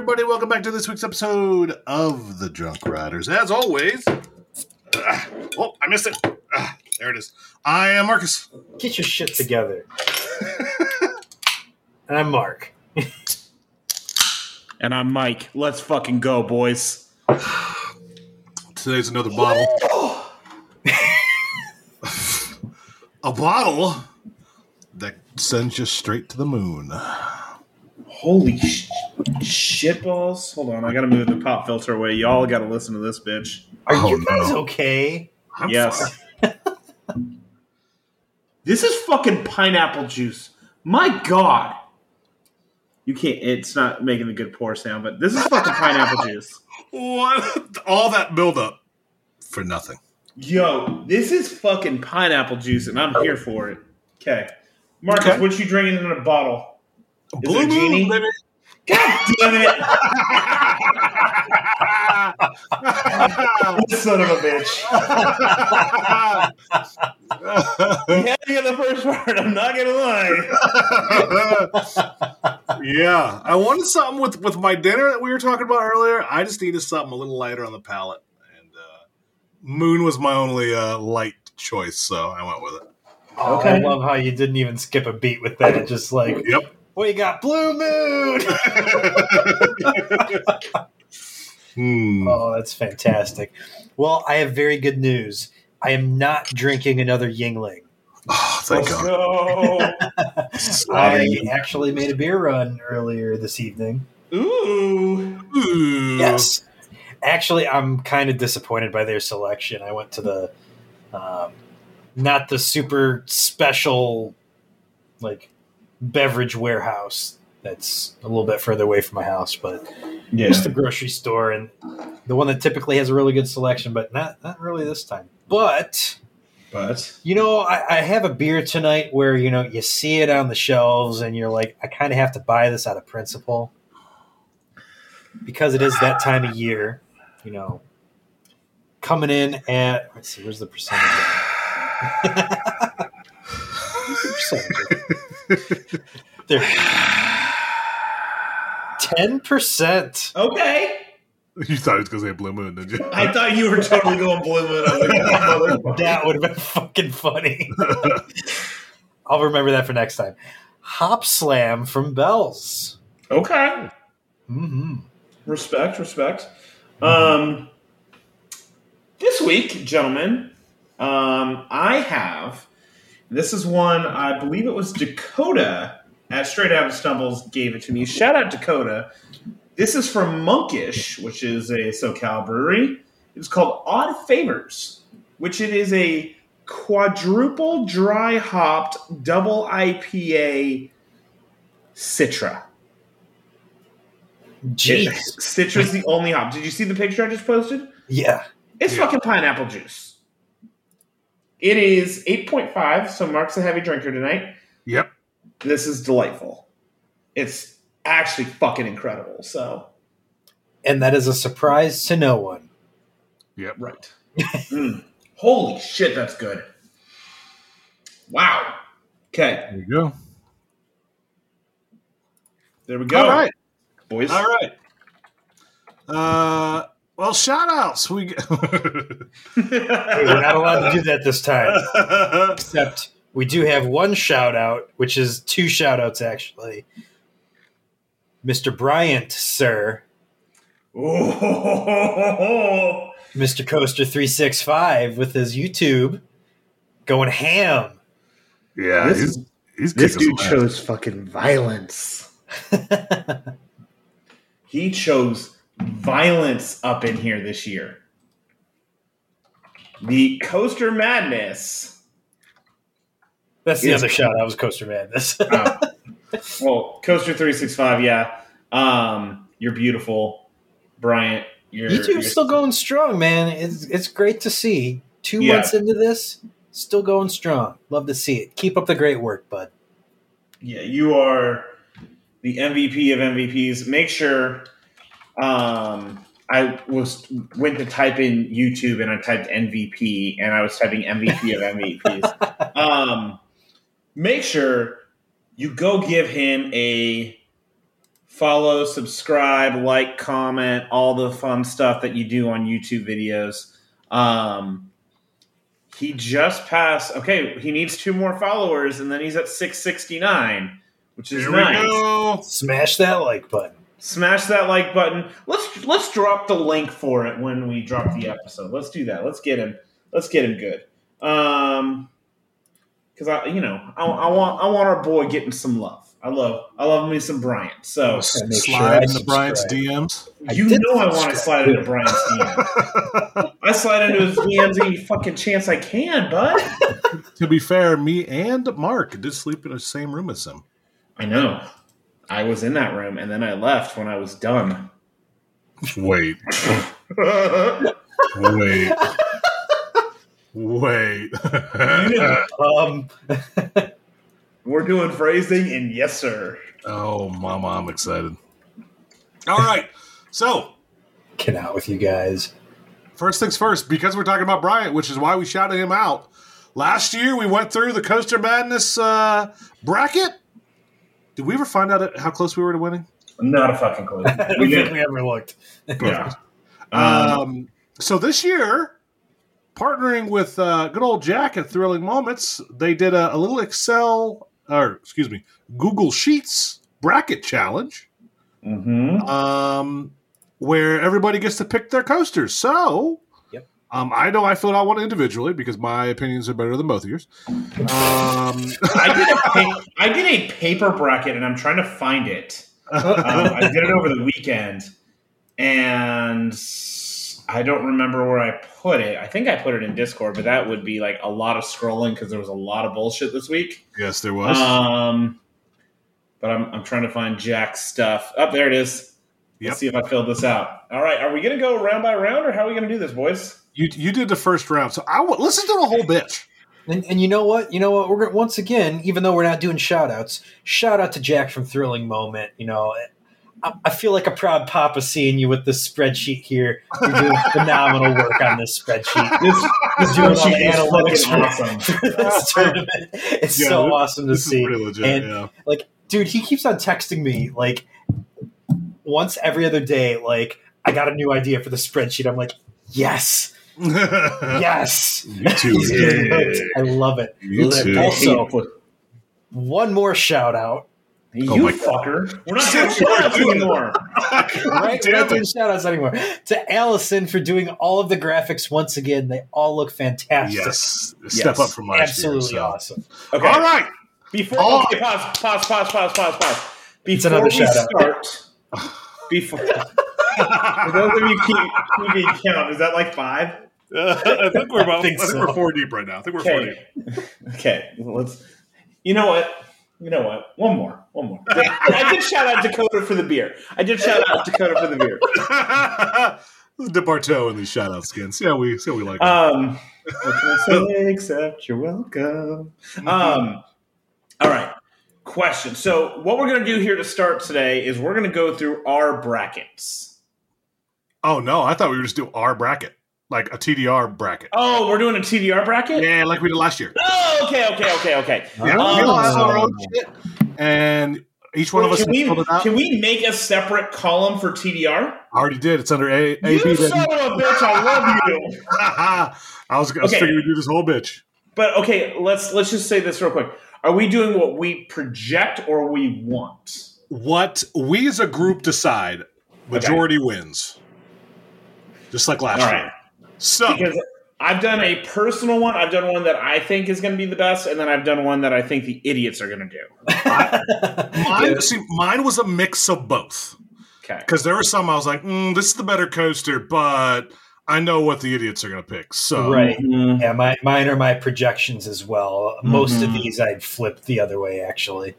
everybody. Welcome back to this week's episode of The Drunk Riders. As always, ah, oh, I missed it. Ah, there it is. I am Marcus. Get your shit together. and I'm Mark. And I'm Mike. Let's fucking go, boys. Today's another bottle. A bottle that sends you straight to the moon. Holy sh- shit balls. Hold on, I gotta move the pop filter away. Y'all gotta listen to this bitch. Are Oh, you guys no. okay? I'm yes. this is fucking pineapple juice. My god. You can't, it's not making a good pour sound, but this is fucking pineapple juice. What? All that buildup for nothing. Yo, this is fucking pineapple juice, and I'm here for it. Okay. Marcus, Okay. what you drinking in a bottle? Is Blue it a genie? moon, baby. God damn it! Son of a bitch. You had me in the first part. I'm not gonna lie. yeah, I wanted something with with my dinner that we were talking about earlier. I just needed something a little lighter on the palate, and uh, Moon was my only uh, light choice, so I went with it. Oh, Okay. I love how you didn't even skip a beat with that. Just like, Yep. Well, you got Blue Moon. Hmm. oh, that's fantastic. Well, I have very good news. I am not drinking another Yuengling. Oh, thank Let's God. go. I actually made a beer run earlier this evening. Ooh. Ooh. Yes. Actually, I'm kind of disappointed by their selection. I went to the, um, not the super special, like, beverage warehouse that's a little bit further away from my house, but Yeah. just the grocery store and the one that typically has a really good selection, but not not really this time. But But you know, I, I have a beer tonight where you know you see it on the shelves and you're like, I kind of have to buy this out of principle because it is that time of year. You know, coming in at let's see, where's the percentage? at? Where's the percentage? There, ten percent. okay. You thought it was going to say Blue Moon, didn't you? I thought you were totally going blue moon. Like. That would have been fucking funny. I'll remember that for next time. Hop Slam from Bells. okay. hmm Respect, respect. Um, this week, gentlemen, um, I have. This is one I believe it was Dakota at Straight Out of Stumbles gave it to me. Shout out Dakota. This is from Monkish, which is a SoCal brewery. It's called Odd Favors, which it is a quadruple dry hopped double IPA Citra. Jeez. Citra's the only hop. Did you see the picture I just posted? Yeah. It's Yeah. fucking pineapple juice. It is 8.5, so Mark's a heavy drinker tonight. Yep. This is delightful. It's actually fucking incredible. So, And that is a surprise to no one. Yep. right. Mm. Holy shit, that's good. Wow. Okay, There you go. there we go. All right. boys. All right. Uh, well, shout outs. We Hey, we're not allowed to do that this time. Except we do have one shout out, which is two shout outs actually. Mr. Bryant, sir. Oh, Mr. Coaster365 with his YouTube going ham. yeah, This- he's, he's this dude some chose fucking violence. He chose violence up in here this year. The Coaster Madness. That's the other shot. That was Coaster Madness. Uh, well, Coaster 365, yeah. Um, you're beautiful. Bryant, you're, YouTube's you're- still going strong, man. It's it's great to see. Two Yeah. months into this, still going strong. Love to see it. Keep up the great work, bud. Yeah, you are the MVP of MVPs. Make sure um, I was went to type in YouTube and I typed MVP and I was typing MVP of MVPs. um, make sure you go give him a follow, subscribe, like, comment, all the fun stuff that you do on YouTube videos. Um, he just passed. Okay, he needs two more followers, and then he's at 669, which is Here nice. we go. Smash that like button. Smash that like button. Let's let's drop the link for it when we drop the episode. Let's do that. Let's get him. Let's get him good. Um, because I, you know, I, I want I want our boy getting some love. I love I love me some Bryant. So Gotta sure Slide I into Brian's subscribe. DMs. You did know I want to slide into Brian's DMs. I slide into his DMs any fucking chance I can, bud. to be fair, me and Mark did sleep in the same room as him. I know. I was in that room and then I left when I was done. Wait, wait, wait. Um, We're doing phrasing, and yes, sir. oh, mama, I'm excited. All right, so get out with you guys. First things first, because we're talking about Bryant, which is why we shouted him out. Last year, we went through the Coaster Madness uh, bracket. Did we ever find out how close we were to winning? Not a fucking clue. I don't think we ever looked. yeah. Um, Um, so this year, partnering with uh, good old Jack at Thrilling Moments, they did a, a little Excel, or excuse me, Google Sheets bracket challenge. mhm. um, where everybody gets to pick their coasters. So, Yep. Um, I know I filled out one individually because my opinions are better than both of yours. Um, I did a pa- I did a paper bracket, and I'm trying to find it. Um, I did it over the weekend, and I don't remember where I put it. I think I put it in Discord, but that would be like a lot of scrolling because there was a lot of bullshit this week. yes, there was. Um, but I'm, I'm trying to find Jack's stuff. Up there it is. Yep. Let's see if I filled this out. All right, are we going to go round by round, or how are we going to do this, boys? You you did the first round, so I w- listen to the whole bitch. And, and you know what? You know what? We're gonna, once again, even though we're not doing shout outs, shout out to Jack from Thrilling Moment. You know, I, I feel like a proud papa seeing you with this spreadsheet here. You're doing phenomenal work on this spreadsheet. This, this Doing all the spreadsheet is analytics for- awesome. this tournament. It's Yeah, so this- awesome to This is see. pretty legit. And- yeah. like dude he keeps on texting me like once every other day like i got a new idea for the spreadsheet i'm like yes yes You too. Yeah. i love it You too. also one more shout out oh You Oh my fucker. We're not doing shout-outs anymore. right we're not doing shout outs anymore to allison for doing all of the graphics once again they all look fantastic Yes, step Yes. up from last absolutely year. so. awesome Okay. All right. Before Oh. okay, pause, pause, pause, pause, pause, pause. It's Before another we shout-out. start, before for those of you keep, keeping count, is that like five? I think we're about. I think think, so. we're four deep right now. I think we're four deep. Okay. okay. Let's. You know what? You know what? One more. One more. I did shout out Dakota for the beer. I did shout out Dakota for the beer. Dip our toe in these shout out skins. Yeah, we see what we like. Um, what can I say except you're welcome? Um, all right. Question. So, what we're going to do here to start today is we're going to go through our brackets. oh no, I thought we were just do our bracket, like a TDR bracket. Oh, we're doing a TDR bracket? Yeah, like we did last year. Oh, okay, okay, okay, okay. Yeah, we all um, have our own shit, and each one of us can, we, can we make a separate column for TDR? I already did. It's under A. A You B. son of a bitch! I love you. I was, I was Okay. figuring we'd do this whole bitch. But okay, let's let's just say this real quick. Are we doing what we project or we want? What we as a group decide, majority wins. Just like last All year. right. So Because I've done a personal one. I've done one that I think is going to be the best, and then I've done one that I think the idiots are going to do. mine, see, mine was a mix of both. Okay. Because there were some I was like, mm, this is the better coaster, but I know what the idiots are going to pick. So right Mhm. yeah my, mine are my projections as well most of Mhm. these i'd flip the other way actually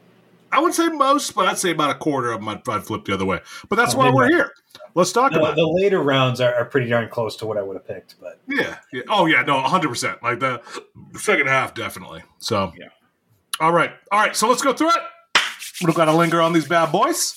I would say most, but I'd say about a quarter of them I'd, I'd flip the other way. But that's Oh, why we're not. here. Let's talk the, about the later rounds are, are pretty darn close to what i would have picked but Yeah, yeah. Oh, yeah. No, 100%. Like the second half, definitely. So, Yeah. All right. All right. So let's go through it. We don't got to linger on these bad boys.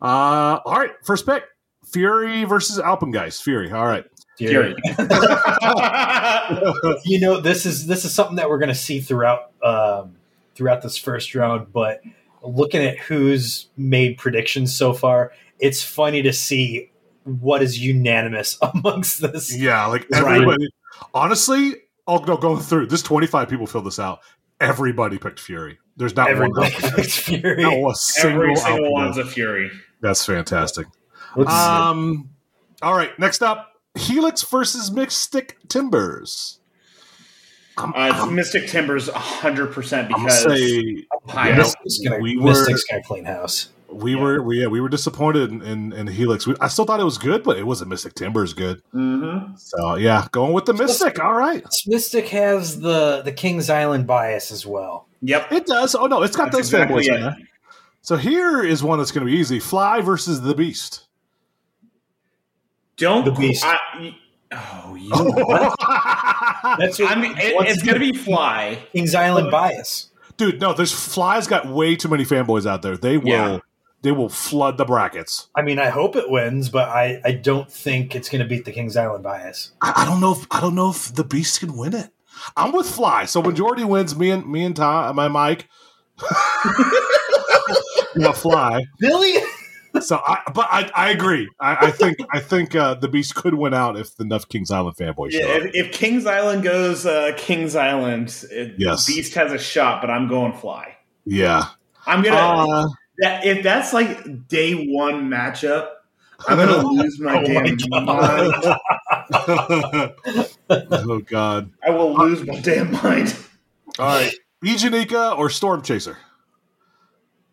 Uh, all right. First pick Fury versus Alpengeist. Fury. All right. Fury. you know this is this is something that we're going to see throughout um, throughout this first round but looking at who's made predictions so far, it's funny to see what is unanimous amongst this. Yeah, like Right. everybody. Honestly, oh no, going through this, twenty five people fill this out. Everybody picked Fury. There's not Everybody one. picks Fury. Not a single, Every single one's a Fury. That's fantastic. Looks- Um, all right, next up, Helix versus Mystic Timbers. I'm, Uh, it's I'm, Mystic Timbers 100% I'm because say Ohio. yeah, gonna, we Mystic's were- gonna clean house. We Yeah. were we, yeah, we were disappointed in, in, in Helix. We, I still thought it was good, but it wasn't Mystic Timbers good. Mhm. So yeah, going with the Mystic. All right, Mystic has the the Kings Island bias as well. Yep. it does. Oh no, it's got That's those fanboys exactly in there. So here is one that's going to be easy: Fly versus the Beast. Don't. The Beast. I, oh, you. That's I mean, it, it's going to be Fly. Kings Island bias. Dude, no, there's Fly's got way too many fanboys out there. They will Yeah. They will flood the brackets. I mean, I hope it wins, but I, I don't think it's going to beat the Kings Island bias. I, I don't know if I don't know if the Beast can win it. I'm with Fly, so majority wins. Me and me and Tom, my Mike. yeah, Fly. Billy, So, I, but I, I agree. I, I think I think uh, the Beast could win out if enough Kings Island fanboys Yeah, up. if, if King's Island goes uh, King's Island, it, Yes. Beast has a shot, but I'm going Fly. Yeah. I'm gonna Uh, that, if that's like day one matchup. I'm gonna lose my Oh damn God. mind. oh God. I will lose my damn mind. All right. Eejanaika or Storm Chaser?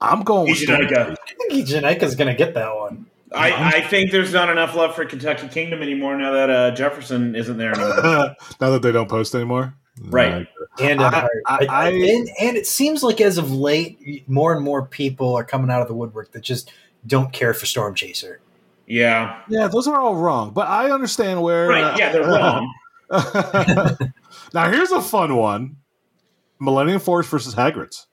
I'm going with Storm Eejanaika. I think Janeka's going to get that one. I, I think there's not enough love for Kentucky Kingdom anymore now that uh, Jefferson isn't there anymore. now that they don't post anymore. Right. And, I- I- I- I- and and it seems like as of late, more and more people are coming out of the woodwork that just don't care for Storm Chaser. yeah. Yeah, those are all wrong, but I understand where. Right. Yeah, they're wrong. now here's a fun one: Millennium Force versus Hagrid's.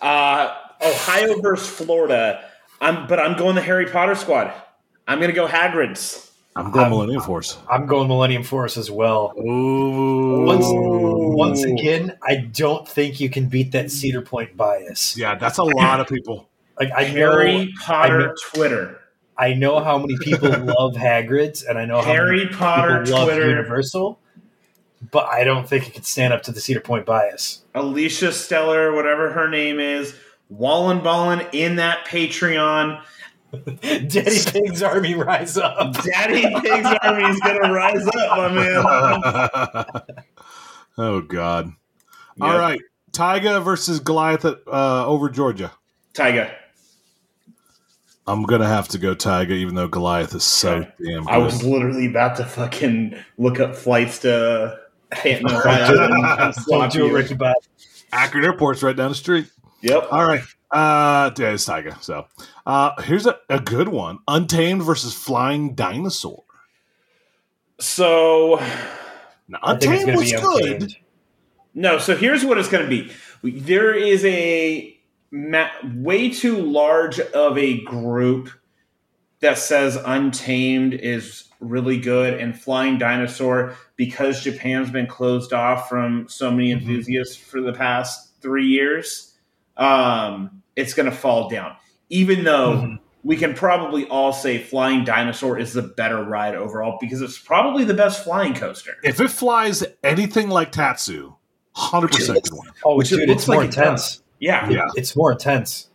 Uh, Ohio versus Florida. I'm, but I'm going the Harry Potter squad. I'm gonna go Hagrid's. I'm going Um, Millennium Force. I'm going Millennium Force as well. Ooh. Once, once again, I don't think you can beat that Cedar Point bias. yeah, that's a lot of people. Like I know, Harry Potter I know- Twitter. I know how many people love Hagrid's, and I know how Harry many Potter people love Twitter. Universal. But I don't think it could stand up to the Cedar Point bias. Alicia Stellar, whatever her name is, Wallen Ballin in that Patreon. Daddy Pig's Army rise up. Daddy Pig's Army is gonna rise up, my man. oh God! Yep. All right, Taiga versus Goliath at, uh, over Georgia. Taiga. I'm gonna have to go Taiga, even though Goliath is so Okay. damn good. I was literally about to fucking look up flights to Canton, Ohio. and- and Don't do it, you. Ricky Bobby. Akron Airport's right down the street. Yep. All right. Uh, yeah, it's Taiga. So, uh, here's a, a good one: Untamed versus Flying Dinosaur. So Now, I think it's Untamed was good. untamed. No, so here's what it's going to be. There is a ma- way too large of a group that says Untamed is really good and Flying Dinosaur because Japan's been closed off from so many Mhm. enthusiasts for the past three years. Um, it's going to fall down, even though. Mhm. We can probably all say Flying Dinosaur is the better ride overall because it's probably the best flying coaster. If it flies anything like Tatsu, hundred percent can win Oh, Which it dude, looks it's more like it intense. Yeah. Yeah. It's more intense.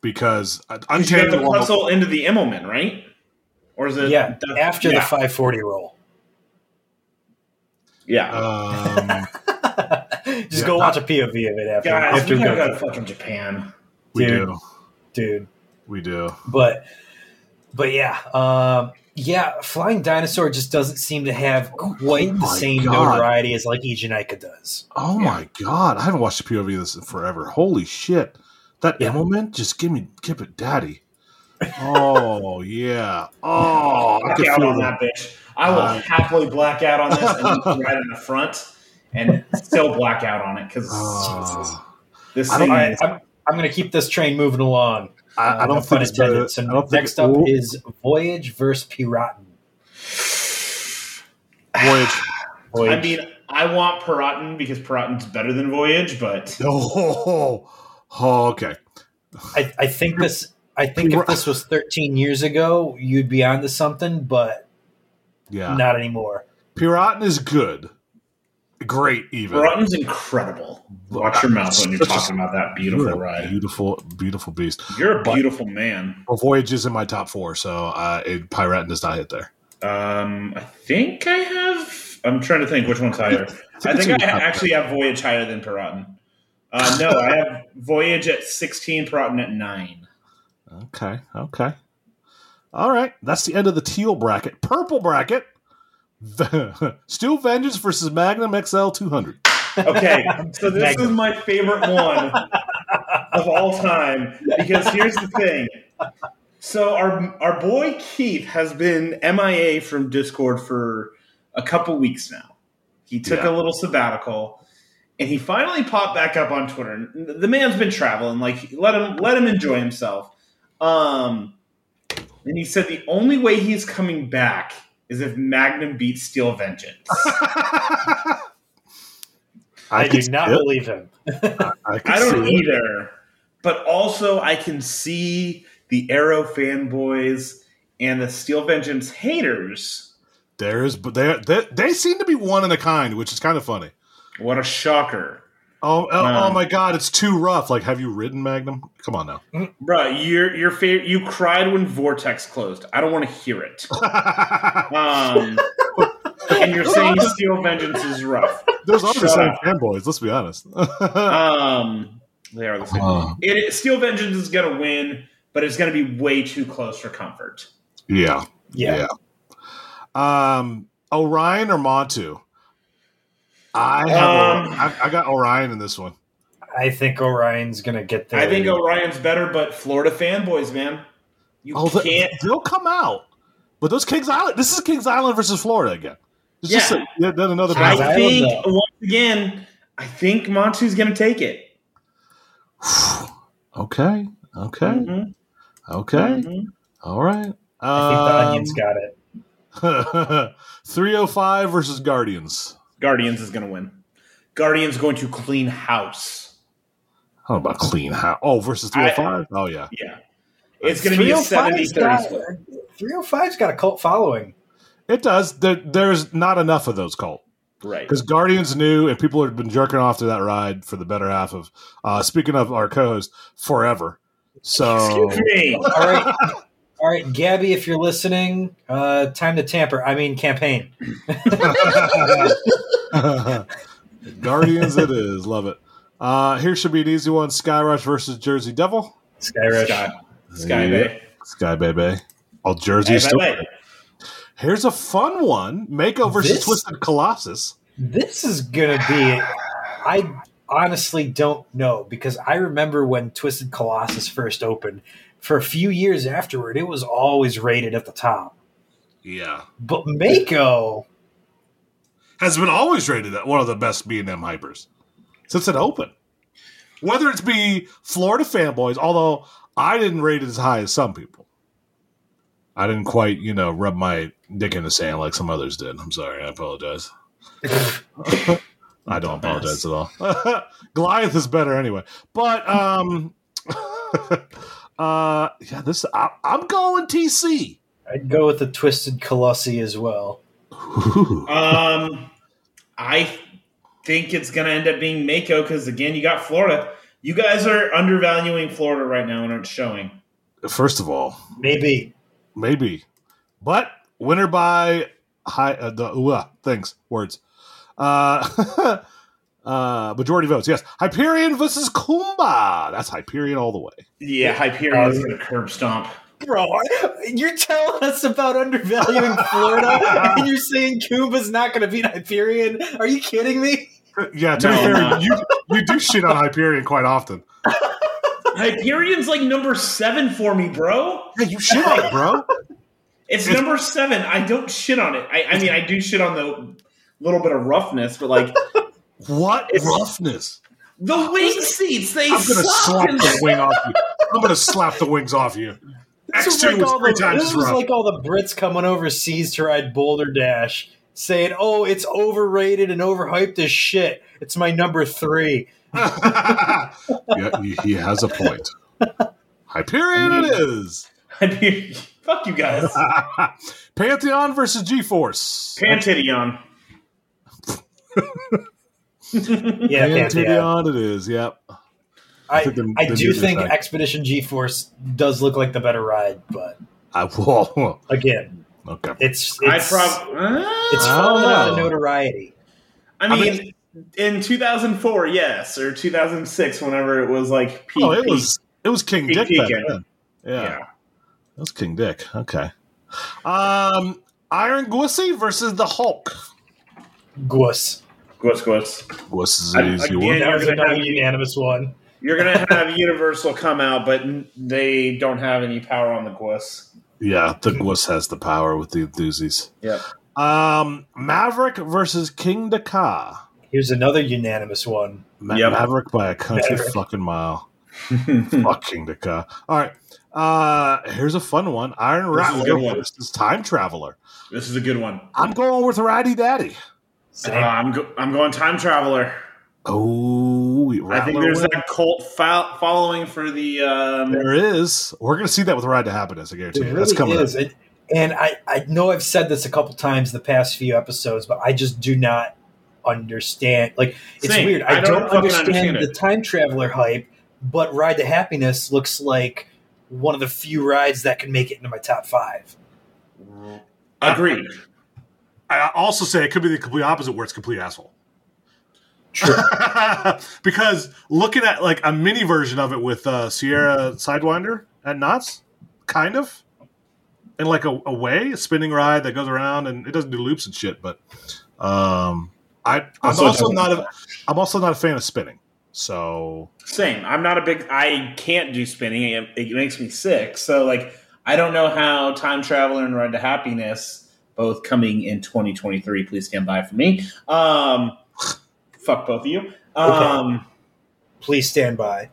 because uh, Because you got Untamed. the will- puzzle into the Immelmann, right? Or is it? Yeah, the- after the 540 roll. yeah. Um, Just Yeah. go watch a POV of it after. Guys, after we gotta go- go to fucking Japan. We Dude. do. dude. We do. But but yeah, um, yeah, Flying Dinosaur just doesn't seem to have quite Oh the same God. notoriety as like Eejanaika does. Oh my god! I haven't watched a POV of this in forever. Holy shit! That Yeah. Immelmann, just give me, give it, daddy. Oh yeah. Oh, I Black can out feel on that. that bitch. I will Uh, happily black out on this and right in the front and still black out on it because Oh. this I thing don't- All right, is I'm, I'm going to keep this train moving along. I, I Uh, don't no think pun it's intended. better. So I don't think next up Ooh, is Voyage versus Piraten. Voyage. Voyage. I mean, I want Piraten because Piraten's better than Voyage, but Oh, oh, okay. I, I think this. I think if this was 13 years ago, you'd be onto something, but Yeah, not anymore. Piraten is good, great even. Broughton's incredible. Watch your mouth when you're talking about that You're beautiful a ride. beautiful, beautiful beast. You're a But- beautiful man. Well, Voyage is in my top four, so uh, it, Piraten does not hit there. Um, I think I have. I'm trying to think which one's higher. I think I your top actually have Voyage higher than Piraten. Uh, no, I have Voyage at 16, Piraten at 9. Okay, okay. All right, that's the end of the teal bracket. Purple bracket. Steel Vengeance versus Magnum XL 200. Okay, so this Magnum. is my favorite one of all time because here's the thing. So our our boy Keith has been MIA from Discord for a couple weeks now. He took Yeah. a little sabbatical, and he finally popped back up on Twitter. The man's been traveling, like let him let him enjoy himself. Um, and he said the only way he's coming back is if Magnum beats Steel Vengeance. I, can do not it. believe him. I, can I don't see it. either. But also, I can see the Arrow fanboys and the Steel Vengeance haters. There's, but they, they they seem to be one in a kind, which is kind of funny. What a shocker. Oh, oh, Um, oh my God, it's too rough. Like, have you ridden Magnum? Come on now. Bruh, your your fa- you cried when Vortex closed. I don't want to hear it. Um, and you're saying Steel Vengeance is rough. There's are the same up. fanboys. Let's be honest. Um, they are the same. Uh, It, Steel Vengeance is going to win, but it's going to be way too close for comfort. yeah, Yeah. yeah. Um, Orion or Montu? I have. Um, I, I got Orion in this one. I think Orion's going to get there. I think Orion's better, but Florida fanboys, man, you Oh, can't. they'll come out. But those Kings Island. This is Kings Island versus Florida again. It's just Yeah. a, yeah, then another Kings battle. I think though. once again, I think Montu's going to take it. okay. Okay. Mhm. Okay. Mhm. All right. I think the Um, Onions got it. 305 versus Guardians. Guardians is going to win. Guardians going to clean house. I don't know about clean house. Oh, versus 305? oh, yeah. Yeah, it's going to be a 70 30 split. 305's got a cult following. It does. There, there's not enough of those cult. Right. Because Guardians knew, and people have been jerking off to that ride for the better half of, uh, speaking of our co host, forever. So, Excuse me. All right. All right, Gabby, if you're listening, uh, time to tamper. I mean, campaign. Guardians it is. Love it. Uh, here should be an easy one Skyrush versus Jersey Devil. Skyrush. Sky, Sky Yeah. Bay. Sky Baby. Oh, Jersey Hey, still. bye, bye. Here's a fun one Mako versus This- Twisted Colossus. This is gonna be. I honestly don't know because I remember when Twisted Colossus first opened. For a few years afterward, it was always rated at the top. Yeah. But Mako, Has been always rated at one of the best B&M hypers since it opened. Whether it's be Florida fanboys, although I didn't rate it as high as some people. I didn't quite, you know, rub my dick in the sand like some others did. I'm sorry. I apologize. I don't apologize at all. Goliath is better anyway. But um uh yeah, this I, I'm going TC. I'd go with the Twisted Colossi as well. Um, I think it's going to end up being Mako because, again, you got Florida. You guys are undervaluing Florida right now and aren't showing. First of all, Maybe maybe, but winner by high uh, the uh, things words. Uh, uh, majority votes. Yes, Hyperion versus Kumba. That's Hyperion all the way. Yeah, Hyperion is going to curb stomp. Bro, you're telling us about undervaluing Florida, and you're saying Kumba's not going to beat Hyperion? Are you kidding me? Yeah, to be fair, no. you you do shit on Hyperion quite often. Hyperion's like number seven for me, bro. Yeah, you shit on it, bro. It's, It's- number seven. I don't shit on it. I, I mean, I do shit on the little bit of roughness, but like What roughness! the wing seats, they I'm gonna suck. slap the wing off you. I'm gonna slap the wings off you. This was, X2 like all, three the, times this was like all the Brits coming overseas to ride Boulder Dash, saying, "Oh, it's overrated and overhyped as shit. It's my number three. yeah, he, he has a point. Hyperion it is. Fuck you guys. Pantheon versus G-Force. Pantidion. Yeah, Pantheon. Pantheon it is. Yep. I, think the- I the do think right. Expedition G Force does look like the better ride, but I, whoa. again, Okay. it's it's, prob. it's I falling don't out of notoriety. I I mean, in 2004, yes, or 2006, whenever it was like peak. oh, it peak. was it was King Peak Dick back then. Yeah. Yeah. That was King Dick. Okay. Um, Iron Gwissy versus the Hulk. Gwuss. Gwis, gwis. Gwiss is I- an easy again, one. That you're was gonna another unanimous one. You're gonna have Universal come out, but they don't have any power on the Gwis. Yeah, the Gwiss has the power with the enthusies. Yeah. Um, Maverick versus Kingda Ka. Here's another unanimous one. Ma- Yep. Maverick by a country Maverick. fucking mile. Fuck Kingda Ka. All right. Uh, here's a fun one. Iron This is Rattler one. versus Time Traveler. this is a good one. I'm going with Ratty Daddy. Uh, I'm go- I'm going time traveler. Oh, I think there's win. that cult fo- following for the. Um, There is. We're going to see that with Ride to Happiness. I guarantee you. really That's coming. is. Up. And, and I, I know I've said this a couple times the past few episodes, but I just do not understand. Like, it's Same. weird. I I, don't don't, understand, understand the time traveler hype, but Ride to Happiness looks like one of the few rides that can make it into my top five. agreed. I also say it could be the complete opposite, where it's complete asshole. True. because looking at like a mini version of it with uh, Sierra Sidewinder at Knott's, kind of, in like a, a way, a spinning ride that goes around and it doesn't do loops and shit. But um, I, I'm Also also not a, I'm also not a fan of spinning. So Same. I'm not a big. I can't do spinning. It, it makes me sick. So like, I don't know how Time Traveler and Ride to Happiness, both coming in 2023. Please stand by for me. Um, fuck both of you. Um, Please stand by.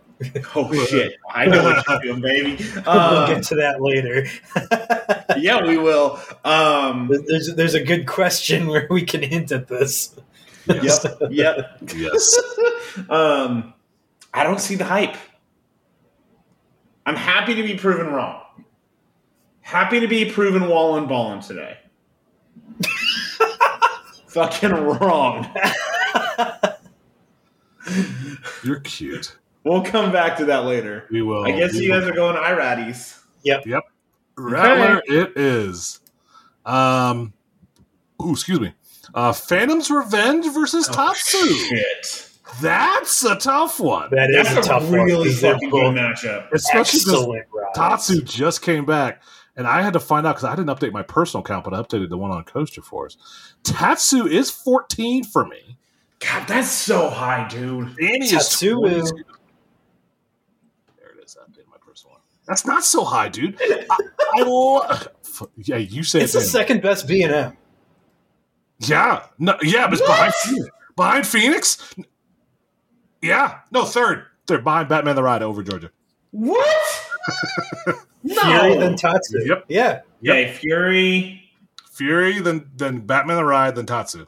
oh shit! I know what you're doing, baby. we'll Um, get to that later. yeah, we will. Um, there's, there's a good question where we can hint at this. yep. Yep. yes, um, I don't see the hype. I'm happy to be proven wrong. Happy to be proven wall and balling today. Fucking wrong. you're cute. We'll come back to that later. We will. I guess we you will- guys are going iRatties. Yep. Yep. Rattler, it is. Um, ooh, excuse me. Uh, Phantom's Revenge versus Tatsu. Oh, Shit. That's a tough one. That is That's a tough really one. 'cause they're fucking good matchup. Especially because excellent rides. Tatsu just came back, and I had to find out because I didn't update my personal account, but I updated the one on Coaster Force. Tatsu is 14 for me. God, that's so high, dude. Annie Tatsu is is- 22. There it is. I updated my personal one. That's not so high, dude. I, I love. Yeah, you say It's it. the Dan. second best B and M. Yeah, no, yeah, but it's behind Phoenix. Behind Phoenix. Yeah, no, third, third behind Batman the Ride over Georgia. What? no. Fury than Tatsu. Yep. Yeah. Okay, Fury. Fury, then then Batman the Ride, then Tatsu.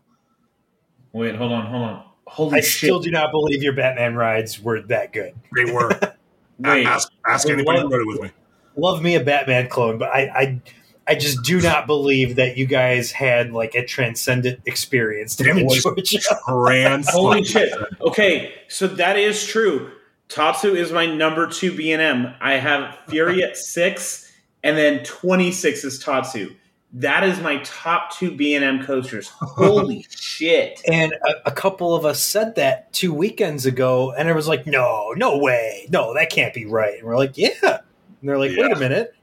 Wait, hold on, hold on. Holy I shit. still do not believe your Batman rides were that good. They were. Wait. ask ask I anybody who love- rode it with me. Love me a Batman clone, but I, I I just do not believe that you guys had like a transcendent experience down It was- Georgia. Trans. Holy shit. Okay, so that is true. Tatsu is my number two B and M. I have Fury at six, and then twenty six is Tatsu. That is my top two B and M coasters. Holy shit! And a, a couple of us said that two weekends ago, and it was like, no, no way, no, that can't be right. And we're like, yeah. And they're like, wait a minute.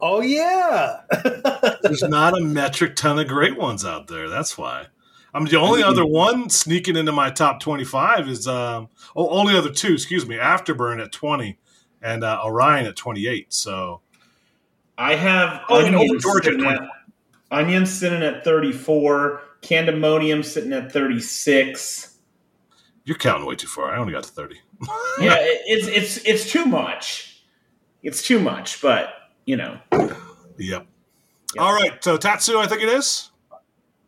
Oh yeah. There's not a metric ton of great ones out there. That's why. I'm the only other one sneaking into my top 25 is um oh only other two, excuse me, Afterburn at 20 and uh, Orion at 28. So I have Oh, and Onion over Georgia, sitting at Onion sitting at thirty four. Candymonium sitting at thirty six. you're counting way too far. I only got to 30. Yeah, it, it's it's it's too much. It's too much, but you know, Yep. Yeah. All right, so Tatsu, I think it is.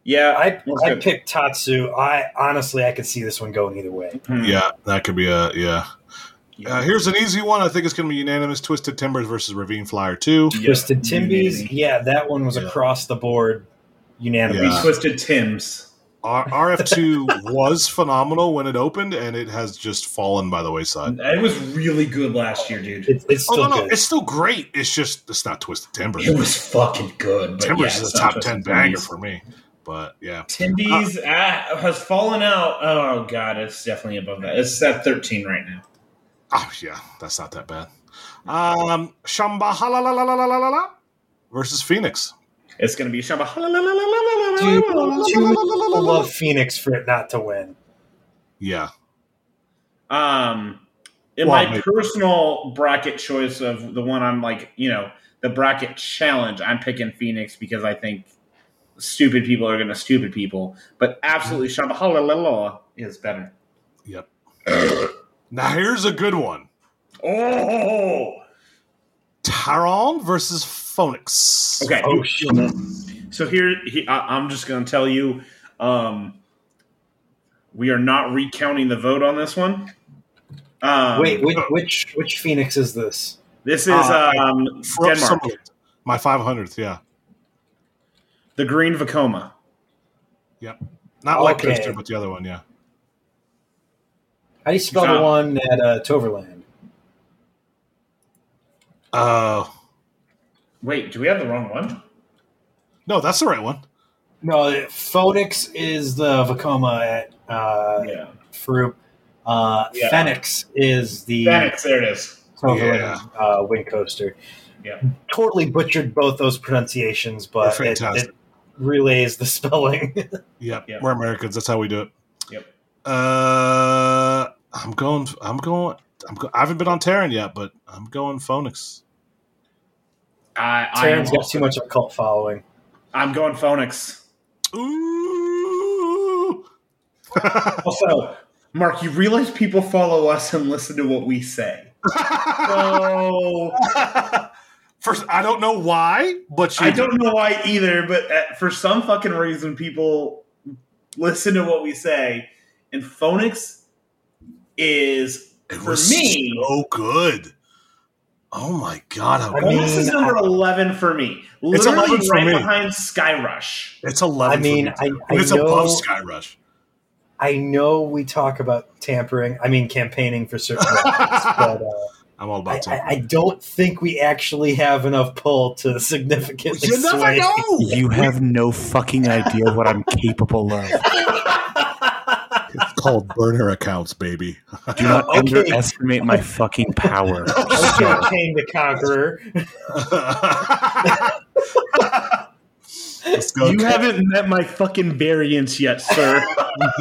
yeah. I, I picked Tatsu. I honestly I could see this one going either way. Hmm. Yeah, that could be a yeah. Uh, here's an easy one. I think it's going to be unanimous. Twisted Timbers versus Ravine Flyer 2. Twisted Timbies, Unity. yeah, that one was Yeah. across the board unanimous. Yeah. Twisted Tims. R- RF2 was phenomenal when it opened, and it has just fallen by the wayside. It was really good last year, dude. It's, it's Oh, still no, no. good. It's still great. It's just, it's not Twisted Timbers. It was fucking good. But Timbers yeah, is it's a top 10 Twisted banger Timbies. for me. But yeah. Timbies ah, has fallen out. Oh god, it's definitely above that. It's at thirteen right now. Oh, yeah. That's not that bad. Um, Shamba versus Phoenix. It's gonna be Shamba. Dude, too many people love Phoenix for it not to win. Yeah. Um, in Well, my maybe. personal bracket choice of the one I'm like, you know, the bracket challenge, I'm picking Phoenix because I think stupid people are going to stupid people. But absolutely, Shamba Halalala is better. Yep. now here's a good one. Oh, Taron versus Phoenix. okay. Oh shit! So here, he, I, I'm just going to tell you, um, we are not recounting the vote on this one. Um, Wait, which, which which Phoenix is this? this is Uh, um, Denmark, My 500th, yeah. the Green Vekoma. Yep. Not like Okay. Coaster, but the other one, yeah. How do you spell found- the one at uh, Toverland? Uh, Wait, do we have the wrong one? no, that's the right one. No, Phoenix is the Vekoma at uh, Yeah. Fruit. Uh, Yeah. Phoenix is the Phoenix, there it is. Toverland Yeah. uh, Wind Coaster. Yeah. Totally butchered both those pronunciations, but it, it relays the spelling. Yep. Yeah. We're Americans. That's how we do it. Yep. Uh, I'm going. I'm going. I'm go, I haven't been on Taron yet, but I'm going Phoenix. I, I Taron's got too much of a cult following. I'm going Phoenix. Ooh. Also, Mark, you realize people follow us and listen to what we say. So First, I don't know why, but you I don't know why either, but uh, for some fucking reason, people listen to what we say, and Phoenix is It for was me. so good. Oh my god! How I good. Phoenix is number eleven for me. It's Literally 11 for right me. behind Sky Rush. it's eleven. I mean, for me, I- too. I it's know- above Sky Rush. I know we talk about tampering. I mean, campaigning for certain rides, but uh, I'm all about I, it. I don't think we actually have enough pull to significantly You never sway. know. You have no fucking idea what I'm capable of. It's called burner accounts, baby. Do not Okay. underestimate my fucking power. Okay, Kang the Conqueror. Let's go. You haven't met my fucking variance yet, sir. oh my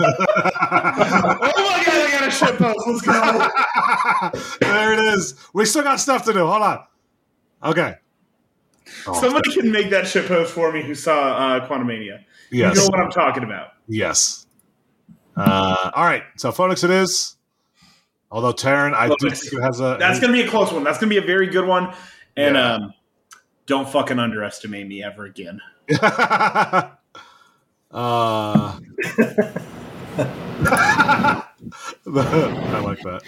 god, I got a shit post. Let's go. there it is. We still got stuff to do. Hold on. Okay. Oh, Somebody can make that shit post for me who saw uh, Quantumania. yes. You know what I'm talking about. Yes. Uh, all right. So Phoenix it is. Although Taron, I do Phoenix. think it has a. That's going to be a close one. That's going to be a very good one. And Yeah. um, don't fucking underestimate me ever again. uh, I like that.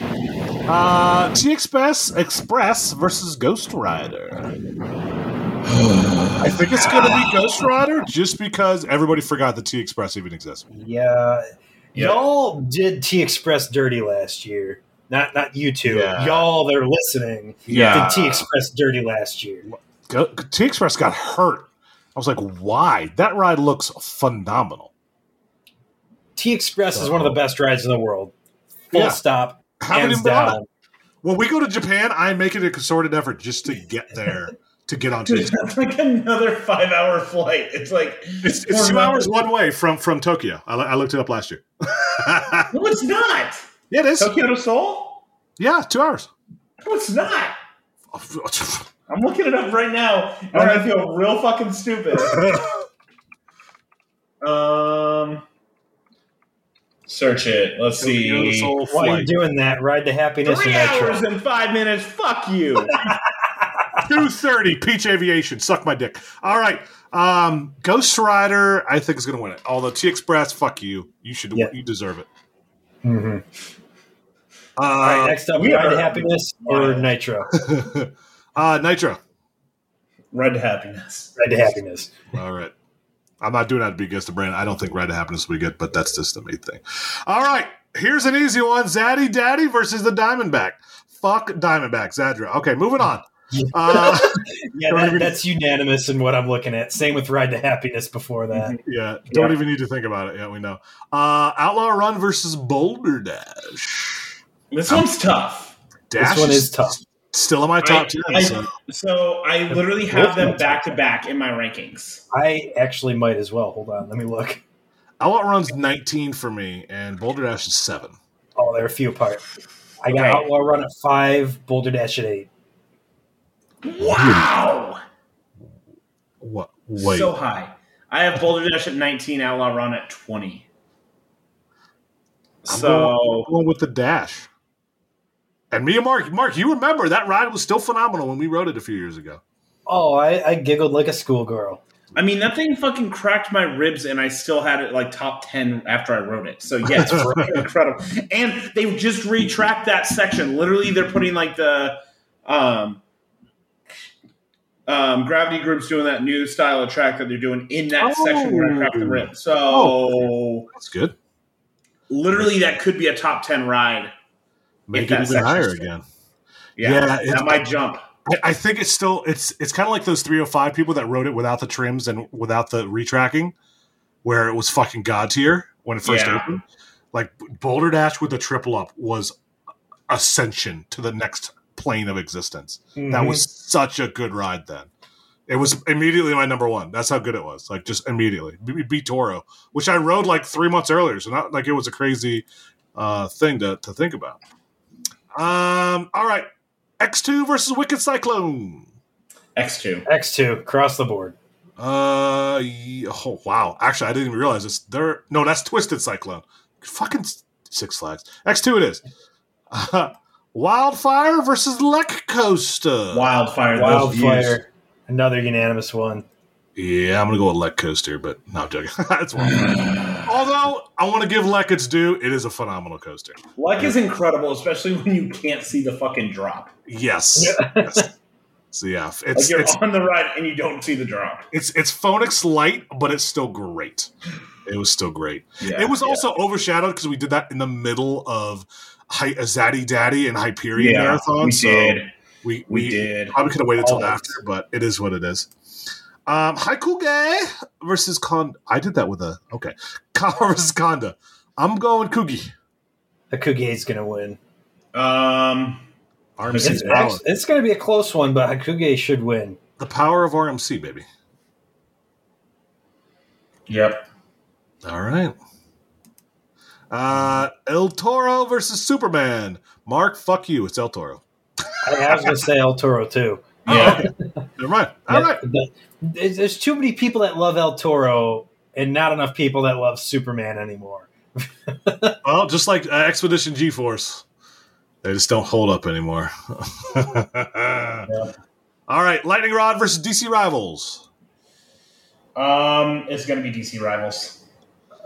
Uh, T Express Express versus Ghost Rider. I think it's going to be Ghost Rider just because everybody forgot that T Express even exists. Yeah. Y'all did T Express dirty last year. Not not you two. Yeah. Y'all that are listening Yeah. did T Express dirty last year. T Express got hurt. I was like, why? That ride looks phenomenal. T Express is one of the best rides in the world. Full Yeah. stop. Hands even been on down. When we go to Japan, I make it a concerted effort just to get there to get on T Dude, that's like another five hour flight. It's like, It's, it's two hours one way from from Tokyo. I, I looked it up last year. yeah, no, it's not. Yeah, it is. Tokyo to Seoul? Yeah, two hours. No, it's not. I'm looking it up right now, and I feel real fucking stupid. Um, search it. Let's see. Seoul While you're doing that, ride to happiness Three in hours and five minutes. Fuck you. Two thirty. Peach Aviation. Suck my dick. All right. Um, Ghost Rider. I think is going to win it. Although T Express, fuck you. You should. Yeah. You deserve it. Mm-hmm. All right, Uh, next up, we Ride are- to Happiness or. Nitro? uh, Nitro. Red to happiness. Ride to Happiness. All right. I'm not doing that to be against the brand. I don't think Ride to Happiness will be good, but that's just the me thing. All right. Here's an easy one Zaddy Daddy versus the Diamondback. Fuck Diamondback, Zadra. Okay, moving on. Uh, Yeah, that, even- that's unanimous in what I'm looking at. Same with Ride to Happiness before that. yeah, don't Yeah. even need to think about it. Yeah, we know. Uh, Outlaw Run versus Boulder Dash. This one's tough. Dash This one is tough. Still in my top I- 10. I- so. So I literally have them back to back in my rankings. I actually might as well. Hold on, let me look. Outlaw Run's 19 for me, and Boulder Dash is 7. Oh, they're a few apart. I got Okay. Outlaw Run at five, Boulder Dash at eight. Wow. What? Wait. So high. I have Boulder Dash at 19, Outlaw Run at 20. I'm So going, I'm going with the Dash. And me and Mark, Mark, you remember that ride was still phenomenal when we rode it a few years ago. Oh, I, I giggled like a schoolgirl. I mean that thing fucking cracked my ribs and I still had it like top 10 after I wrote it. So yeah, it's incredible. And they just retracked that section. Literally they're putting like the um um, Gravity Group's doing that new style of track that they're doing in that Oh. section where I cracked the rib. So Oh. That's good. literally that could be a top 10 ride. Make it even higher still- again. Yeah, Yeah, it's- that might jump. I, I think it's still it's it's kind of like those 305 people that wrote it without the trims and without the retracking, where it was fucking god tier when it first Yeah. opened. Like Boulder Dash with the triple up was ascension to the next plane of existence. That was such a good ride then. It was immediately my number one. That's how good it was. Like just immediately. Be- Beat Toro, which I rode like three months earlier. So not like it was a crazy uh, thing to, to think about. Um, all right. X2 versus Wicked Cyclone. X2. X2, across the board. Uh, ye- oh wow! Actually, I didn't even realize this. There, no, that's Twisted Cyclone. Fucking Six Flags. X two, it is. Wildfire versus Lech Coaster. Wildfire. Wildfire, another unanimous one. Yeah, I'm gonna go with Lech Coaster, but no, I'm joking. That's Wildfire. Although I want to give Lech its due, it is a phenomenal coaster. Like is incredible, especially when you can't see the fucking drop. Yes. yes. So yeah, Like it's you're it's on the ride and you don't see the drop. it's it's Phoenix light, but it's still great. It was still great. Yeah, it was yeah. also overshadowed because we did that in the middle of Hi- a Zaddy Daddy and Hyperion yeah, marathon. we so did. we We, we, did. probably could have waited till after, but it is what it is. Um, Hakugei versus Con. I did that with a okay. Kawa versus Kondaa. I'm going Kugi. is going to win. Um, RMC It's, power. act- it's going to be a close one, but Hakugei should win. The power of RMC, baby. yep. All right. Uh, El Toro versus Superman. Mark, fuck you. It's El Toro. I, I was going to say El Toro, too. Yeah. Never mind. All Yeah, right. there's, there's too many people that love El Toro and not enough people that love Superman anymore. Well, just like uh, Expedition GeForce, they just don't hold up anymore. All right, Lightning Rod versus DC Rivals. Um, it's gonna be DC rivals.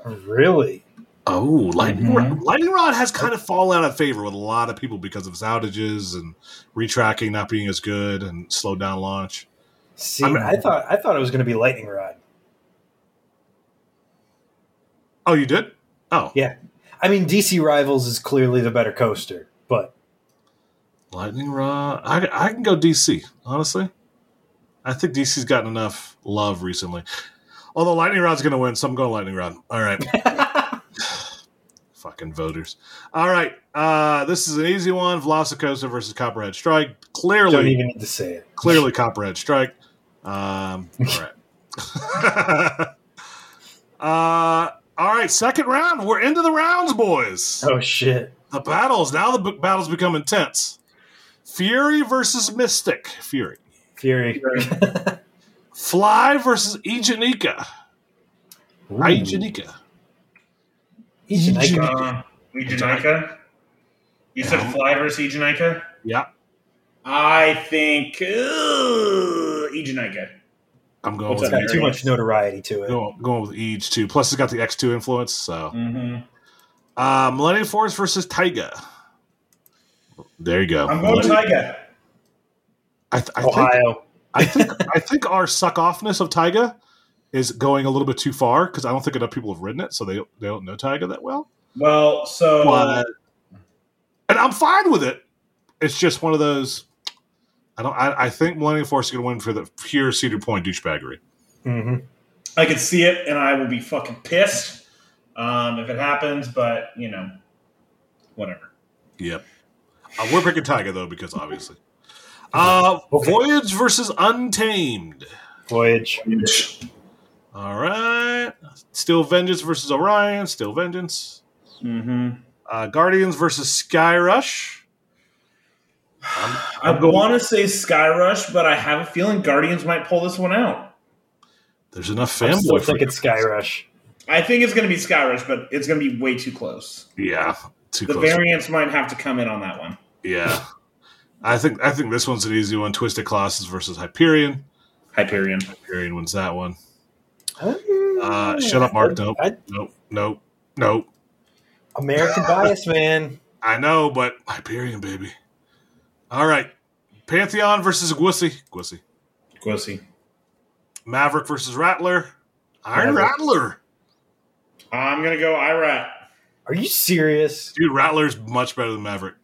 Really? Oh, Lightning Mhm. Rod. Lightning Rod has kind of fallen out of favor with a lot of people because of its outages and retracking not being as good and slowed down launch. See, I mean- I thought I thought it was going to be Lightning Rod. Oh, you did? Oh, Yeah. I mean, DC Rivals is clearly the better coaster, but Lightning Rod. I, I can go DC, honestly. I think DC's gotten enough love recently. Although Lightning Rod's going to win, so I'm going Lightning Rod. All right. Fucking voters. All right. Uh, this is an easy one. Velocicoaster versus Copperhead Strike. Clearly. Don't even need to say it. clearly Copperhead Strike. Um, all right. uh, all right. Second round. We're into the rounds, boys. Oh shit! The battles. Now the b- battles become intense. Fury versus Mystic. Fury. Fury. Fly versus Eejanaika. Eejanaika. Eejanaika. Eejanaika. You said Fly versus Eejanaika? Yeah. I think uh, Eejanaika. I'm going What's with that? Got too much notoriety to it. going, going with Ege too. Plus, it's got the X2 influence. So, Mm-hmm. uh, Millennium Force versus Taiga. There you go. I'm going Taiga. I, th- I think Ohio. I think I think our suck offness of Taiga is going a little bit too far because I don't think enough people have ridden it, so they they don't know Taiga that well. Well, so But- and I'm fine with it. It's just one of those. I don't. I, I think Millennium Force is going to win for the pure Cedar Point douchebaggery. hmm I could see it, and I will be fucking pissed um, if it happens. But you know, whatever. Yep. Uh, we're picking Taiga though because obviously. Uh, Okay. Voyage versus Untamed. Voyage. All right. Steel Vengeance versus Orion. Steel Vengeance. Mm-hmm. Uh, Guardians versus Skyrush. I'm, I I'm going- want to say Sky Rush, but I have a feeling Guardians might pull this one out. There's enough I'm still fanboy. for thinking you. Skyrush. I think it's going to be Sky Rush, but it's going to be way too close. Yeah, too The close. variants might have to come in on that one. yeah, I think I think this one's an easy one. Twisted Colossus versus Hyperion. Hyperion. Hyperion wins that one. Uh, shut up, Mark. Nope. I- Nope. Nope. Nope. American bias, man. I know, but Hyperion, baby. All right. Pantheon versus Gwussy. Gwussy. Gwissy. Maverick versus Rattler. Iron Maverick. Rattler. I'm going to go Irat. Are you serious? Dude, Rattler's much better than Maverick.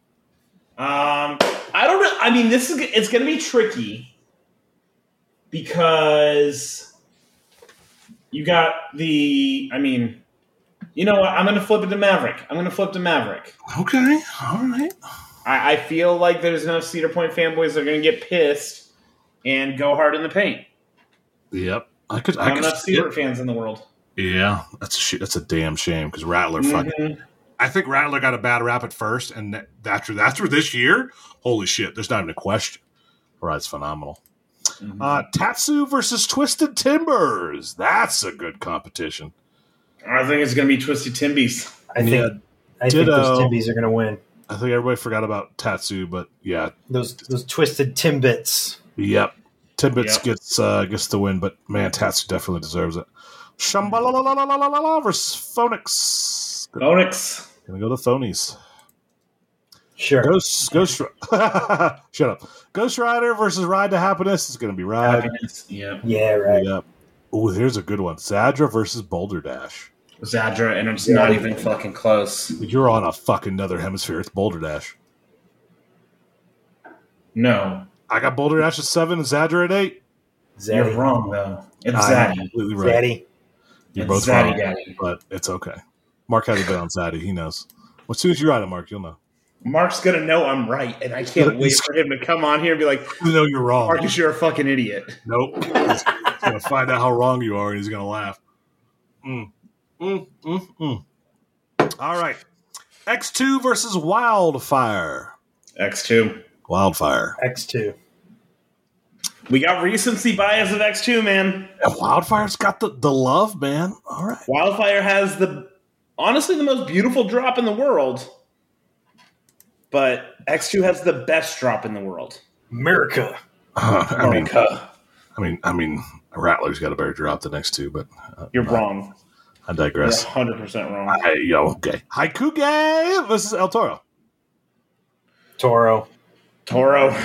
Um, I don't know. I mean, this is it's going to be tricky because you got the. I mean, you know what? I'm going to flip it to Maverick. I'm going to flip to Maverick. Okay. All right. I, I feel like there's enough Cedar Point fanboys that are going to get pissed and go hard in the paint. Yep. I could. I could. enough Cedar fans in the world. Yeah, that's a sh- that's a damn shame because Rattler. Fucking, Mhm. I think Rattler got a bad rap at first, and that- after after this year, holy shit, there's not even a question. Right, it's phenomenal. Mhm. Uh, Tatsu versus Twisted Timbers. That's a good competition. I think it's going to be Twisty Timbies. I think Yeah, I think those ditto. Timbies are going to win. I think everybody forgot about Tatsu, but yeah, Those those twisted Timbits. yep. Timbits Yep. gets uh, gets the win, but man, Tatsu definitely deserves it. Shambhala versus Phonix. Onyx. Gonna go the phonies. Sure. Ghost, Ghost, shut up. Ghost Rider versus Ride to Happiness is going to be Ride. Happiness. Yeah. Yeah, right. Yep. Oh, here's a good one. Zadra versus Boulder Dash. Zadra, and it's Yeah. not even fucking close. You're on a fucking other hemisphere. It's Boulder Dash. No. I got Boulder Dash at seven and Zadra at eight. You're wrong, though. It's I'm Zaddy. completely right. Zaddy. You're It's both Zaddy wrong, Daddy. but it's okay. Mark hasn't been on Zaddy. He knows. Well, as soon as you ride it, Mark, you'll know. Mark's gonna know I'm right, and I can't wait for him to come on here and be like, "No, you're wrong. Marcus, you're a fucking idiot. Nope. He's going to find out how wrong you are and he's going to laugh. Mm. Mm, mm, mm. All right. X2 versus Wildfire. X2. Wildfire. X2. We got recency bias of X2, man. Yeah, Wildfire's got the, the love, man. All right. Wildfire has the honestly the most beautiful drop in the world, but X2 has the best drop in the world. America. I mean, I mean, I mean, Rattler's got a better drop than X2, but uh, You're I- wrong. I digress. 100% wrong. I, yo, okay. Haiku Hakugei versus El Toro. Toro. Toro.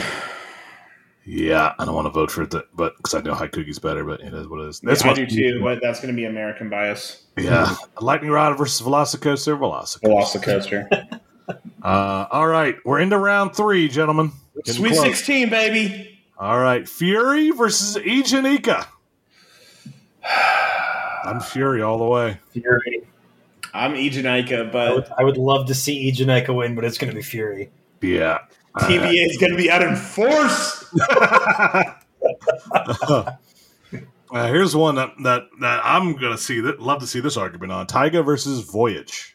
Yeah, I don't want to vote for it, th- but because I know Hakugei's better, but it is what it is. This I one, do too, but that's going to be American bias. Yeah, Lightning Rod versus Velocicoaster. Velocicoaster. Velocicoaster. Uh, all right, we're into round three, gentlemen. Getting Sweet close. 16, baby. All right, Fury versus Eejanaika. I'm Fury all the way. Fury. I'm Eejanaika, I would, but I would love to see Eejanaika win, but it's going to be Fury. Yeah. TBA is going to be out in force. Uh, here's one that, that that I'm gonna see that love to see this argument on Taiga versus Voyage.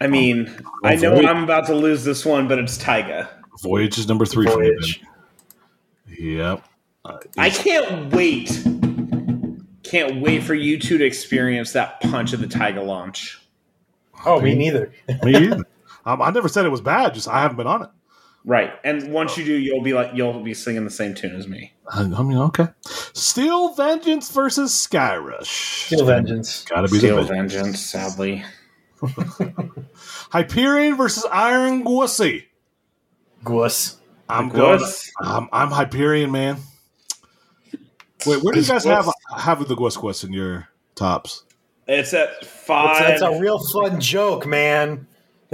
I mean, I know Voyage. I'm about to lose this one, but it's Taiga. Voyage is number three for me. Voyage. Yep. Uh, I can't wait. Can't wait for you two to experience that punch of the Taiga launch. Oh, me neither. me either. Um, I never said it was bad. Just I haven't been on it. Right. And once you do, you'll be like you'll be singing the same tune as me. I, I mean, okay. Steel Vengeance versus Skyrush. Steel Vengeance. Gotta be Steel the Vengeance, sadly. Hyperion versus Iron Gwussy. Gwuss. I'm Gwuss? going. I'm, I'm Hyperion, man. Wait, where do you guys Gwuss- have have the Gwus Gwus in your tops? It's at That's, five. that's a real fun joke, man.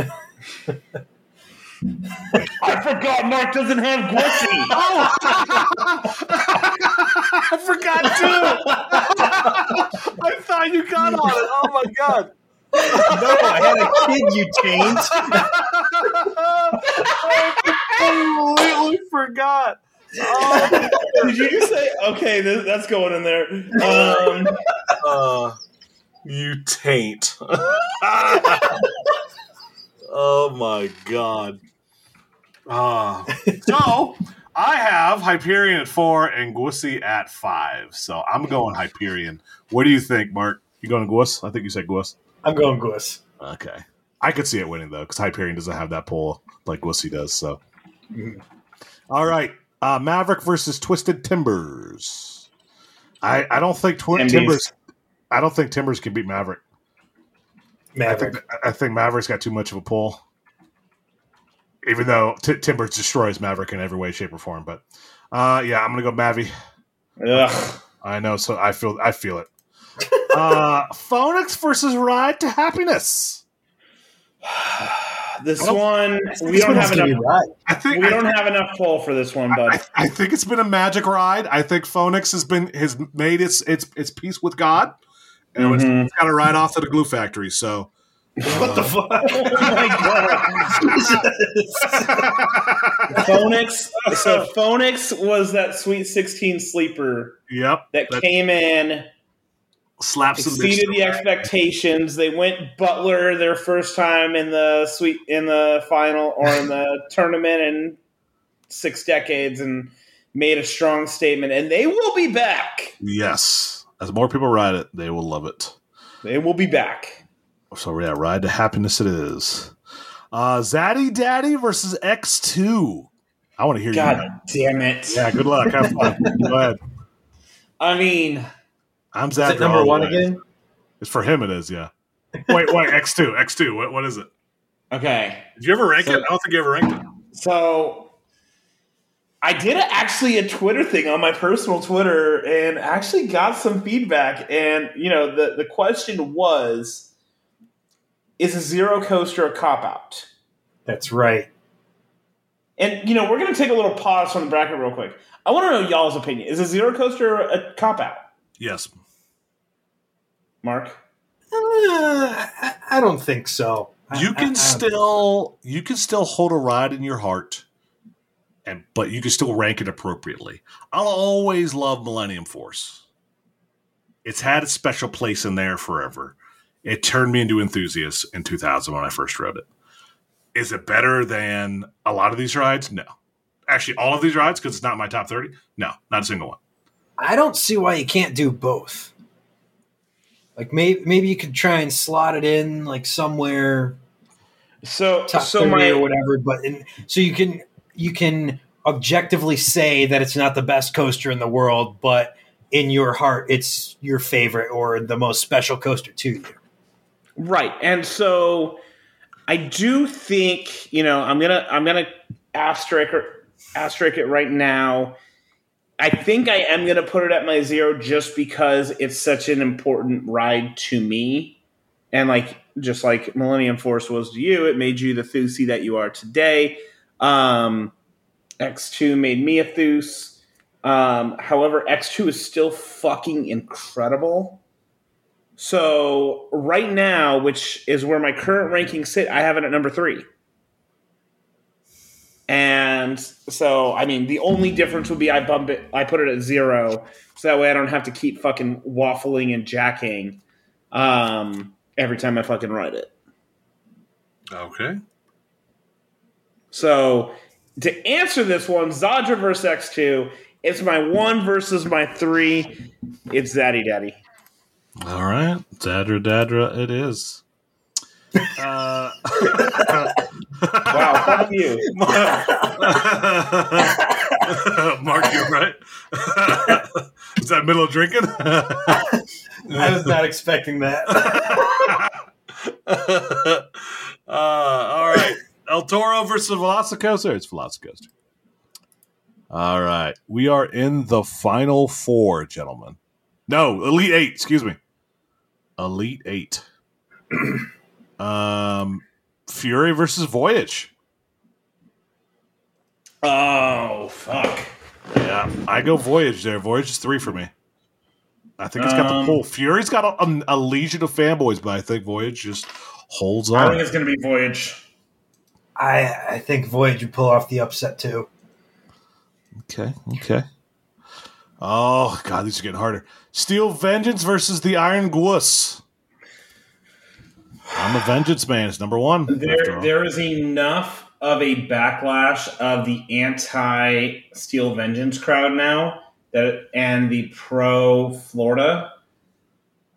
I forgot Mark doesn't have Gwissy. Oh! I forgot too. I thought you got on it. Oh my god! No, I had a kid, you taint. I completely forgot. Oh, Did you just say okay? This, that's going in there. Um, uh, you taint. oh my god. Uh, so I have Hyperion at four and Gwussy at five. So I'm going Hyperion. What do you think, Mark? You going to Gwuss? I think you said Gwuss. I'm going Gwuss. Okay. I could see it winning though, because Hyperion doesn't have that pull like Wussy does. So, all right, uh, Maverick versus Twisted Timbers. I I don't think Twi- Timbers. I don't think Timbers can beat Maverick. I Maverick. think I think Maverick's got too much of a pull. Even though T- Timbers destroys Maverick in every way, shape, or form, but uh, yeah, I'm gonna go Mavi. ugh. I know, so I feel I feel it. uh, Phoenix versus Ride to Happiness. This one we don't have enough. be right. I think We I- don't have enough pull for this one, bud. I, I think it's been a magic ride. I think Phoenix has been has made its its its peace with God, and it's- Mhm. it's got to ride off to the glue factory. So, What the fuck? oh my god! Phoenix. So Phoenix was that Sweet Sixteen sleeper yep, that, That- came in, slaps exceeded the expectations. They went Butler their first time in the sweet in the final or in the tournament in six decades and made a strong statement. And they will be back. Yes, as more people ride it, they will love it. They will be back. So yeah, ride to happiness it is. Uh, Zaddy Daddy versus X two. I want to hear God you. damn it! Yeah, good luck. Have fun. Go ahead. I mean, I'm Is Zadra. it number one way. again? It's for him. It is. Yeah. Wait, wait. X two. X two. What? What is it? okay. Did you ever rank So- it? I don't think you ever ranked it. So I did actually a Twitter thing on my personal Twitter and actually got some feedback. And you know, the the question was, is a zero coaster a cop out? That's right. And you know, we're going to take a little pause from the bracket real quick. I want to know y'all's opinion. Is a zero coaster a cop out? Yes. Mark. Uh, I, I don't think so. You I- can I- still you can still hold a ride in your heart and but you can still rank it appropriately. I'll always love millennium force. It's had a special place in there forever. It turned me into enthusiast in 2000 when i first rode it. Is it better than a lot of these rides? No. Actually all of these rides because it's not my top 30 no not a single one. I don't see why you can't do both. Like maybe maybe you could try and slot it in like somewhere So top so 30 my or whatever, but in, so you can you can objectively say that it's not the best coaster in the world, but in your heart it's your favorite or the most special coaster to you. Right. And so I do think, you know, I'm gonna I'm gonna asterisk asterisk it right now. I think I am gonna put it at my zero just because it's such an important ride to me. And like just like Millennium Force was to you, it made you the Thusi that you are today. Um X2 made me a Thus. Um, however, X2 is still fucking incredible. So right now, which is where my current rankings sit, I have it at number three. And so, I mean, the only difference would be I bump it, I put it at zero, so that way I don't have to keep fucking waffling and jacking um, every time I fucking ride it. okay So to answer this one, Zadra versus X2, it's my one versus my three. It's Zaddy Daddy. all right dadra dadra it is uh, Wow, fuck you. Mark, you're right. Is that middle of drinking? I was not expecting that. uh, all right. El Toro versus Velocicoaster. It's Velocicoaster. All right. We are in the final four, gentlemen. No, Elite Eight, excuse me. Elite Eight. um Fury versus Voyage. Oh fuck! Yeah, I go Voyage there. Voyage is three for me. I think it's got Um, the pull. Fury's got a, a, a legion of fanboys, but I think Voyage just holds on. I think it's gonna be Voyage. I I think Voyage would pull off the upset too. Okay, okay. Oh god, these are getting harder. Steel Vengeance versus the Iron Gwus. I'm a Vengeance man. It's number one. There, there is enough of a backlash of the anti Steel Vengeance crowd now that, and the pro Florida.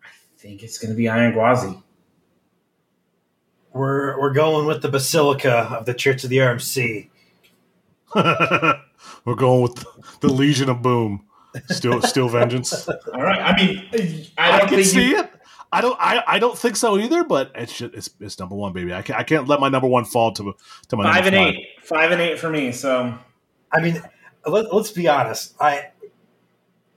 I think it's going to be Iron Gwazi. We're we're going with the Basilica of the Church of the RMC. We're going with the Legion of Boom. Still, Steel Vengeance. All right. I mean, I I, don't can think see you, it. I don't. I, I don't think so either. But it's just, it's, it's number one, baby. I can't, I can't let my number one fall to to my five number and eight, five and eight for me. So I mean, let, let's be honest. I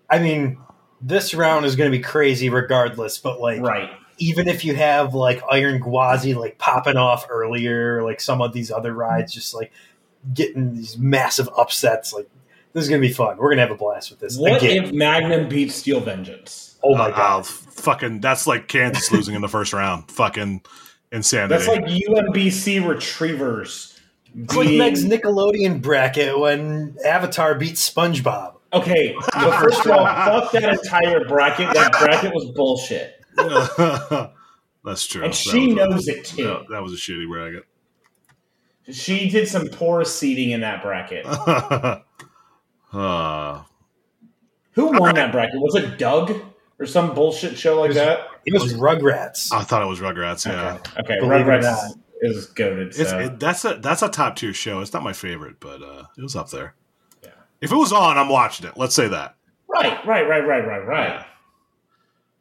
I mean, this round is going to be crazy regardless. But like, right. even if you have like Iron Gwazi like popping off earlier, like some of these other rides, just like getting these massive upsets, like this is gonna be fun. We're gonna have a blast with this. What Again. if Magnum beats Steel Vengeance? Oh my Uh, god! uh, fucking. That's like Kansas losing in the first round. Fucking insanity. That's like UMBC Retrievers. It's like Meg's Nickelodeon bracket when Avatar beats SpongeBob. Okay, but first of all, fuck that entire bracket. That bracket was bullshit, That's true. and That she was a- knows it too. yeah, that was a shitty bracket. She did some poor seating in that bracket. uh, Who won that bracket? Was it Doug or some bullshit show like that? It was Rugrats. I thought it was Rugrats. Yeah, Okay, Believe Rugrats is, is goaded. So. it, that's a that's a top tier show. It's not my favorite, but uh, it was up there. Yeah. If it was on, I'm watching it. Let's say that. right, right, right, right, right, right.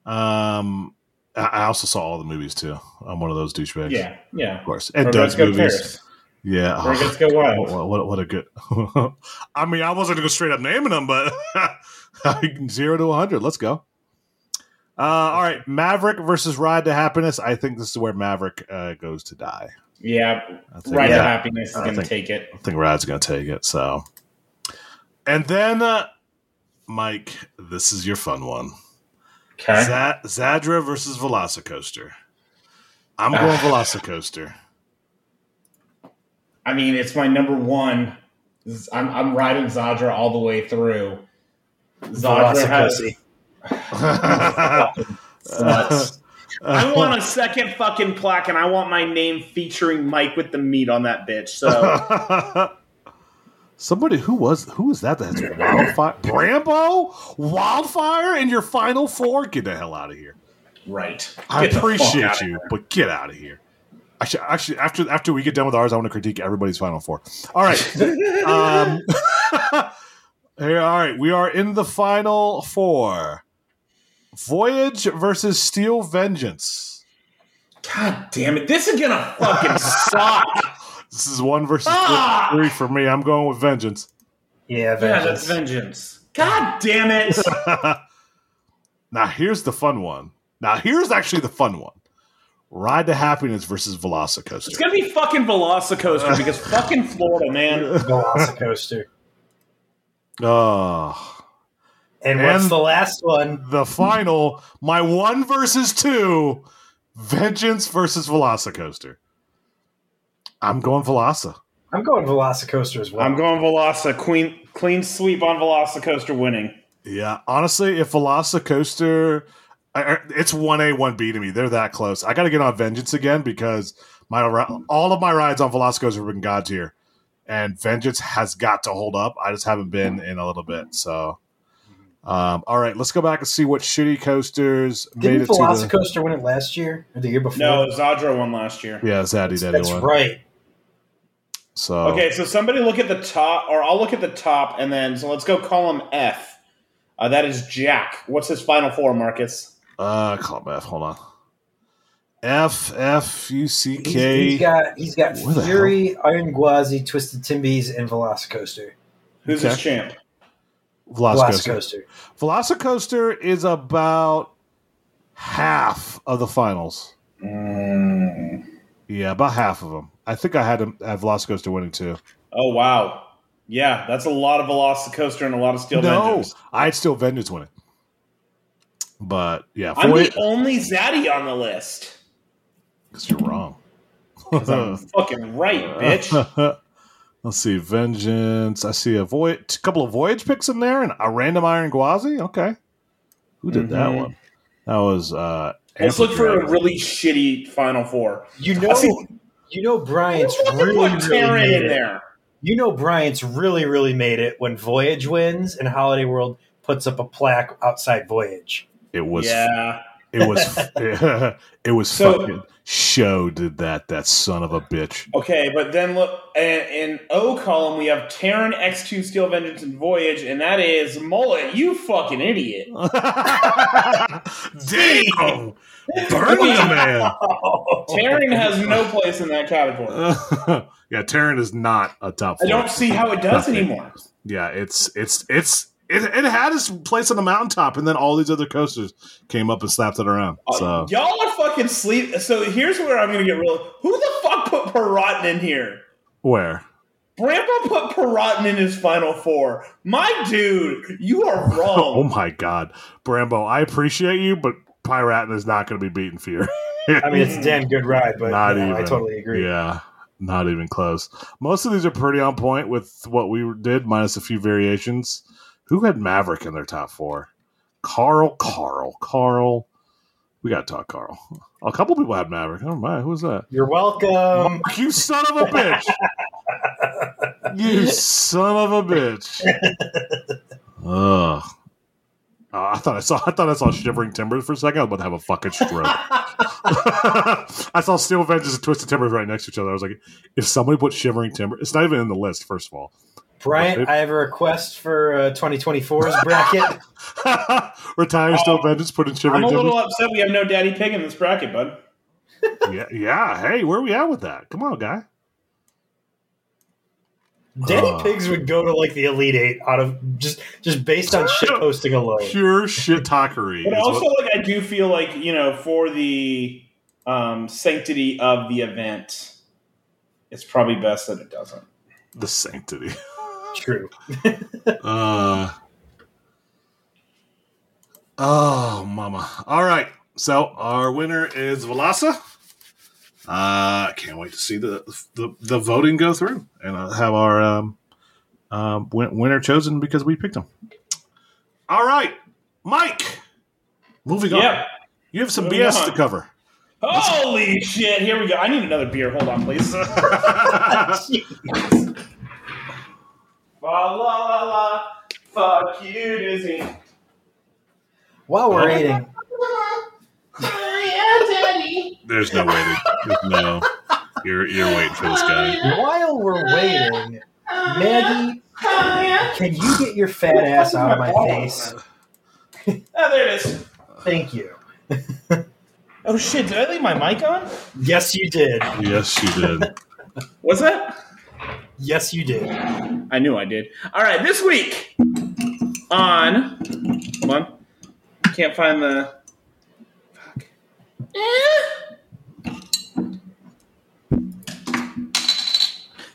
Um, I I also saw all the movies too. I'm one of those douchebags. Yeah, yeah. of course. And Rugrats Doug's movies. Paris. Yeah. oh, Rugrats Go Wild. what, what, what a good. I mean, I wasn't going to go straight up naming them, but zero to 100. Let's go. Uh, all right. Maverick versus Ride to Happiness. I think this is where Maverick uh, goes to die. Yeah, I think, Ride to Happiness is I going to think- take it. I think Ride's going to take it. So, and then, uh, Mike, this is your fun one. Okay. Za- Zadra versus Velocicoaster. I'm going. Velocicoaster. I mean, it's my number one. Z- I'm, I'm riding Zadra all the way through. Zadra has. Sluts. I want a second fucking plaque, and I want my name featuring Mike with the meat on that bitch. So Somebody who was who was that? That's wildfire. Brambo, wildfire in your final four. Get the hell out of here. right, I Get fuck appreciate you, but get out of here. Actually, actually, after after we get done with ours, I want to critique everybody's final four. All right. um, here, all right. We are in the final four. Voyage versus Steel Vengeance. God damn it! This is gonna fucking suck. This is one versus Ah! three for me. I'm going with Vengeance. Yeah, Yeah, vengeance. that's vengeance. God damn it! now here's the fun one. Now here's actually the fun one. Ride to Happiness versus Velocicoaster. It's gonna be fucking Velocicoaster because fucking Florida, man. Velocicoaster. Oh, And what's the last one? the final, my one versus two, Vengeance versus Velocicoaster. I'm going Veloci. I'm going Velocicoaster as well. I'm going Veloci. Queen, clean sweep on Velocicoaster winning. Yeah, honestly, if Velocicoaster, I- I- it's one A, one B to me. They're that close. I got to get on Vengeance again because my all of my rides on Velocicoaster have been God tier, and Vengeance has got to hold up. I just haven't been in a little bit. So, um, all right, let's go back and see what shitty coasters made Didn't it to the. Velocicoaster win it last year or the year before? No, Zadra won last year. Yeah, Zaddy Daddy that's one. right. So Okay, so somebody look at the top, or I'll look at the top, and then so let's go column F. Uh, that is Jack. What's his final four, Marcus? Uh, call him F. Hold on. F F U C He's- K. he's got he's got Where Fury, Iron Gwazi, Twisted Timbies, and Velocicoaster. Who's Okay. this champ? Velocicoaster. Velocicoaster. Is about half of the finals. Mm. Yeah, about half of them. I think I had him at Velocicoaster winning too. Oh wow, yeah, that's a lot of Velocicoaster and a lot of Steel no, Vengeance. I had still Vengeance winning. But yeah, I'm the only Zaddy on the list. Because you're wrong. 'Cause I'm fucking right, bitch. Let's see, Vengeance. I see a voyage, couple of voyage picks in there, and a random Iron Gwazi. Okay, who did that Mhm. one? That was. uh Let's look for a really shitty Final Four. You know, see- you know, Bryant's really, really made in it. there. You know, Bryant's really, really made it when Voyage wins and Holiday World puts up a plaque outside Voyage. It was. yeah, It was. it was So- fucking. Show did that. That son of a bitch. okay, but then look in, in O column we have Taron, X2, Steel Vengeance, and Voyage, and that is Mullet. You fucking idiot. Damn! Burn the man. Taron has no place in that category. yeah, Taron is not a top I don't see how it does anymore. Yeah, it's it's it's it, it had its place on the mountaintop, and then all these other coasters came up and slapped it around. So Uh, y'all are fucking sleep. So here's where I'm gonna get real. Who the fuck put Piraten in here? where? Grandpa put Piraten in his final four. My dude, you are wrong. Oh my God, Brambo! I appreciate you, but Piraten is not going to be beaten Fear. I mean, it's a damn good ride, but Not you know, I totally agree. Yeah, not even close. Most of these are pretty on point with what we did, minus a few variations. Who had Maverick in their top four? Carl, Carl, Carl. We got to talk Carl. A couple people had Maverick. Oh my, who was that? You're welcome. Mark, you son of a bitch! you son of a bitch! Ugh. Oh, I thought I saw. I thought I saw shivering timbers for a second. I was about to have a fucking stroke. I saw Steel Vengeance and Twisted Timbers right next to each other. I was like, if somebody put shivering timber, it's not even in the list. First of all, Bryant, I have a request for uh, 2024's bracket. retire still, Vengeance, put in shivering. I'm shivering a timbers. little upset we have no Daddy Pig in this bracket, bud. yeah, yeah. Hey, where are we at with that? Come on, guy. Daddy Uh. Pigs would go to like the Elite Eight out of just just based on shit posting alone. Pure shit talkery. But also, what- like, I do feel like you know, for the um, sanctity of the event, it's probably best that it doesn't. the sanctity. True. Uh, oh, mama. All right. So our winner is Velasa. Uh, can't wait to see the, the the voting go through and uh, have our um, um, win- winner chosen because we picked him. All right, Mike. Moving on. You have some Moving BS on. to cover. Holy shit! Here we go. I need another beer. Hold on, please. Fa la la la. Fuck you, Disney. While we're eating, There's no waiting. There's no. You're you're waiting for this guy. while we're waiting, Maggie, can you get your fat ass out of my face? Oh, there it is. Thank you. Oh shit! Did I leave my mic on? Yes, you did. Yes, you did. Was that? Yes, you did. I knew I did. All right, this week on. Hold on. Can't find the. Fuck.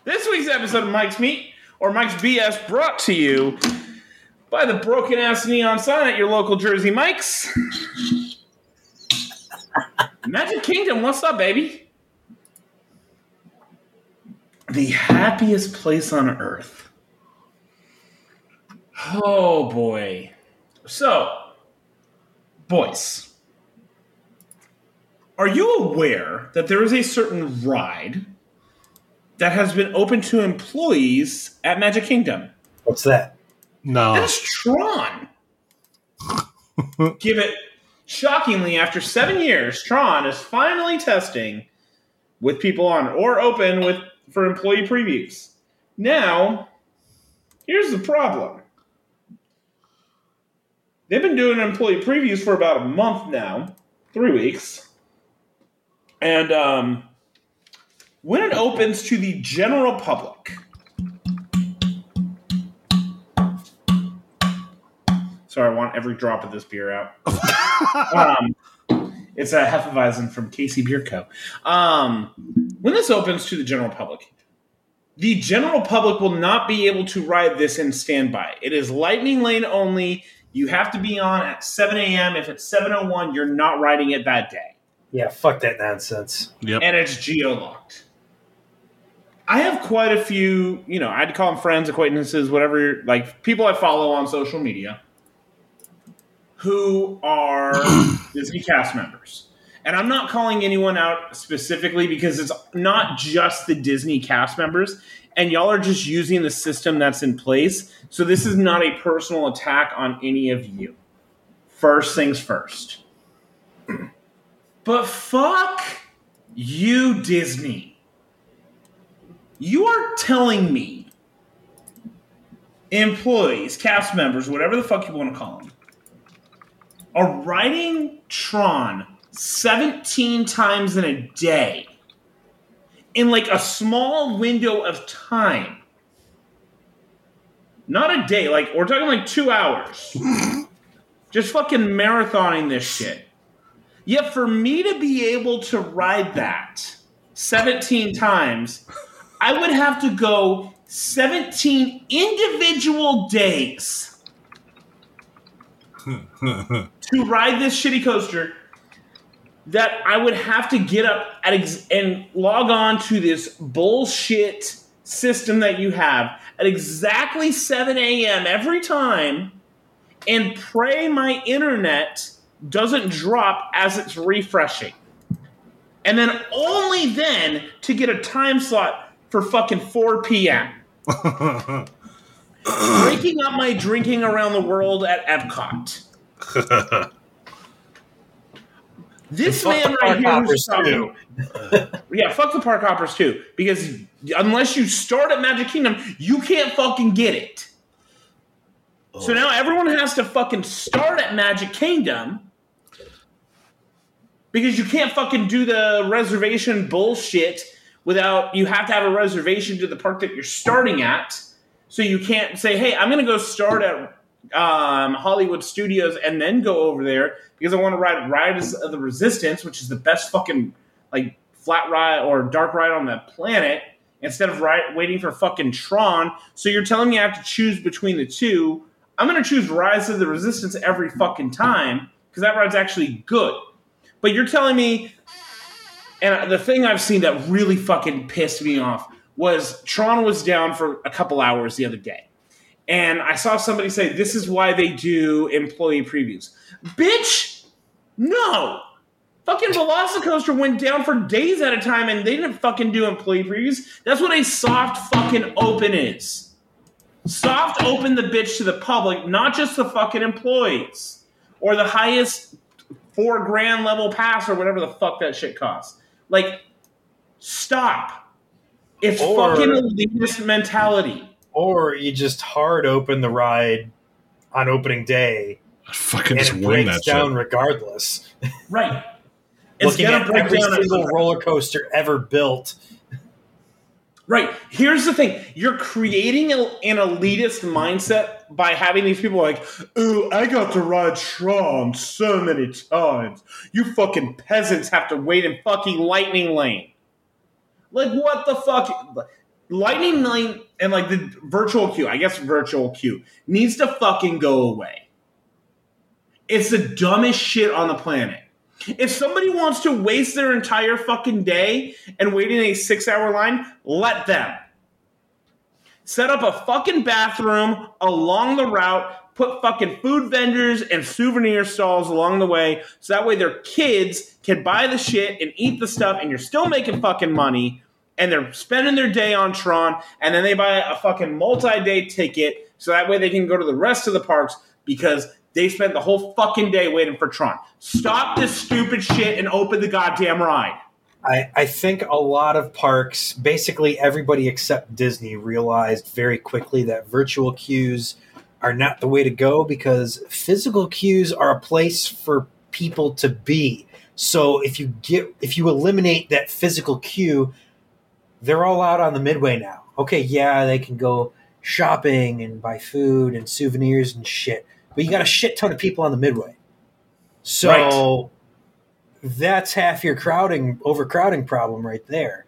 This week's episode of Mike's Meat or Mike's BS brought to you by the broken ass neon sign at your local Jersey Mike's. Magic Kingdom, what's up, baby? The happiest place on earth. Oh boy. So, boys, are you aware that there is a certain ride that has been open to employees at Magic Kingdom? What's that? No. That's Tron. Give it shockingly after seven years, Tron is finally testing with people on or open with for employee previews. Now, here's the problem. They've been doing employee previews for about a month now, three weeks. And um, when it opens to the general public, sorry, I want every drop of this beer out. um, it's a Hefeweizen from Casey Beer Co. Um, when this opens to the general public, the general public will not be able to ride this in standby. It is lightning lane only. You have to be on at 7 a.m. If it's 7:01, you're not riding it that day, Yeah, fuck that nonsense. Yep. and it's geo locked. I have quite a few, you know, I'd call them friends, acquaintances, whatever, like people I follow on social media who are Disney cast members. And I'm not calling anyone out specifically because it's not just the Disney cast members, and y'all are just using the system that's in place. So this is not a personal attack on any of you. First things first. But fuck you, Disney. You are telling me employees, cast members, whatever the fuck you want to call them, are riding Tron 17 times in a day in like a small window of time. Not a day, like we're talking like two hours. Just fucking marathoning this shit. Yet for me to be able to ride that 17 times, I would have to go 17 individual days to ride this shitty coaster that I would have to get up at ex- and log on to this bullshit system that you have at exactly 7 a.m. every time and pray my internet doesn't drop as it's refreshing. And then only then to get a time slot for fucking 4 p.m. Breaking up my drinking around the world at Epcot. This man right here who's talking, yeah, fuck the park hoppers too. Because unless you start at Magic Kingdom, you can't fucking get it. So now everyone has to fucking start at Magic Kingdom because you can't fucking do the reservation bullshit without you have to have a reservation to the park that you're starting at. So you can't say, "Hey, I'm going to go start at um, Hollywood Studios and then go over there because I want to ride Rise of the Resistance, which is the best fucking like flat ride or dark ride on the planet." Instead of ri- waiting for fucking Tron, so you're telling me I have to choose between the two. I'm going to choose Rise of the Resistance every fucking time because that ride's actually good. But you're telling me, and the thing I've seen that really fucking pissed me off was Tron was down for a couple hours the other day. And I saw somebody say, this is why they do employee previews. Bitch, no. Fucking Velocicoaster went down for days at a time and they didn't fucking do employee previews. That's what a soft fucking open is. Soft open the bitch to the public, not just the fucking employees or the highest four grand level pass or whatever the fuck that shit costs. Like, stop. It's Or- fucking elitist mentality. Or you just hard open the ride on opening day I Fucking and just it breaks that down shit. regardless. Right. It's Looking gonna at break every down. single roller coaster ever built. Right. Here's the thing. You're creating a, an elitist mindset by having these people like, ooh, I got to ride Tron so many times. You fucking peasants have to wait in fucking Lightning Lane. Like, what the fuck? Lightning Lane and like the virtual queue, I guess virtual queue, needs to fucking go away. It's the dumbest shit on the planet. If somebody wants to waste their entire fucking day and wait in a six hour line, let them. Set up a fucking bathroom along the route, put fucking food vendors and souvenir stalls along the way, so that way their kids can buy the shit and eat the stuff, and you're still making fucking money, and they're spending their day on Tron, and then they buy a fucking multi day ticket, so that way they can go to the rest of the parks because they spent the whole fucking day waiting for Tron. Stop this stupid shit and open the goddamn ride. I, I think a lot of parks, basically everybody except Disney, realized very quickly that virtual queues are not the way to go because physical queues are a place for people to be. So if you get if you eliminate that physical queue, they're all out on the midway now. Okay, yeah, they can go shopping and buy food and souvenirs and shit, but you got a shit ton of people on the midway. So that's half your crowding overcrowding problem right there.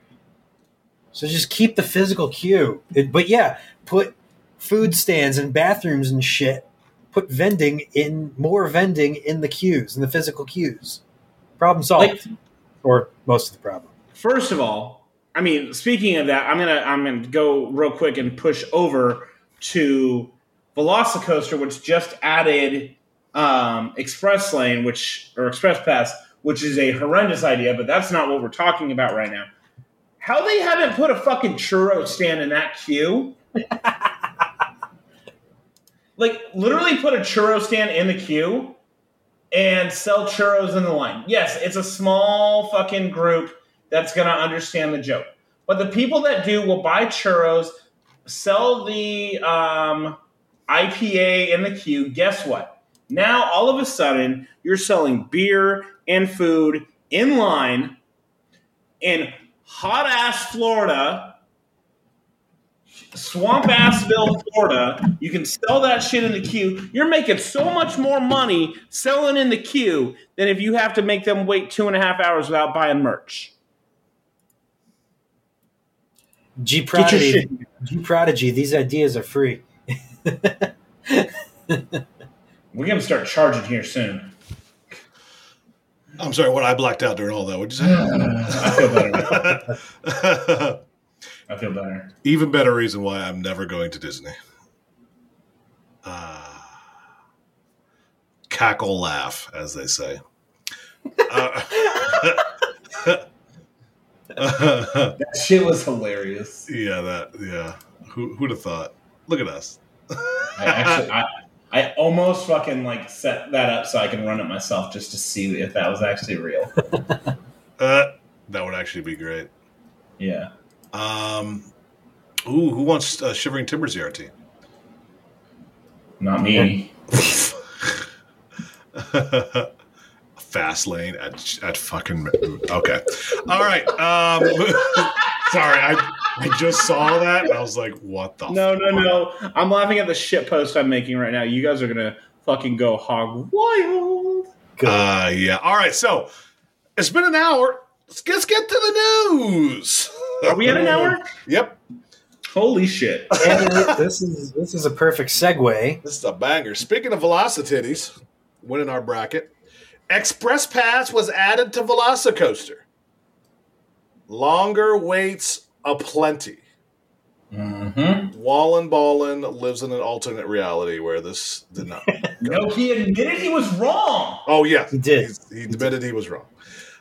So just keep the physical queue. It- but yeah, put food stands and bathrooms and shit. Put vending in more vending in the queues in the physical queues. Problem solved, Like- or most of the problem. First of all, I mean, speaking of that, I'm gonna I'm gonna go real quick and push over to Velocicoaster, which just added um, Express Lane, which or Express Pass, which is a horrendous idea, but that's not what we're talking about right now. How they haven't put a fucking churro stand in that queue? like literally put a churro stand in the queue and sell churros in the line. Yes, it's a small fucking group that's going to understand the joke. But the people that do will buy churros, sell the um, IPA in the queue. Guess what? Now, all of a sudden, you're selling beer and food in line in hot ass Florida, swamp assville, Florida. You can sell that shit in the queue. You're making so much more money selling in the queue than if you have to make them wait two and a half hours without buying merch. G Prodigy, G Prodigy, these ideas are free. We're gonna start charging here soon. I'm sorry, what I blacked out during all that. What'd you say? I feel better. I feel better. Even better reason why I'm never going to Disney. Uh, cackle laugh, as they say. Uh, That shit was hilarious. yeah, that yeah. Who who'd have thought? Look at us. I actually, I, I almost fucking like set that up so I can run it myself just to see if that was actually real. Uh, that would actually be great. Yeah. Um, ooh, who wants uh, Shivering Timbers ERT? Not me. Fast lane at at fucking okay. All right. Um, sorry, I I just saw that and I was like, what the? No, no, fuck? no. I'm laughing at the shit post I'm making right now. You guys are gonna fucking go hog wild. Good. Uh, yeah. All right. So it's been an hour. Let's, let's get to the news. Are we at an hour? Yep. Holy shit. and this is this is a perfect segue. This is a banger. Speaking of Velocititties, winning our bracket, Express Pass was added to Velocicoaster. Longer waits aplenty. Mm-hmm. Wallen Ballin lives in an alternate reality where this did not. No, he admitted he was wrong. Oh yeah, He did. He's- He admitted he was wrong.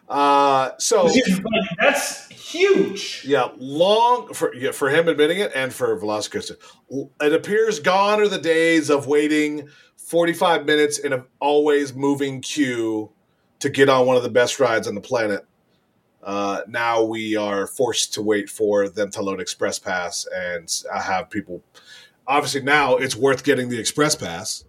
Uh, so Which is, like, that's huge. yeah, long for yeah, for him admitting it and for Velocicoaster. It appears gone are the days of waiting 45 minutes in an always moving queue to get on one of the best rides on the planet. Uh, now we are forced to wait for them to load Express Pass and have people. Obviously, now it's worth getting the Express Pass.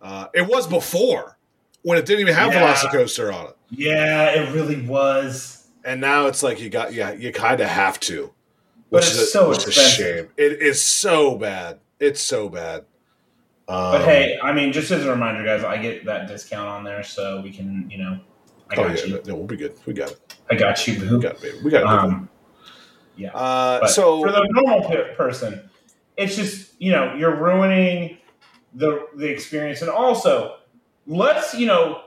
Uh, it was before when it didn't even have Yeah. Velocicoaster on it Yeah, it really was. and now it's like you got yeah you kind of have to But which it's is a, so which is a expensive. shame it is so bad it's so bad um, But hey, I mean, just as a reminder, guys, I get that discount on there, so we can, you know, I oh yeah you. no, we'll be good. We got it. I got you, we got it we got it Um, uh, so for the normal pe- person, it's just you know you're ruining the the experience, and also let's you know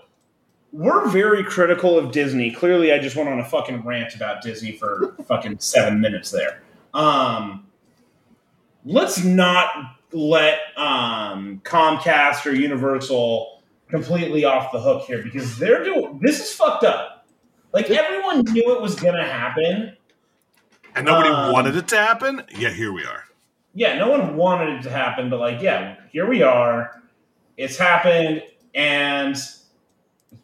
we're very critical of Disney. Clearly, I just went on a fucking rant about Disney for fucking seven minutes there. Um, let's not let um, Comcast or Universal completely off the hook here because they're doing this is fucked up. Like everyone knew it was gonna happen. and nobody um, wanted it to happen yeah here we are yeah, no one wanted it to happen, but like, yeah, here we are. It's happened, and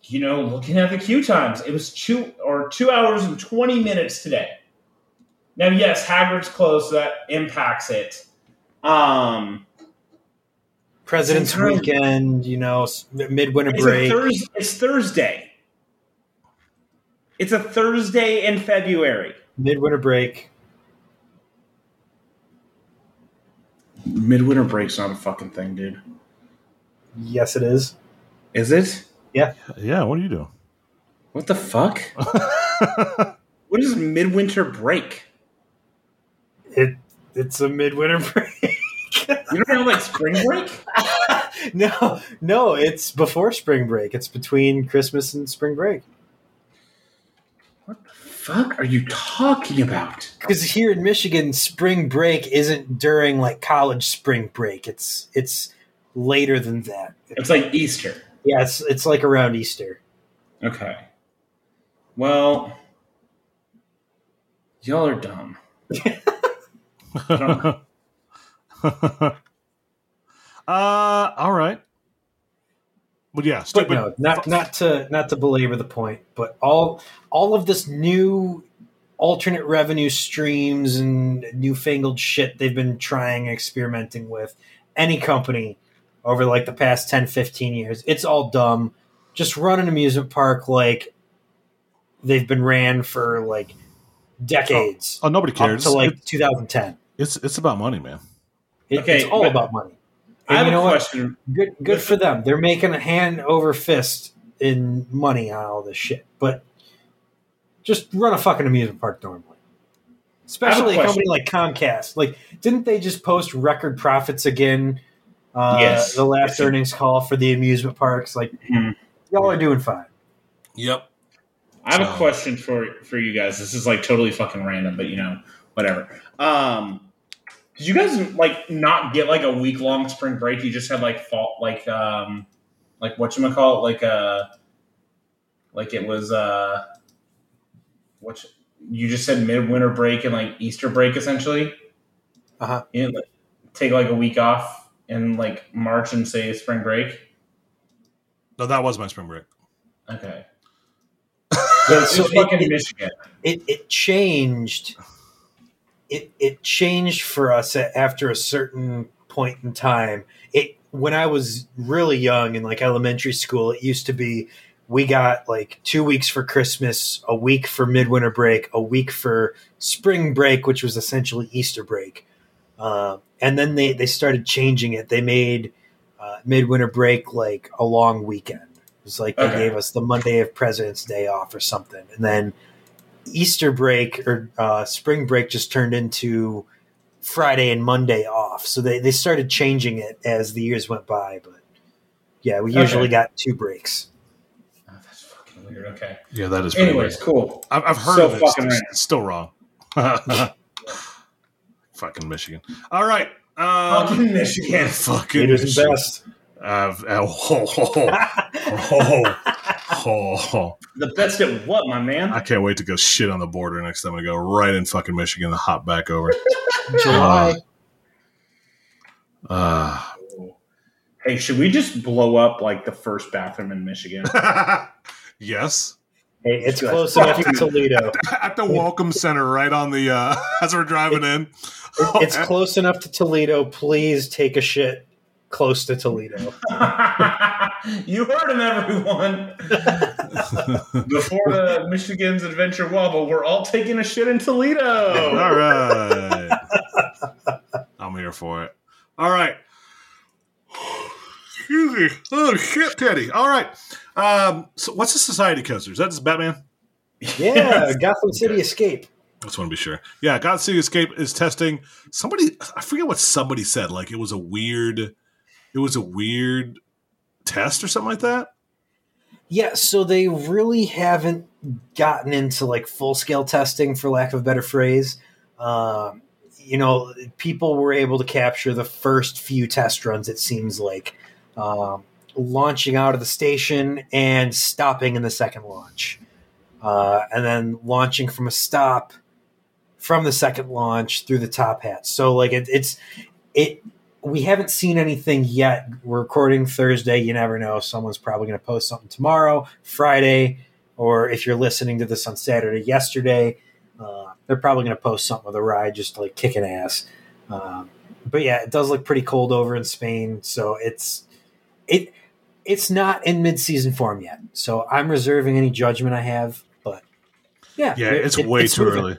you know, looking at the queue times, it was two or two hours and twenty minutes today. Now, yes, Hagrid's closed, so that impacts it. Um, President's time. weekend, you know, s- midwinter it's, a break. Thurs it's Thursday. It's a Thursday in February. Midwinter break. Midwinter break's not a fucking thing, dude. Yes, it is. Is it? Yeah, Yeah. what are you doing? What the fuck? what is midwinter break? It it's a midwinter break. You don't have like spring break? no, no, it's before spring break. It's between Christmas and spring break. What the fuck are you talking about? Because here in Michigan, spring break isn't during like college spring break. It's it's later than that. It's like Easter. Yeah, it's it's like around Easter. Okay. Well, y'all are dumb. uh, all right. But yeah, But no, not not to not to belabor the point, but all all of this new alternate revenue streams and newfangled shit they've been trying and experimenting with any company over like the past 10 15 years it's all dumb just run an amusement park like they've been ran for like decades Oh, nobody up cares. to like It- 2010 it's it's about money, man. It- Okay, it's all about money I have and you know a what question. good good for them. They're making a hand over fist in money on all this shit. But just run a fucking amusement park normally. Especially a, question. company like Comcast. Like, didn't they just post record profits again? Uh, Yes. The last Yes. earnings call for the amusement parks. Like, Mhm. y'all are doing fine. Yep. I have So- a question for for you guys. This is like totally fucking random, but you know, whatever. Um, did you guys like not get like a week long spring break? You just had like fall, like um, like what you call it, like uh, like it was uh, what you just said midwinter break and like Easter break essentially. Uh-huh. You didn't, like, take like a week off in like March and say spring break. No, that was my spring break. Okay. Yeah, It's so it- fucking it- Michigan. it it changed it it changed for us after a certain point in time. It when i was really young in like elementary school it used to be we got like two weeks for christmas a week for midwinter break a week for spring break which was essentially easter break. Uh, and then they they started changing it. They made uh, midwinter break like a long weekend. It was like they gave us the monday of president's day off or something. And then Easter break or uh, spring break just turned into Friday and Monday off. So they, they started changing it as the years went by. But yeah, we Okay. usually got two breaks. Oh, that's fucking weird. Okay. Yeah, that is. Anyways, weird. cool. I've, I've heard So of it. fucking It's, it's still wrong. fucking Michigan. All right. Um, Fucking Michigan. fucking It is Michigan. best. Uh, oh, oh, oh, oh. The best at what, my man? I can't wait to go shit on the border next time I go right in fucking Michigan and hop back over. July. Uh, Hey, should we just blow up like the first bathroom in Michigan? yes. Hey, it's Good. close enough to Toledo. At the welcome center, right on the uh as we're driving in. It's close enough to Toledo. Please take a shit close to Toledo. you heard him, everyone. Before the Michigan's Adventure Wobble, we're all taking a shit in Toledo. All right. I'm here for it. All right. Excuse me. Oh shit, Teddy. All right. Um, so what's the Society Coaster? Is that just Batman? Yeah, Gotham City Escape. I just want to be sure. Yeah, Gotham City Escape is testing. Somebody, I forget what somebody said. Like it was a weird, it was a weird test or something like that. Yeah, so they really haven't gotten into like full scale testing, for lack of a better phrase. Um, you know, people were able to capture the first few test runs. It seems like um, launching out of the station and stopping in the second launch, uh, and then launching from a stop from the second launch through the top hat. So like it, it's it we haven't seen anything yet. We're recording Thursday. You never know. Someone's probably going to post something tomorrow, Friday, or if you're listening to this on Saturday, yesterday, uh, they're probably going to post something with a ride just like kicking ass. Um, but yeah, it does look pretty cold over in Spain, so it's it it's not in mid season form yet. So I'm reserving any judgment I have, but Yeah, Yeah, it- it's it- way it's too moving. early.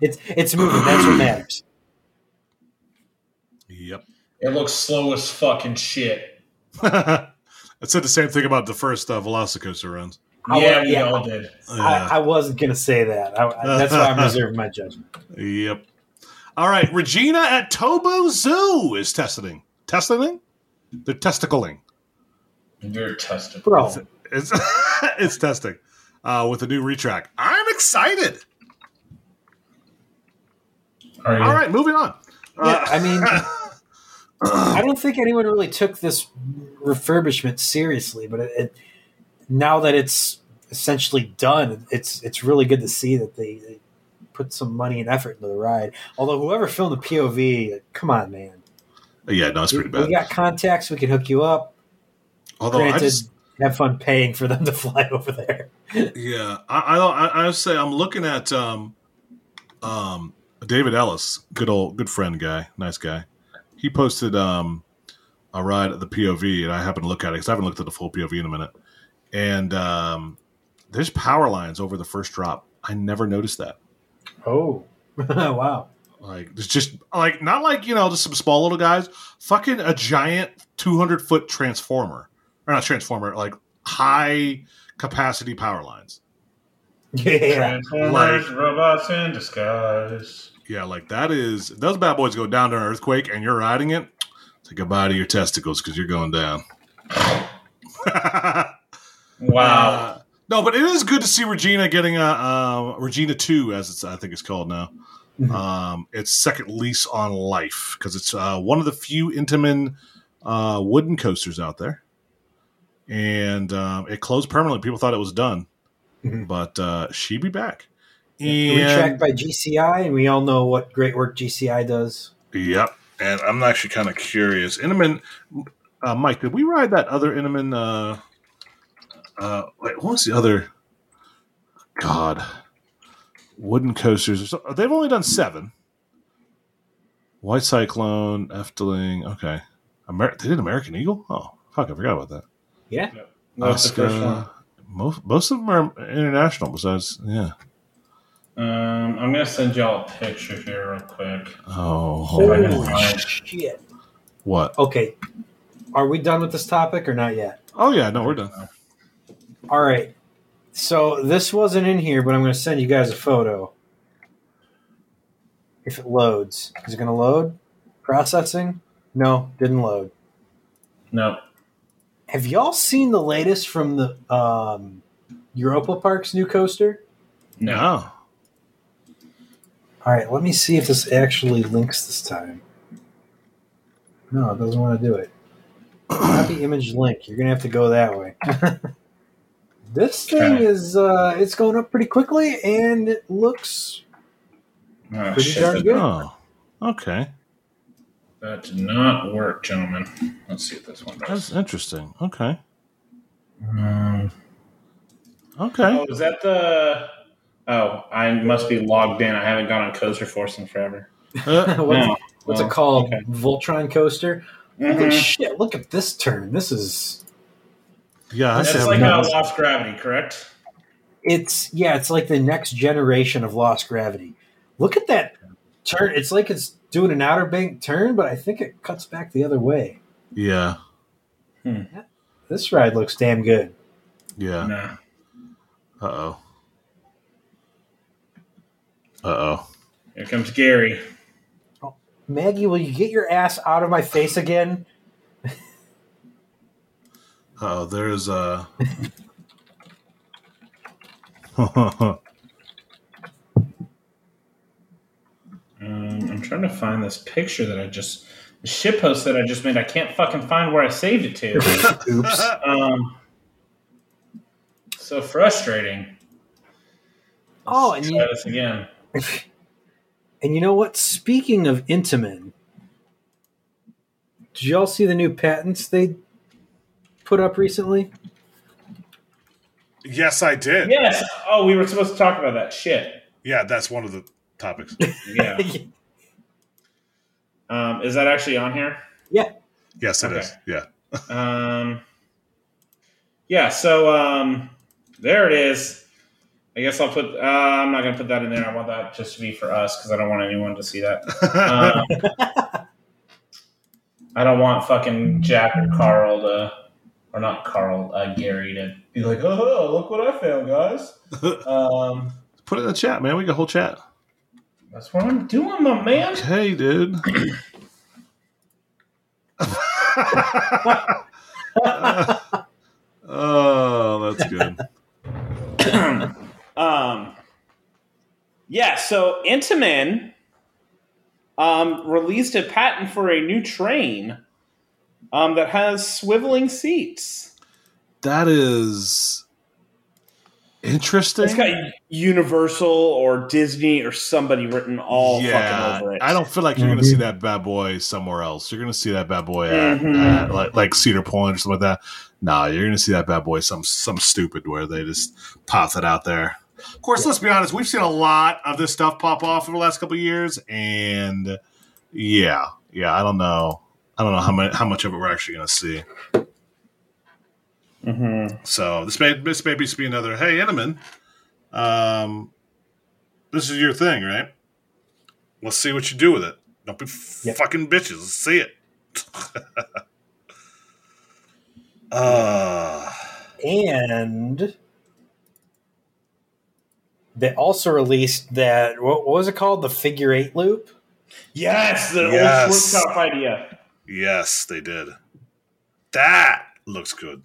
It's it's moving. That's what matters. Yep. It looks slow as fucking shit. I said the same thing about the first uh, Velocicoaster runs. Yeah, we yeah. all did. Yeah. I, I wasn't gonna say that. I, I- that's why I'm reserving my judgment. Yep. All right, Regina at Tobu Zoo is testing. Testing? They're testicling. You're tested. Bro, It's it's testing uh, with a new retrack. I'm excited. Are you? All right, moving on. yeah, Uh, I mean, I don't think anyone really took this refurbishment seriously, but it, it now that it's essentially done, it's it's really good to see that they, they put some money and effort into the ride. Although whoever filmed the POV, come on, man, yeah, no, it's pretty we, bad. we got contacts, we can hook you up. Although I Granted, just, have fun paying for them to fly over there. yeah, I I, I I say I'm looking at um, um, David Ellis, good old good friend guy, nice guy. He posted um, a ride at the POV, and I happened to look at it because I haven't looked at the full POV in a minute. And um, there's power lines over the first drop. I never noticed that. Oh, wow! Like there's just like not like you know just some small little guys. Fucking a giant 200 foot transformer or not transformer, like high capacity power lines. Yeah, Transformers, robots in disguise. Yeah, like that is those bad boys go down to an earthquake and you're riding it. Say goodbye to your testicles because you're going down. Wow. Uh, no, but it is good to see Regina getting a uh, Regina Two, as it's I think it's called now. Mhm. Um, its second lease on life because it's uh, one of the few Intamin uh, wooden coasters out there, and um, it closed permanently. People thought it was done, Mhm. but uh, she be back. Retracked And by GCI, and we all know what great work GCI does. yep, and I'm actually kind of curious. Intamin, uh, Mike, did we ride that other Intamin? Uh, uh, wait, what was the other? God, wooden coasters. They've only done seven. White Cyclone, Efteling. Okay, Amer- they did American Eagle. Oh, fuck, I forgot about that. Yeah, What's the first one? Oscar. Most most of them are international. Besides, yeah. Um, I'm gonna send y'all a picture here real quick. Oh, Holy holy shit. shit. what? Okay, are we done with this topic or not yet? Oh yeah, no, we're done. All right. So this wasn't in here, but I'm going to send you guys a photo. If it loads, is it going to load? Processing? No, didn't load. No. Have y'all seen the latest from the um, Europa Park's new coaster? No. No. All right, let me see if this actually links this time. No, it doesn't want to do it. Copy image link. You're gonna have to go that way. this thing Okay. is uh, it's going up pretty quickly, and it looks Oh, Pretty shit. darn good. Oh, okay. that did not work, gentlemen. Let's see if this one does. That's interesting. Okay. Um, Okay. oh, is that the? Oh, I must be logged in. I haven't gone on Coaster Force in forever. What's, No. what's Oh, it called? okay. Voltron coaster. Holy Mhm. shit! Look at this turn. This is yeah, I This That's have is like no- a lost gravity, correct? it's yeah, it's like the next generation of Lost Gravity. Look at that turn. It's like it's doing an outer bank turn, but I think it cuts back the other way. yeah, This ride looks damn good. yeah. Nah. Uh oh. Uh oh. Here comes Gary. Maggie, will you get your ass out of my face again? Oh, there's a. Um, I'm trying to find this picture that I just the ship post that I just made. I can't fucking find where I saved it to. Oops. um, so frustrating. Oh, Let's and try you, this again. and you know what? Speaking of Intamin, did y'all see the new patents they put up recently? yes, I did. Yes. Oh, we were supposed to talk about that shit. Yeah, that's one of the topics. Yeah. um, is that actually on here? Yeah. Yes, it Okay. is. Yeah. Um, yeah. So um, there it is. I guess I'll put. Uh, I'm not gonna put that in there. I want that just to be for us because I don't want anyone to see that. Um, I don't want fucking Jack or Carl to, or not Carl, uh, Gary to be like, "Oh, look what I found, guys." Um, Put it in the chat, man. We got a whole chat. that's what I'm doing, my man. Okay, dude. oh, that's good. um, yeah, so Intamin um, released a patent for a new train um, that has swiveling seats. That is interesting. It's got Universal or Disney or somebody written all fucking over it. I don't feel like you're going to Mhm. see that bad boy somewhere else. You're going to see that bad boy at, Mhm. at, like, like Cedar Point or something like that. Nah, you're going to see that bad boy some some stupid where they just pop it out there. Of course, let's be honest. We've seen a lot of this stuff pop off over the last couple of years, and yeah, yeah. I don't know. I don't know how much how much of it we're actually going to see. Mm-hmm. So this may this may just be another. Hey, Intamin, um, this is your thing, right? Let's see what you do with it. Don't be Yep. fucking bitches. Let's see it. uh, and they also released that what, what was it called? The figure eight loop. Yes, the Yes. old Schwarzkopf idea. yes, they did. That looks good.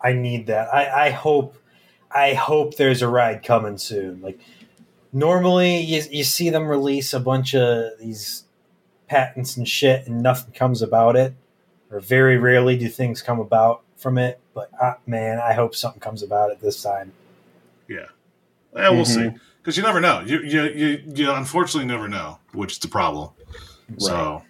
I need that. I, I hope I hope there's a ride coming soon. Like normally you, you see them release a bunch of these patents and shit and nothing comes about it. Or very rarely do things come about from it. But uh, man, I hope something comes about it this time. Yeah, yeah, we'll see. Mhm. Because you never know. You, you you you unfortunately never know, which is the problem. So,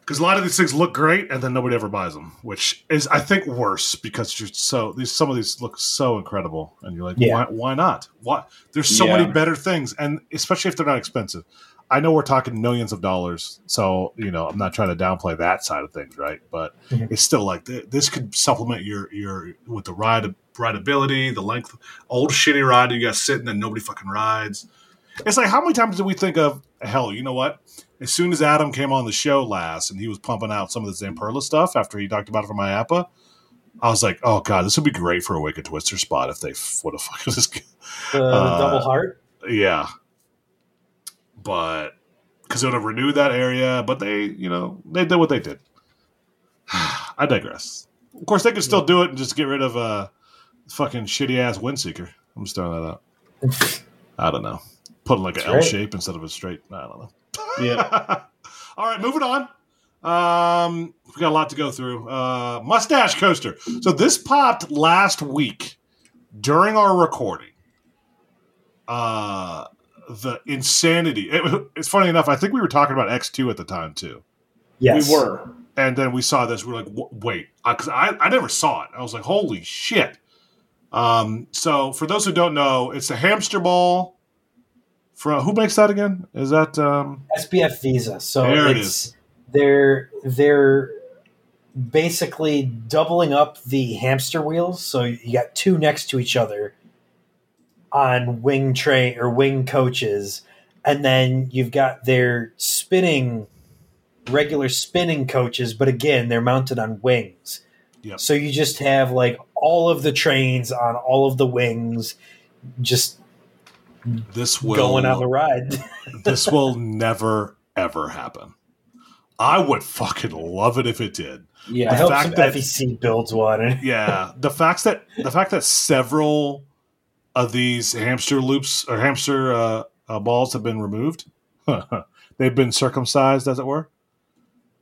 because a lot of these things look great and then nobody ever buys them, which is I think worse because you're so these some of these look so incredible and you're like, Yeah. why why not? Why there's so Yeah. many better things and especially if they're not expensive. I know we're talking millions of dollars, so you know I'm not trying to downplay that side of things, right? But Mhm. it's still like th- this could supplement your your with the ride rideability, the length, old shitty ride you got sitting and nobody fucking rides. It's like how many times did we think of hell? You know what? As soon as Adam came on the show last and he was pumping out some of the Zamperla stuff after he talked about it for IAAPA, I was like, oh god, this would be great for a Wicked Twister spot if they would have fucking this. Uh, the double heart. Yeah, but because it would have renewed that area, but they, you know, they did what they did. I digress. Of course, they could still do it and just get rid of uh, fucking shitty ass Windseeker. I'm just throwing that out. I don't know. Put like an L right. shape instead of a straight. I don't know. Yeah. All right, moving on. Um, we got a lot to go through. Uh, mustache coaster. So this popped last week during our recording. Uh, the insanity. It, it's funny enough. I think we were talking about X two at the time too, Yes, We were. and then we saw this. We are like, wait, because I I never saw it. I was like, holy shit. Um, so for those who don't know, it's a hamster ball. From who makes that again? Is that um? SBF Visa. So There it it's they're they're basically doubling up the hamster wheels. So you got two next to each other on wing tray or wing coaches, and then you've got their spinning regular spinning coaches, but again they're mounted on wings. Yep. So you just have like all of the trains on all of the wings, just This will going on the ride. this will never ever happen. I would fucking love it if it did. Yeah. I hope fact that- FEC builds one. Yeah, the fact that the fact that several of these hamster loops or hamster uh, uh, balls have been removed, they've been circumcised, as it were.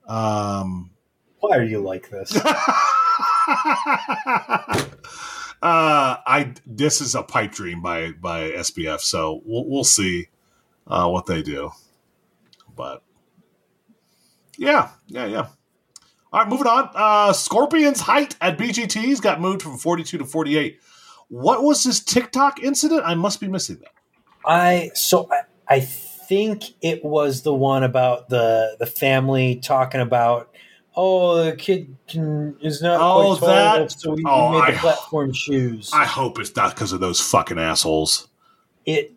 Um, Why are you like this? uh, I this is a pipe dream by by SBF, so we'll we'll see uh, what they do. But yeah, yeah, yeah. All right, moving on. Uh, Scorpion's height at BGT's got moved from 42 to 48. What was this TikTok incident? I must be missing that. I so I, I think it was the one about the the family talking about oh, the kid can, is not Oh, quite that- so we, we oh, made I- the platform shoes. I hope it's not because of those fucking assholes. it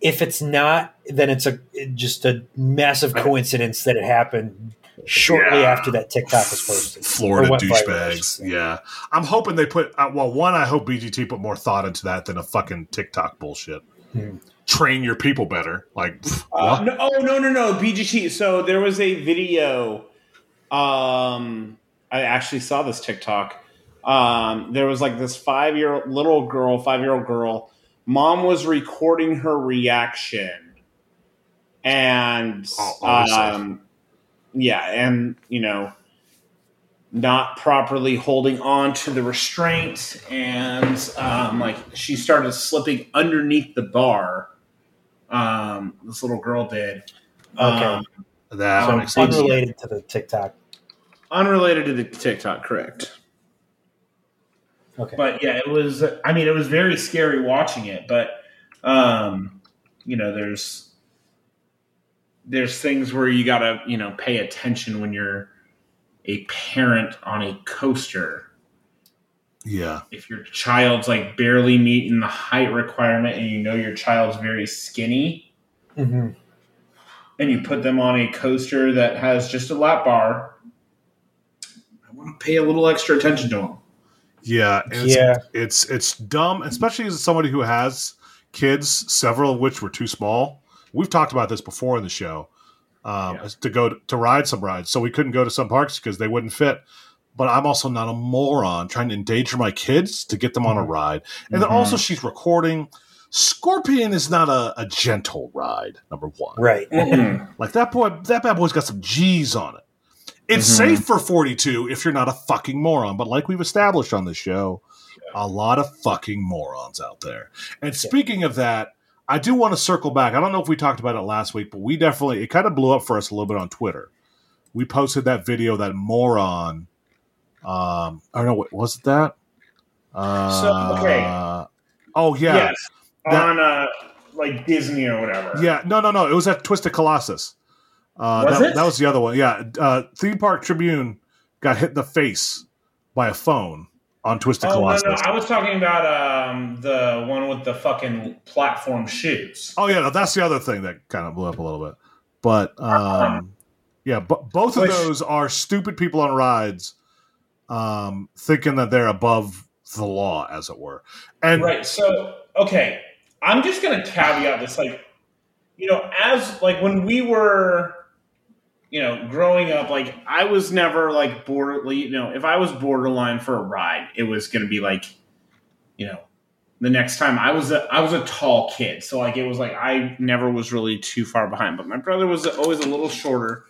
if it's not, then it's a just a massive coincidence that it happened shortly Yeah. after that TikTok was posted. Florida Or went viral, I should douchebags. say. Yeah, I'm hoping they put. Uh, well, one, I hope BGT put more thought into that than a fucking TikTok bullshit. Hmm. Train your people better. Like, pff, Uh, no, oh no no no BGT. So there was a video. Um, I actually saw this TikTok. Um, there was like this five year little girl, five year old girl. Mom was recording her reaction, and Oh, obviously. um, yeah, and you know, not properly holding on to the restraint, and um, like she started slipping underneath the bar. Um, this little girl did. Okay. Um, that so makes sense. unrelated to the TikTok. unrelated to the TikTok, correct? Okay. But yeah, it was. I mean, it was very scary watching it. But um, you know, there's there's things where you gotta you know pay attention when you're a parent on a coaster. Yeah, If your child's like barely meeting the height requirement, and you know your child's very skinny, hmm and you put them on a coaster that has just a lap bar, I want to pay a little extra attention to them. yeah, and it's, Yeah. It's it's dumb, especially as somebody who has kids, several of which were too small. We've talked about this before in the show. Um, Yeah. to go to, ride some rides, so we couldn't go to some parks because they wouldn't fit. But I'm also not a moron trying to endanger my kids to get them on a ride. And then Mhm. also, she's recording. Scorpion is not a, a gentle ride. Number one, Right. like that boy, that bad boy's got some G's on it. It's Mhm. safe for 42 if you're not a fucking moron. But like we've established on this show, a lot of fucking morons out there. And speaking of that, I do want to circle back. I don't know if we talked about it last week, but we definitely, it kind of blew up for us a little bit on Twitter. We posted that video, that moron. Um, I don't know, what was it that? Uh, okay. Oh, yeah. Yes, That- on uh, like Disney or whatever. Yeah, no, no, no. It was at Twisted Colossus. Uh, Was that, it? that was the other one. Yeah, uh, Theme Park Tribune got hit in the face by a phone on Twisted Oh no, Colossus. no, I was talking about um, the one with the fucking platform shoes. Oh yeah, no, that's the other thing that kind of blew up a little bit. But um, yeah, but both of Which- those are stupid people on rides, um, thinking that they're above the law, as it were. And Right. So, okay, I'm just going to caveat this. Like, you know, as like when we were, you know, growing up, like I was never like border. You know, if I was borderline for a ride, it was going to be like, you know, the next time I was a I was a tall kid, so like it was like I never was really too far behind. But my brother was always a little shorter.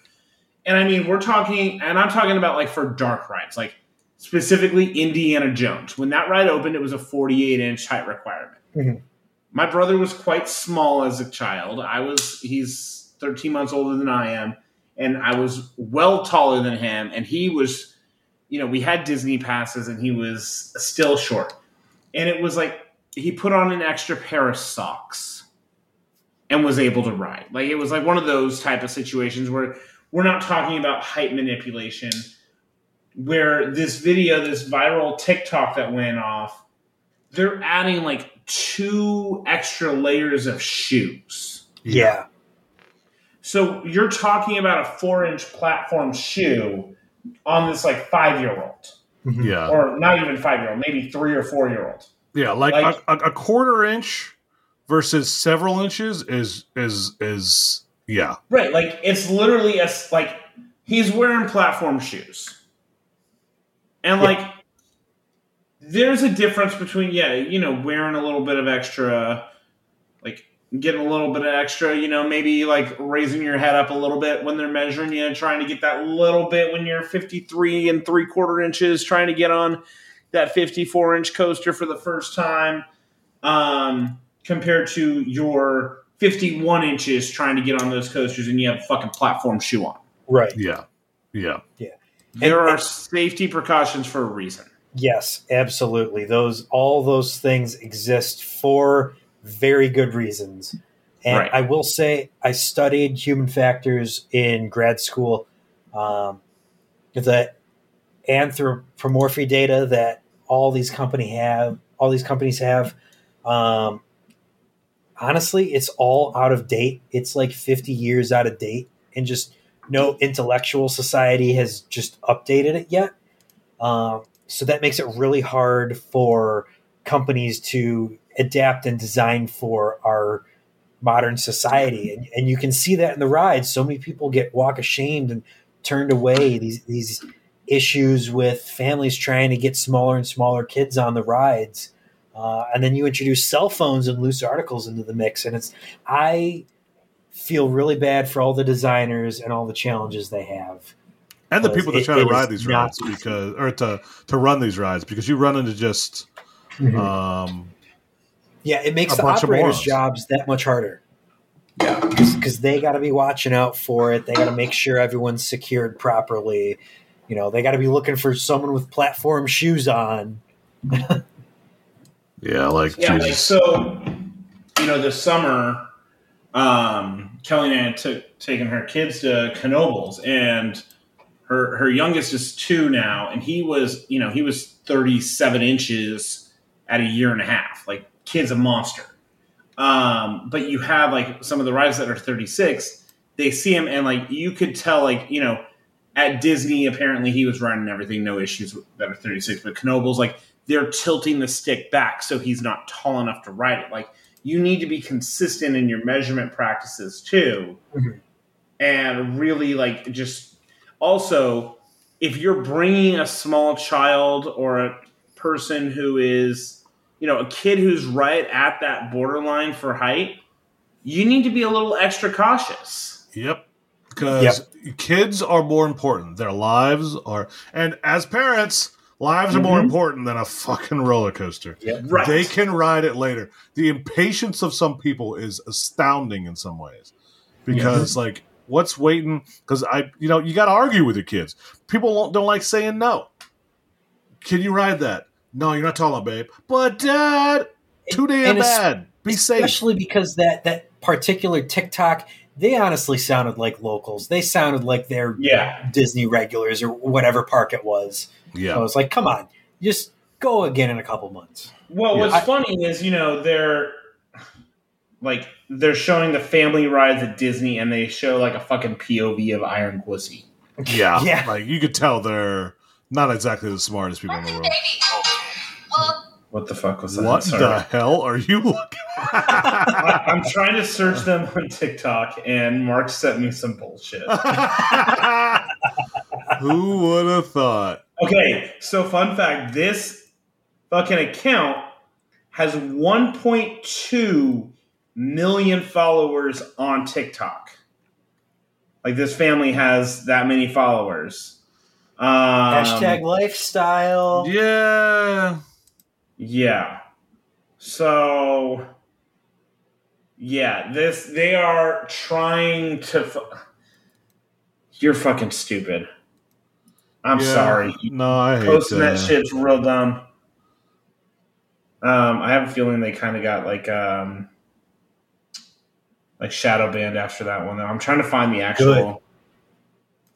And I mean, we're talking, and I'm talking about like for dark rides, like specifically Indiana Jones. When that ride opened, it was a 48 inch height requirement. Mhm. My brother was quite small as a child. I was, he's 13 months older than I am, and I was well taller than him. And he was, you know, we had Disney passes, and he was still short. And it was like he put on an extra pair of socks and was able to ride. Like it was like one of those type of situations where we're not talking about height manipulation where this video, this viral TikTok that went off, they're adding like two extra layers of shoes. Yeah. So you're talking about a four inch platform shoe on this like five year old, Mhm. yeah, or not even five year old, maybe three or four year old. yeah, like, like- a, a, a quarter inch versus several inches is is is yeah, Right, like it's literally a s- like he's wearing platform shoes, and Yeah. like there's a difference between yeah, you know, wearing a little bit of extra, like getting a little bit of extra, you know, maybe like raising your head up a little bit when they're measuring you, and trying to get that little bit when you're 53 and three quarter inches, trying to get on that 54 inch coaster for the first time, um, compared to your 51 inches trying to get on those coasters and you have a fucking platform shoe on. Right. yeah, yeah. Yeah. There And- are safety precautions for a reason. Yes, absolutely. Those all those things exist for very good reasons. And Right. I will say I studied human factors in grad school. Um, the anthropometry data that all these company have, all these companies have. Um, honestly, it's all out of date. It's like 50 years out of date, and just no intellectual society has just updated it yet. Um, so that makes it really hard for companies to adapt and design for our modern society. And, and you can see that in the rides. So many people get walk ashamed and turned away. These these issues with families trying to get smaller and smaller kids on the rides. Uh, and then you introduce cell phones and loose articles into the mix. And it's I feel really bad for all the designers and all the challenges they have. and the people that it- try to ride these rides because or to to run these rides because you run into just um Yeah, it makes the bunch of operators' jobs that much harder. Yeah. because they got to be watching out for it. They got to make sure everyone's secured properly. You know, they got to be looking for someone with platform shoes on. yeah like Yeah, like, Jesus. so you know, this summer, um, Kelly and I took taken her kids to Knoebels, and her her youngest is two now, and he was you know he was thirty seven inches at a year and a half. Like, kid's a monster. Um, but you have like some of the rides that are thirty six. They see him, and like you could tell, like you know, at Disney, apparently he was running everything, no issues that are 36. But Knoebels, like, they're tilting the stick back so he's not tall enough to ride it. Like, you need to be consistent in your measurement practices too. Mhm. And really, like, just also, if you're bringing a small child or a person who is, you know, a kid who's right at that borderline for height, you need to be a little extra cautious. Yep. Because kids are more important. Their lives are, and as parents, lives are more Mhm. important than a fucking roller coaster. Right. They can ride it later. The impatience of some people is astounding in some ways. Because, like, what's waiting? Because I, you know, you got to argue with your kids. People don't, don't like saying no. Can you ride that? No, you're not tall enough, babe. But, dad, too damn And it's- bad. Be safe. Especially because that that particular TikTok, they honestly sounded like locals. They sounded like they're Yeah. Disney regulars or whatever park it was. So I Yeah. was like, come on, just go again in a couple months. Well, Yeah. what's I- funny is you know they're like they're showing the family rides at Disney, and they show like a fucking POV of Iron Pussy. Yeah. Yeah. Like, you could tell they're not exactly the smartest people in the world. What the fuck was that? What Sorry. the hell are you looking I, I'm trying to search them on TikTok, and Mark sent me some bullshit. Who would have thought? Okay, so fun fact: this fucking account has 1.2 million followers on TikTok. Like this family has that many followers. Um, Hashtag lifestyle. Yeah. Yeah. So yeah, this they are trying to fu- You're fucking stupid. I'm Yeah. sorry. No, I hate Posting that that. shit's real dumb. Um, I have a feeling they kind of got like um like shadow banned after that one. Though I'm trying to find the actual. Good.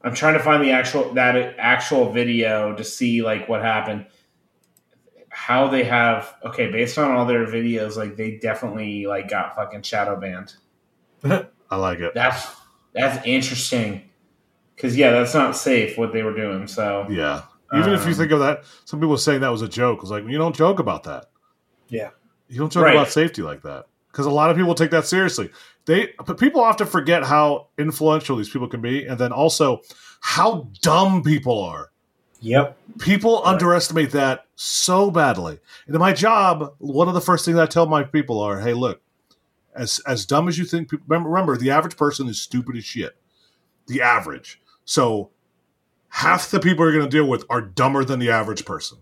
I'm trying to find the actual that actual video to see like what happened. How they have okay based on all their videos, like they definitely like got fucking shadow banned. I like it. That's that's interesting because yeah, that's not safe what they were doing. So Yeah. Even if you Um, think of that, some people saying that was a joke. It's like you don't joke about that. Yeah. You don't joke Right. about safety like that because a lot of people take that seriously. They but people often forget how influential these people can be, and then also how dumb people are. Yep. People Right. underestimate that so badly. And in my job, one of the first things I tell my people are, "Hey, look, as as dumb as you think, remember, remember, the average person is stupid as shit. The average. So half the people you're going to deal with are dumber than the average person.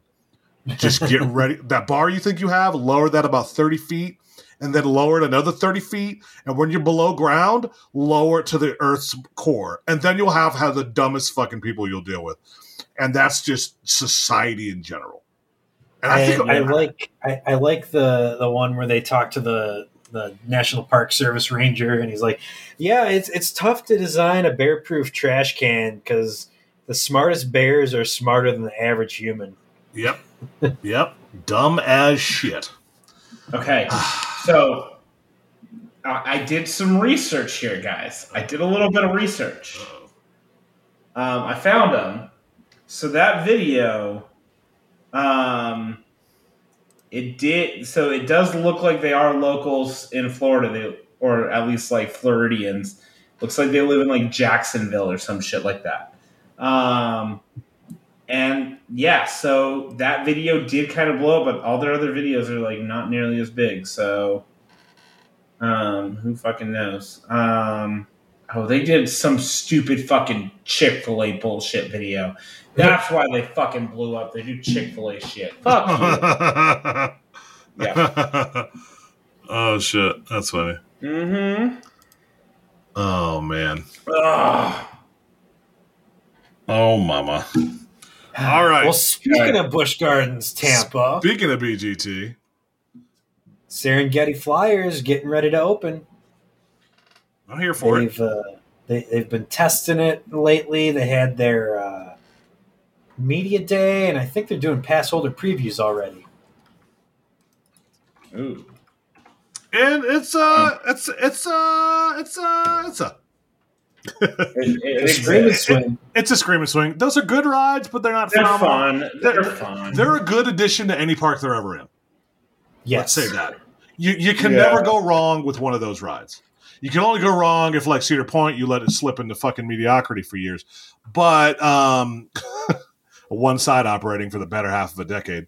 Just get ready. That bar you think you have, lower that about 30 feet, and then lower it another 30 feet. And when you're below ground, lower it to the Earth's core. And then you'll have, have the dumbest fucking people you'll deal with. And that's just society in general. And I, I, I like I, I like the the one where they talk to the the National Park Service ranger, and he's like, "Yeah, it's it's tough to design a bear proof trash can because the smartest bears are smarter than the average human. Yep. yep. Dumb as shit. Okay, so uh, I did some research here, guys. I did a little bit of research. Um, I found them. So that video, um, it did. So it does look like they are locals in Florida, they, or at least like Floridians. Looks like they live in like Jacksonville or some shit like that. Um, and yeah, so that video did kind of blow up, but all their other videos are like not nearly as big. So, um, who fucking knows? Um, oh, they did some stupid fucking Chick Fil A bullshit video. That's why they fucking blew up. They do Chick Fil A shit. Fuck you. Yeah. oh shit, that's funny. Mm-hmm. Oh man. Ugh. Oh mama. All right. Well, speaking of Busch Gardens, Tampa, Speaking of BGT, Serengeti Flyers getting ready to open. I'm here for. They've uh, they, they've been testing it lately. They had their uh, media day, and I think they're doing pass holder previews already. Ooh. And it's uh it's it's uh it's uh it's a It, it, The Scream and it's, Swing. it's a scream and swing. Those are good rides, but they're not they're phenomenal. fun. They're, They're- fun. They're a good addition to any park they're ever in. Yes, Let's say that. You you can Yeah. never go wrong with one of those rides. You can only go wrong if, like Cedar Point, you let it slip into fucking mediocrity for years. But um, one side operating for the better half of a decade.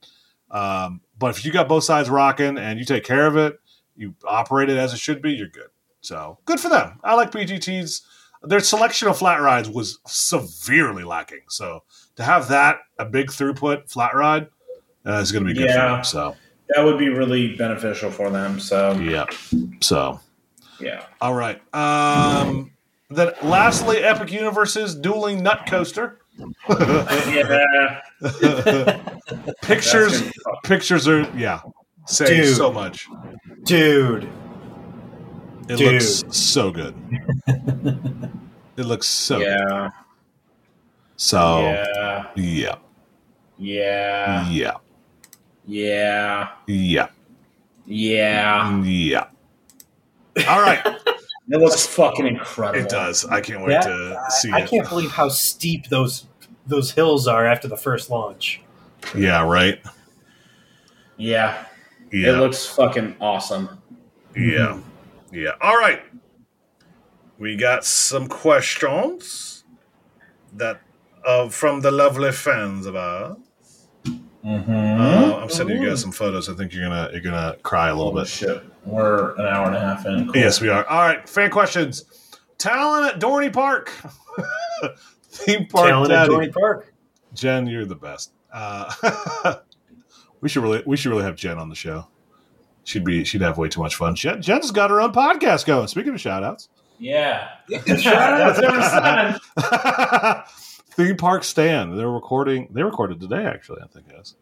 Um, but if you got both sides rocking and you take care of it, you operate it as it should be, you're good. So good for them. I like BGT's. Their selection of flat rides was severely lacking. So to have that a big throughput flat ride uh, is going to be good for Yeah. them. So that would be really beneficial for them. So yeah. So yeah. all right. Um, then lastly, Epic Universe's dueling nut coaster. Yeah. pictures, That's gonna be fun. pictures are yeah, say Dude. so much. dude. It Dude. looks so good. it looks so good. Yeah. So Yeah. yeah, Yeah. yeah, Yeah. yeah, Yeah. yeah. All right, It looks fucking incredible. it does. I can't wait Yeah, to see I it. can't believe how steep those those hills are after the first launch. Yeah, right. Yeah. Yeah, It looks fucking awesome. Yeah. Yeah. All right. We got some questions that uh, from the lovely fans of ours. Mm-hmm. Uh, I'm sending you guys some photos. I think you're gonna you're gonna cry a little Holy bit. shit. We're an hour and a half in. Cool. Yes, we are. All right. Fan questions. Talon at Dorney Park. Theme park Talon at daddy. Dorney Park. Jen, you're the best. Uh, we should really we should really have Jen on the show. She'd be she'd have way too much fun. Jen, Jen's got her own podcast going. Speaking of shout outs. Yeah. That's number seven. Theme Park Stand. They're recording. They recorded today, actually. I think yes.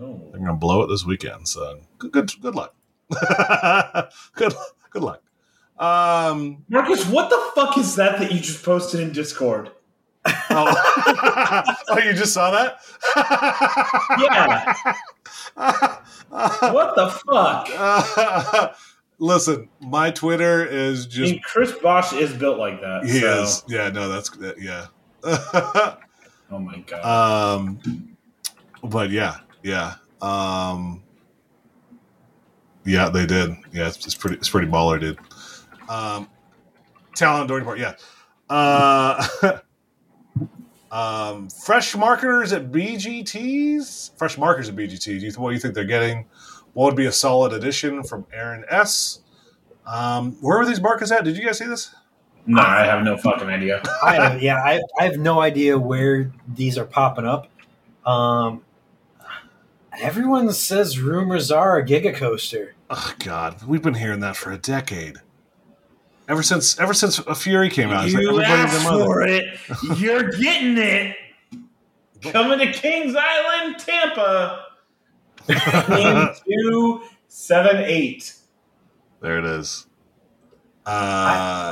Oh. They're gonna blow it this weekend. So good, good, good luck. good, good luck. Um, Marcus, what the fuck is that that you just posted in Discord? oh, oh, you just saw that? Yeah. What the fuck? Listen, my Twitter is I just mean, Chris Bosh is built like that. he so- is. Yeah, no, that's yeah. Oh my god. um, but yeah, yeah, um, yeah, they did. Yeah, it's, it's pretty, it's pretty baller, dude. Um, Talon Dorney part. yeah. Uh, um, fresh marketers at BGTs. Fresh marketers at BGT. Do you what do you think they're getting? What would be a solid addition from Aaron S? Um, where were these markers at? Did you guys see this? no, I have no fucking idea. I have, yeah, I, I have no idea where these are popping up. Um, everyone says rumors are a Giga Coaster. Oh God, we've been hearing that for a decade. Ever since, ever since a Fury came out, it's like you asked for it. You're getting it. Coming to Kings Island, Tampa. In two seven eight. There it is. Uh,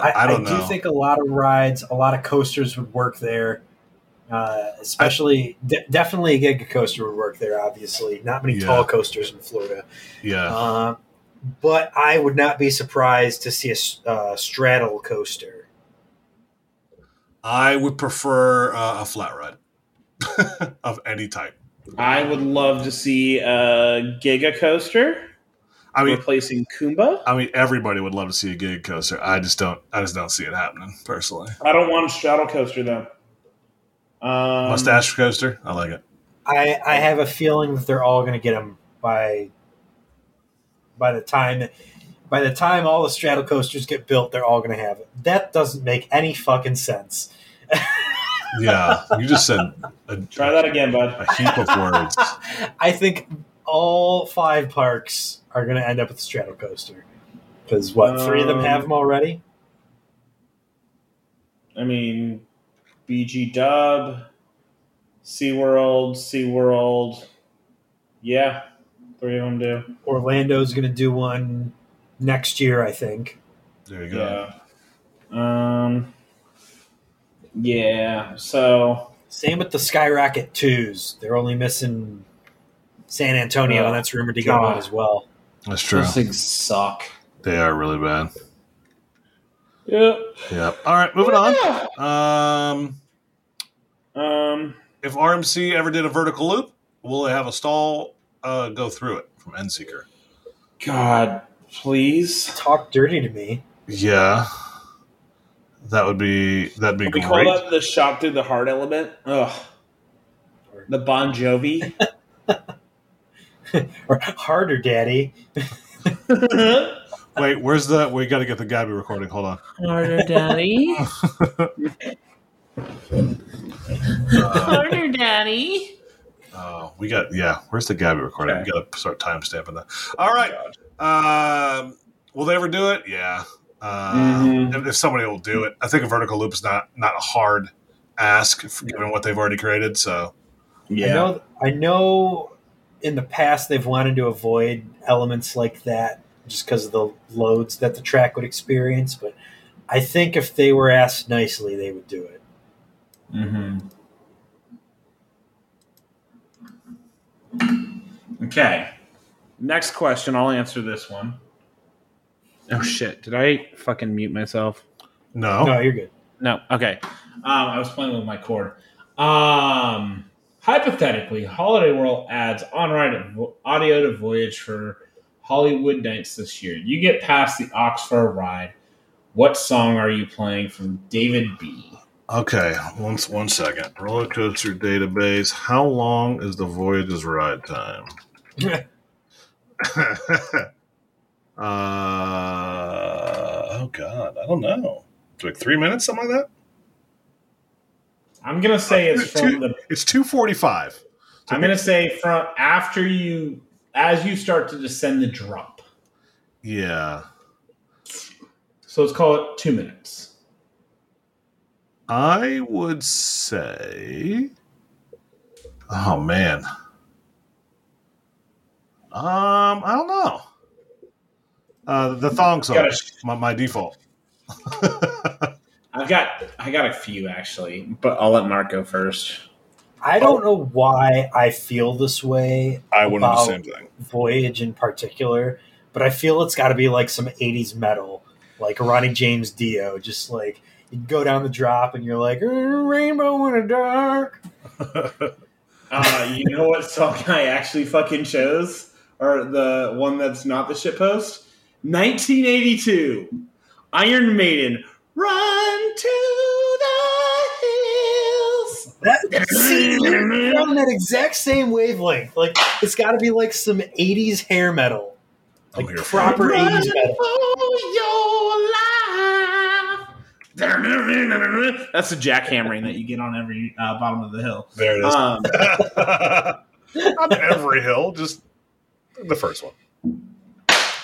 I, I, don't I know. do think a lot of rides, a lot of coasters would work there. Uh, especially, de- definitely a Giga coaster would work there. Obviously, not many Yeah. tall coasters in Florida. Yeah. Uh, but I would not be surprised to see a uh, straddle coaster. I would prefer uh, a flat ride of any type. I would love to see a Giga coaster I mean, replacing Kumba. I mean, everybody would love to see a gig coaster. I just don't. I just don't see it happening personally. I don't want a straddle coaster though. Um, Mustache coaster. I like it. I, I have a feeling that they're all going to get them by by the time by the time all the straddle coasters get built. They're all going to have it. That doesn't make any fucking sense. Yeah, you just said a, Try that again, bud. a heap of words. I think all five parks are going to end up with a straddle coaster because what three of them have them already. I mean, BG Dub, SeaWorld, SeaWorld. Yeah, three of them do. Orlando's going to do one next year, I think. There you go. Yeah. Um. Yeah. So Same with the Skyrocket twos. They're only missing San Antonio, and that's rumored to go God. on as well. That's true. those things suck. They are really bad. Yeah. Yeah. All right, moving on. Um, Um. if RMC ever did a vertical loop, will they have a stall uh, go through it from End Seeker? God, please. Talk dirty to me. Yeah, that would be that'd be We great. call that the shot through the heart element. Ugh. The Bon Jovi. Or harder, daddy. Wait, where's the? We got to get the Gabby recording. Hold on. Harder, Daddy. Harder, Daddy. Oh, we got yeah. Where's the Gabby recording? Okay. We got to start time stamping that. All right. Um, will they ever do it? Yeah. Uh, Mhm. if, if somebody will do it, I think a vertical loop is not not a hard ask given what they've already created. So I know. I know. In the past, they've wanted to avoid elements like that just because of the loads that the track would experience. But I think if they were asked nicely, they would do it. Mm-hmm. Okay. Next question. I'll answer this one. Oh shit! Did I fucking mute myself? no, No, you're good. No. Okay. Um, I was playing with my cord. Um, hypothetically, Holiday World adds on-ride audio to Voyage for Holiwood Nights this year. You get past the Oxford ride. What song are you playing from David B? Okay, one one second. Roller coaster database. How long is the Voyage's ride time? uh, oh God, I don't know. It's like three minutes, something like that. I'm gonna say it's from the. It's two forty-five. I'm gonna say from after you, as you start to descend the drop. Yeah, So let's call it two minutes. I would say. Oh man. Um, I don't know. Uh, the thong song, Gotta- my, my default. I've got I got a few actually, but I'll let Mark go first. I don't know why I feel this way I would have the same thing. Voyage in particular, but I feel it's got to be like some 80s metal, like Ronnie James Dio. Just like you go down the drop and you're like, "Uh, Rainbow in the dark. Uh, you know what song I actually fucking chose, or the one that's not the shitpost? 1982, Iron Maiden, "Run to the Hills." That, see, on that exact same wavelength. Like, it's got to be like some 80s hair metal. I'm Like here for proper Run 80s metal. For your life. That's the jackhammering that you get on every uh, bottom of the hill. There it is. Um, Not every hill, just the first one.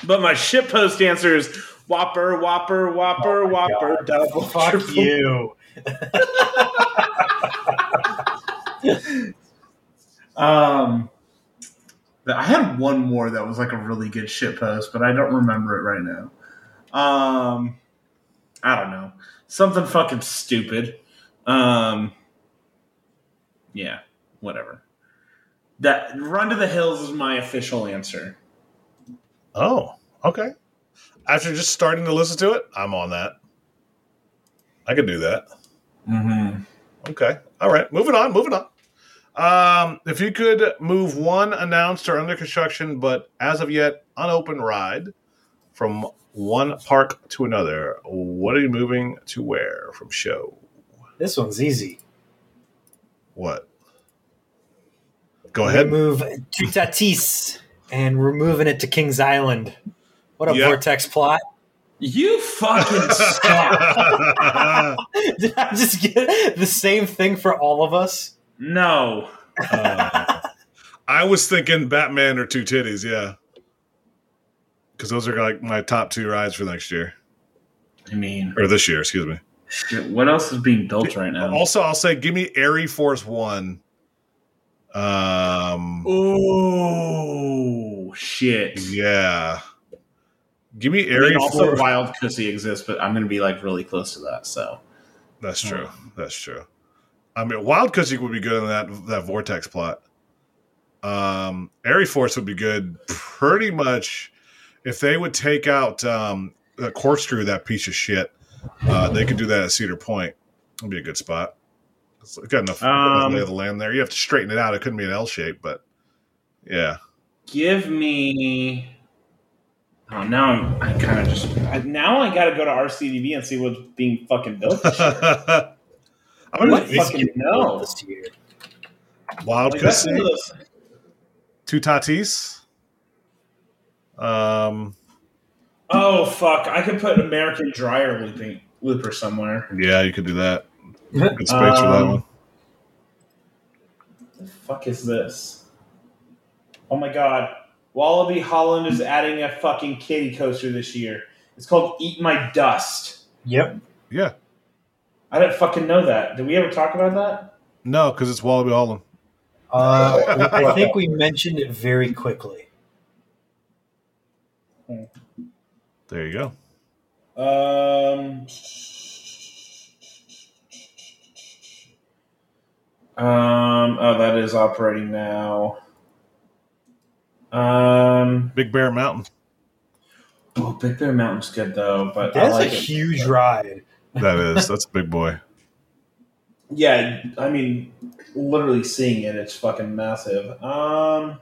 but my shitpost answer is Whopper, Whopper, Whopper, Oh Whopper, God. double, Fuck triple. you. Um, I had one more that was like a really good shit post, but I don't remember it right now. Um, I don't know. Something fucking stupid. Um, yeah, whatever. That Run to the Hills is my official answer. Oh, okay. After just starting to listen to it, I'm on that. I could do that. Mm-hmm. Okay. All right. Moving on. Moving on. Um, if you could move one announced or under construction, but as of yet unopened ride from one park to another, what are you moving to where from show? This one's easy. What? Go We ahead. move to Tatis, and we're moving it to Kings Island. What a Yep. vortex plot! You fucking suck. Did I just get the same thing for all of us? no. Uh, I was thinking Batman or Two Titties, yeah. Because those are like my top two rides for next year. I mean, Or this year, excuse me. what else is being built right now? Also, I'll say, give me Airy Force One. Um, Oh shit! yeah. Give me I Airy mean, also Force. Wild Pussy exists, but I'm going to be like really close to that. So That's true. That's true. I mean, Wild Cookie would be good in that that vortex plot. Um, Airy Force would be good. Pretty much, if they would take out um, the corkscrew, that piece of shit, uh, they could do that at Cedar Point. It'd be a good spot. It's got enough Um, lay of the land there. You have to straighten it out. It couldn't be an L shape, but yeah. give me. Oh, now I'm, I kind of just I, now I got to go to RCDB and see what's being fucking built. This year. I'm gonna What fucking Getting no. built this year. Wild Like, that's Cookie, one of those- two Tatis. Um, oh fuck! I could put an American Dryer looping looper somewhere. yeah, you could do that. Good space for that Um, one. The fuck is this? Oh my god! Walibi Holland is adding a fucking kitty coaster this year. It's called Eat My Dust. Yep. Yeah. I didn't fucking know that. Did we ever talk about that? No, because it's Walibi Holland. Uh, I think we mentioned it very quickly. There you go. Um. Um. Oh, that is operating now. Um. Big Bear Mountain. Oh, Big Bear Mountain's good though, but That's like a it. huge ride. That is. That's a big boy. Yeah, I mean, literally seeing it, it's fucking massive. Um,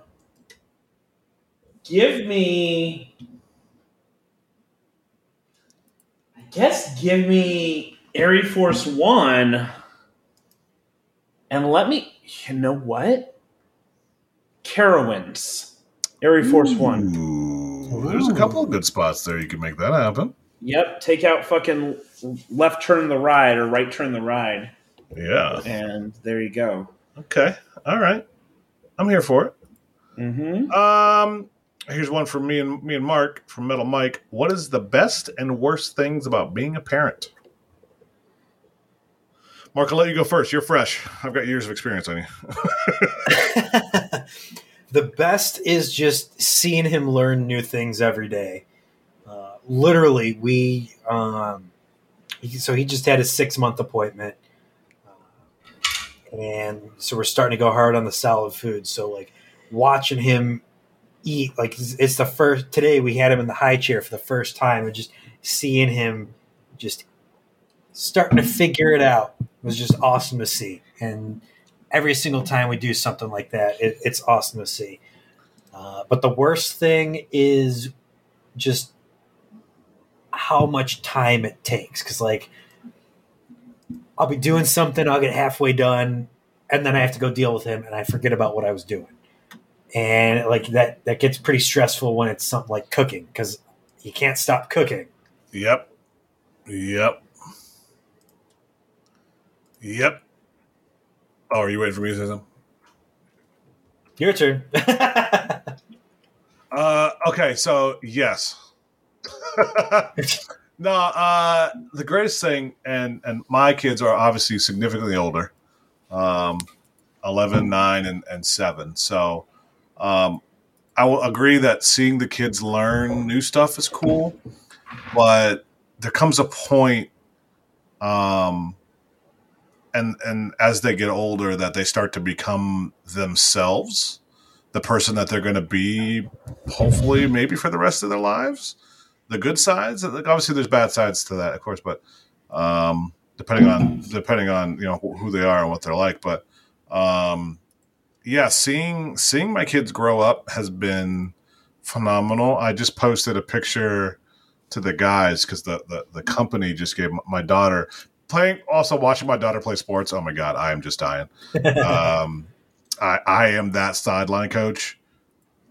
give me, I guess, give me Air Force One, and let me. You know what? Carowinds, Air Force One. Ooh, there's a couple of good spots there. You can make that happen. Yep, take out fucking left turn the ride or right turn the ride, Yeah. and there you go. Okay. All right. I'm here for it. Mm-hmm. Um, here's one for me and me and Mark from Metal Mike. What is the best and worst things about being a parent? Mark, I'll let you go first. You're fresh. I've got years of experience on you. the best is just seeing him learn new things every day. Uh, literally, we um, he, so he just had a six month appointment, uh, and so we're starting to go hard on the solid food. So like watching him eat, like it's, the first today we had him in the high chair for the first time, and just seeing him just starting to figure it out was just awesome to see. And every single time we do something like that, it, it's awesome to see. Uh, but the worst thing is just how much time it takes. Because, like, I'll be doing something, I'll get halfway done, and then I have to go deal with him, and I forget about what I was doing. And like that, that gets pretty stressful when it's something like cooking because you can't stop cooking. Yep. Yep. Yep. Oh, are you waiting for me to say something? Your turn. Uh, okay, so yes. no, uh, the greatest thing, and and my kids are obviously significantly older, um, 11, 9, and, and 7. So um, I will agree that seeing the kids learn new stuff is cool, but there comes a point um, and and as they get older, that they start to become themselves, the person that they're going to be, hopefully, maybe for the rest of their lives. The good sides, like obviously, there's bad sides to that, of course, but um, depending on depending on you know who they are and what they're like, but um, yeah, seeing seeing my kids grow up has been phenomenal. I just posted a picture to the guys because the, the the company just gave my daughter playing also watching my daughter play sports. Oh my god, I am just dying. um, I I am that sideline coach.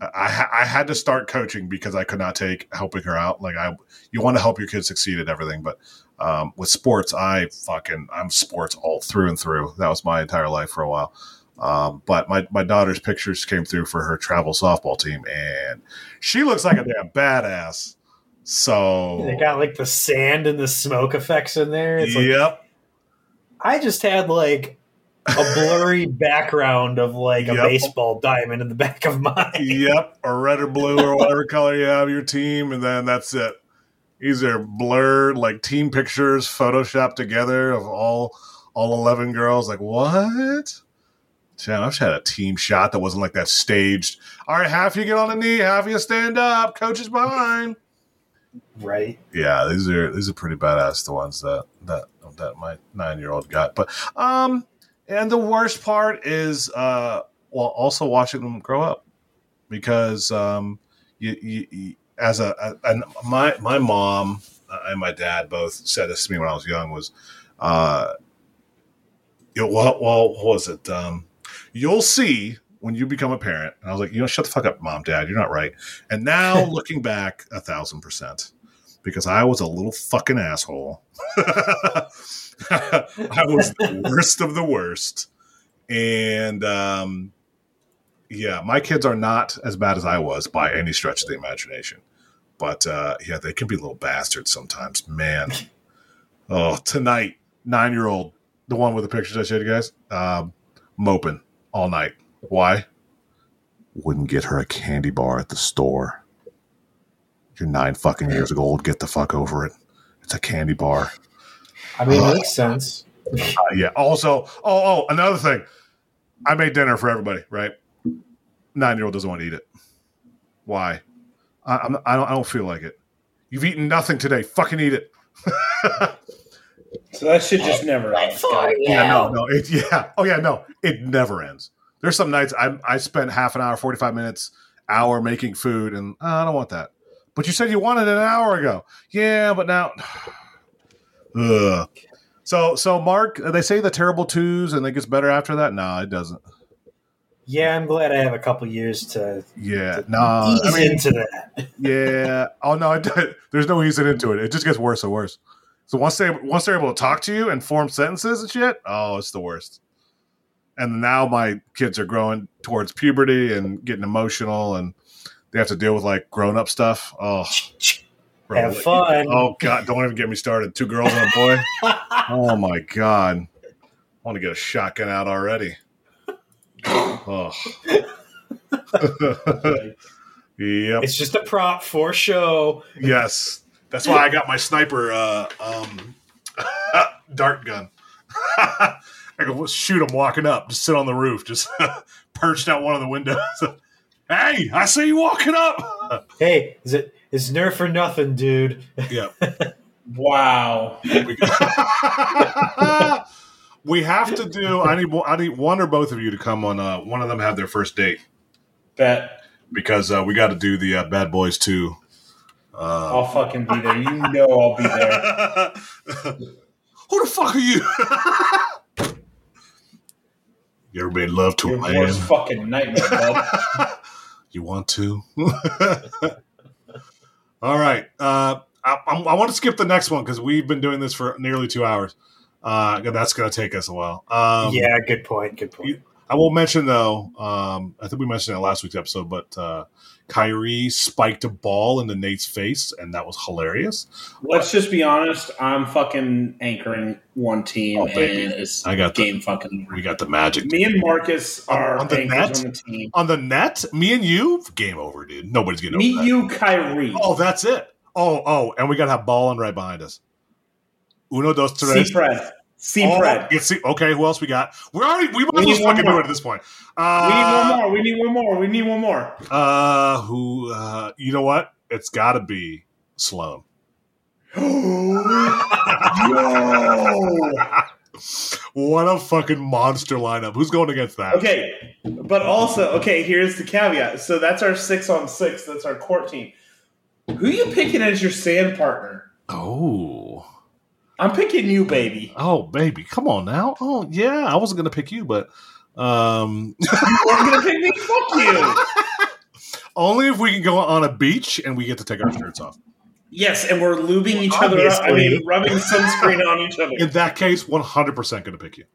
I I had to start coaching because I could not take helping her out. Like I, you want to help your kids succeed at everything, but um, with sports, I fucking I'm sports all through and through. That was my entire life for a while. Um, but my, my daughter's pictures came through for her travel softball team, and she looks like a damn badass. So They got like the sand and the smoke effects in there. It's like, yep, I just had like a blurry background of like a Yep. baseball diamond in the back of mine. yep, or red or blue or whatever color you have your team, and then that's it. These are blurred like team pictures photoshopped together of all all eleven girls. Like what? Damn, I've had a team shot that wasn't like that staged. All right, half you get on a knee, half you stand up. Coach is behind. Right. Yeah, these are these are pretty badass. The ones that that that my nine year old got. But um, and the worst part is uh, well, also watching them grow up because um, you, you, you as a, a and my my mom and my dad both said this to me when I was young was uh, you know, well, well, what was it? Um, you'll see when you become a parent. And I was like, you know, shut the fuck up, mom, dad. You're not right. And now looking back, a thousand percent, because I was a little fucking asshole. I was the worst of the worst. And um, yeah, my kids are not as bad as I was by any stretch of the imagination. But uh, yeah, they can be little bastards sometimes, man. Oh, tonight, nine year old, the one with the pictures I showed you guys, um, moping all night. Why? Wouldn't get her a candy bar at the store. You're nine fucking years old. Get the fuck over it. It's a candy bar. I mean, it makes sense. Uh, yeah. Also, oh, oh, another thing. I made dinner for everybody. Right. Nine year old doesn't want to eat it. Why? I, I'm, I don't. I don't feel like it. You've eaten nothing today. Fucking eat it. So that shit just never ends. guys. Yeah, no, no, it, yeah, oh yeah, no, it never ends. There's some nights I I spent half an hour, forty five minutes, hour making food, and uh, I don't want that. But you said you wanted it an hour ago. Yeah, but now, Ugh. So so Mark, they say the terrible twos and it gets better after that. No, it doesn't. Yeah, I'm glad I have a couple years to Yeah, no, ease I mean, into that. yeah. Oh no, it, there's no easing into it. It just gets worse and worse. So once they once they're able to talk to you and form sentences and shit, oh, it's the worst. And now my kids are growing towards puberty and getting emotional, and they have to deal with like grown up stuff. Oh, bro, Have fun. Oh god, don't even get me started. Two girls and a boy. oh my god, I want to get a shotgun out already. Oh. yep. It's just a prop for show. Yes, that's why I got my sniper uh, um, dart gun. I can shoot him walking up, just sit on the roof, just perched out one of the windows. hey, I see you walking up. Hey, is it is nerf or nothing, dude? yeah, Wow. we, we have to do. I need. I need one or both of you to come on. Uh, one of them have their first date Bet. because uh, we got to do the uh, Bad Boys Two. Uh, I'll fucking be there. You know I'll be there. Who the fuck are you? you ever made love to Your a man? worst fucking nightmare, bub. You want to? All right. Uh, I, I, want to skip the next one because we've been doing this for nearly two hours. Uh, that's going to take us a while. Um, yeah, good point. Good point. you- I will mention though. Um, I think we mentioned it last week's episode, but uh, Kyrie spiked a ball into Nate's face, and that was hilarious. Let's just be honest. I'm fucking anchoring one team, Oh, and I got the- game fucking. We got the magic Me and Marcus are on the net? on the on the net. Me and you, game over, dude. Nobody's getting Me, you, Kyrie. Oh, that's it. Oh, oh, and we got to have balling right behind us. Uno, dos, tres. See Fred. C Oh, Pred. it's okay, who else we got? We're already we might We as well fucking do it at this point. we need Uh, one more. We need one more. We need one more. Uh, who? Uh, you know what? It's got to be Sloan. What a fucking monster lineup! Who's going against that? Okay, but also, okay, here's the caveat. So that's our six on six. That's our court team. Who you picking as your sand partner? Oh, I'm picking you, baby. oh, baby, come on now. Oh, yeah, I wasn't gonna pick you, but um, You weren't gonna pick me. Fuck you. only if we can go on a beach and we get to take our shirts off. Yes, and we're lubing each other up. I mean, rubbing sunscreen on each other. In that case, one hundred percent gonna pick you.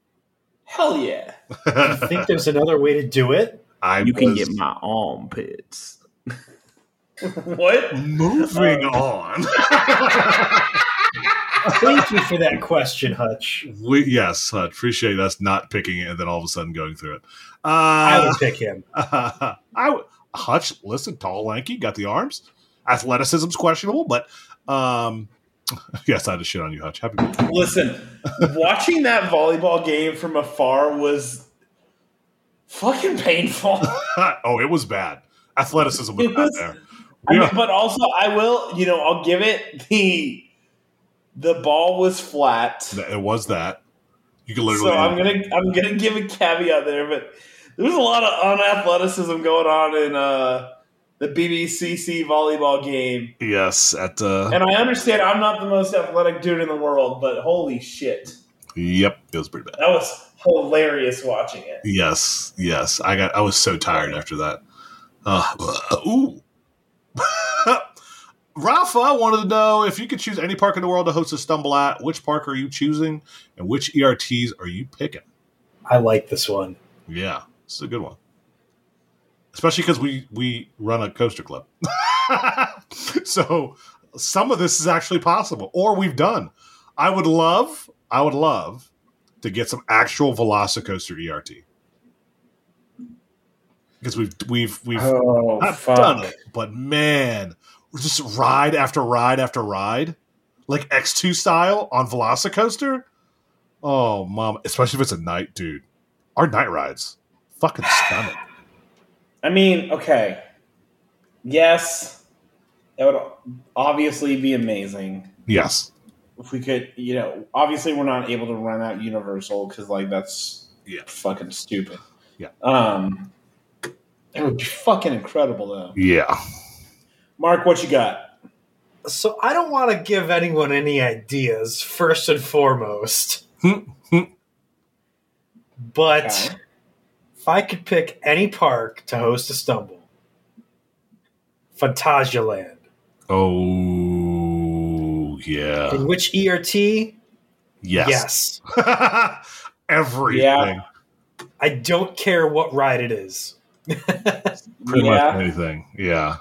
Hell yeah. I think there's another way to do it. I You can get my armpits. What? moving on. Thank you for that question, Hutch. we, yes, I appreciate us not picking it and then all of a sudden going through it. I Uh, would pick him. I w- Hutch, listen, tall, lanky, got the arms. Athleticism's questionable, but um, yes, I had to shit on you, Hutch. Happy birthday. Listen, watching that volleyball game from afar was fucking painful. oh, it was bad. Athleticism was It not was- there. I mean, Yeah. but also, I will, you know, I'll give it the the ball was flat. It was that. You can literally. So I'm gonna I'm gonna give a caveat there, but there was a lot of unathleticism going on in uh, the BBCC volleyball game, yes, at uh, and I understand I'm not the most athletic dude in the world, but holy shit, yep, it was pretty bad. that was hilarious watching it. Yes, yes. I got. I was so tired after that. Uh, ooh. Rafa I wanted to know if you could choose any park in the world to host a stumble at, which park are you choosing, and which ERTs are you picking? I like this one. Yeah, it's a good one, especially because we we run a coaster club, so some of this is actually possible, or we've done. I would love, I would love to get some actual Velocicoaster ERT because we've we've we've Oh done it, but man, just ride after ride after ride, like X two style on Velocicoaster. Oh, mom! Especially if it's a night, dude. Our night rides, fucking stunning. I mean, okay, yes, It would obviously be amazing. Yes, if we could, you know, obviously we're not able to run out Universal because like that's Yeah. fucking stupid. Yeah. Um, it would be fucking incredible though. yeah. Mark, what you got? So I don't want to give anyone any ideas, first and foremost. but Okay. if I could pick any park to host a stumble, Phantasialand. Oh, yeah. In which ERT? Yes. Yes. Everything. Yeah. I don't care what ride it is. Pretty Yeah. much anything. Yeah.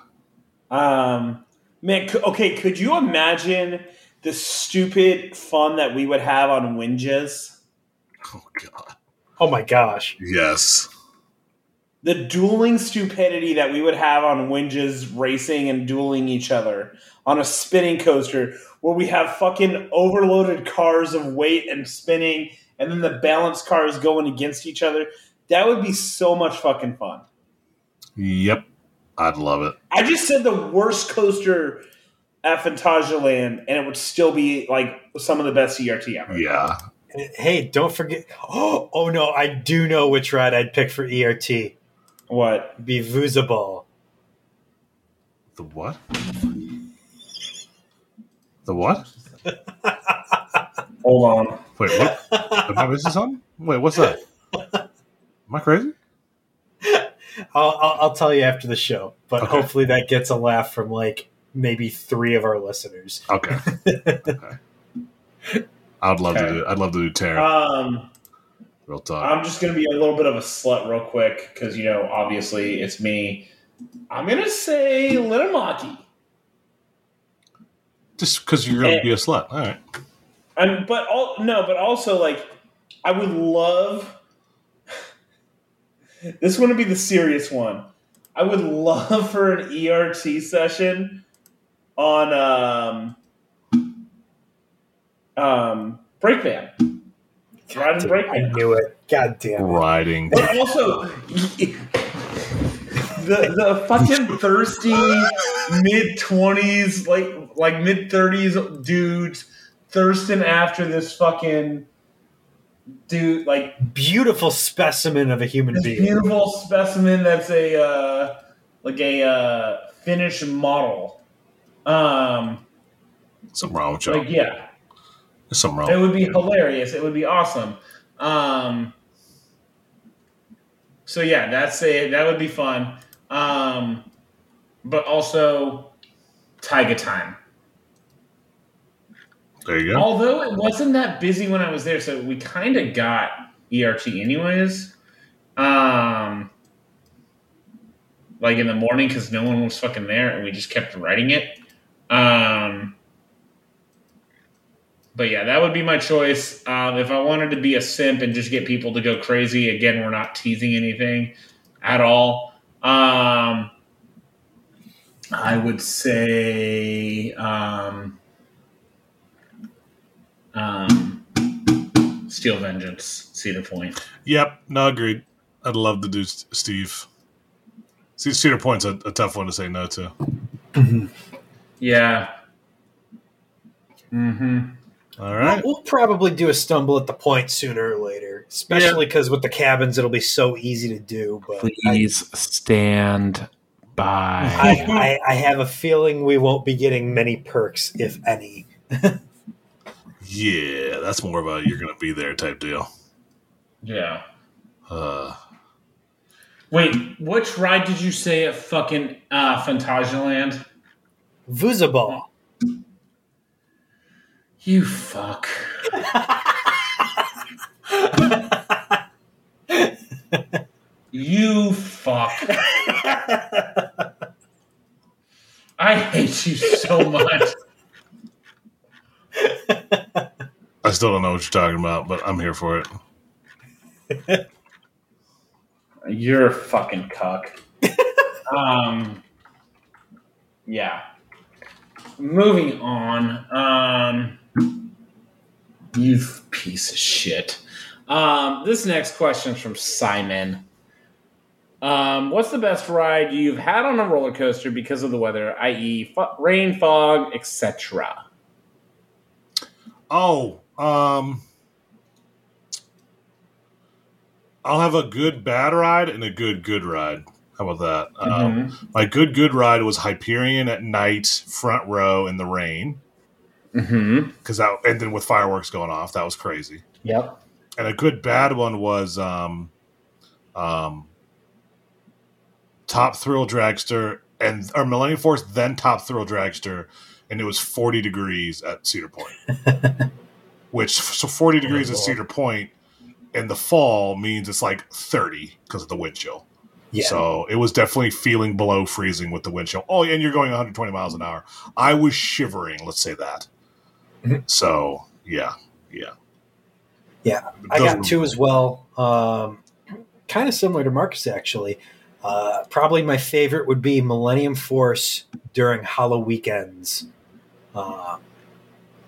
Um, man, okay, could you imagine the stupid fun that we would have on Winjas? Oh God. Oh my gosh. Yes. The dueling stupidity that we would have on Winjas racing and dueling each other on a spinning coaster where we have fucking overloaded cars of weight and spinning and then the balanced cars going against each other. That would be so much fucking fun. Yep. I'd love it. I just said the worst coaster at Phantasialand, and it would still be like some of the best ERT ever. Yeah. Hey, don't forget. Oh, oh no, I do know which ride I'd pick for ERT. What? be Voozaball. The what? The what? Hold on. Wait, what? Am I missing something? Wait, what's that? Am I crazy? I'll, I'll, I'll tell you after the show, but Okay. hopefully that gets a laugh from like maybe three of our listeners. Okay. okay. I'd love Okay. to do. I'd love to do Taron. Um, Real talk. I'm just gonna be a little bit of a slut real quick because you know, obviously, it's me. I'm gonna say Linnanmäki. Just because you're gonna eh. be a slut. All right. I'm, but all no, but also like, I would love. This one to be the serious one. I would love for an ERT session on um um Breakman. Ride and I knew it. God damn it. Riding. But also, the the fucking thirsty mid twenties, like like mid thirties dudes thirsting after this fucking dude, like Beautiful specimen of a human being. beautiful specimen that's a uh, like a uh, Finnish model. Um, Something wrong with y'all. like yeah, There's something it would be hilarious. It would be awesome. Um, so yeah, that's a that would be fun. Um, but also Taiga time. There you go. Although it wasn't that busy when I was there, so we kind of got ERT anyways. Um, like in the morning because no one was fucking there, and we just kept writing it. Um, but yeah, that would be my choice. Um, if I wanted to be a simp and just get people to go crazy, again, we're not teasing anything at all. Um, I would say. Um, um, Steel Vengeance, Cedar Point. Yep. No, agreed. I'd love to do Steve. See, Cedar Point's a, a tough one to say no to. Yeah. Mm-hmm. All We'll, we'll probably do a stumble at the point sooner or later, especially because with the cabins, it'll be so easy to do. But I, Please stand by. I, I, I have a feeling we won't be getting many perks, if any. Yeah, that's more of a you're going to be there type deal. Yeah. Uh, Wait, which ride did you say at fucking uh, Phantasialand? Vuzaball. You fuck. you fuck. I hate you so much. I still don't know what you're talking about, but I'm here for it. You're a fucking cuck. um, yeah. Moving on. Um, you piece of shit. Um, this next question is from Simon. Um, what's the best ride you've had on a roller coaster because of the weather, i.e., f- rain, fog, etc.? Oh, um, I'll have a good bad ride and a good good ride. How about that? Um, Mhm. my good good ride was Hyperion at night, front row in the rain, Mm-hmm. because that and then with fireworks going off, that was crazy. Yep. And a good bad one was um, um, Top Thrill Dragster and or Millennium Force, then Top Thrill Dragster, and it was forty degrees at Cedar Point. Which so forty degrees at Cedar Point in the fall means it's like thirty because of the wind chill. Yeah. So it was definitely feeling below freezing with the wind chill. Oh, and you're going 120 miles an hour. I was shivering. Let's say that. Mhm. So yeah, yeah, Yeah, I got two as well. Um, kind of similar to Marcus, actually. Uh, probably my favorite would be Millennium Force during HalloWeekends, uh,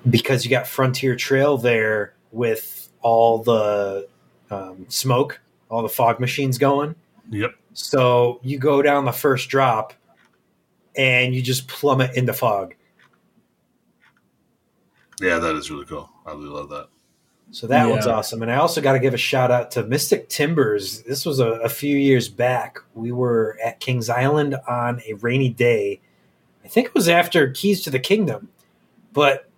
because you got Frontier Trail there with all the um, smoke, all the fog machines going. Yep. So you go down the first drop, and you just plummet into fog. Yeah, that is really cool. I really love that. So that Yeah. one's awesome. And I also got to give a shout out to Mystic Timbers. This was a, a few years back. We were at Kings Island on a rainy day. I think it was after Keys to the Kingdom. But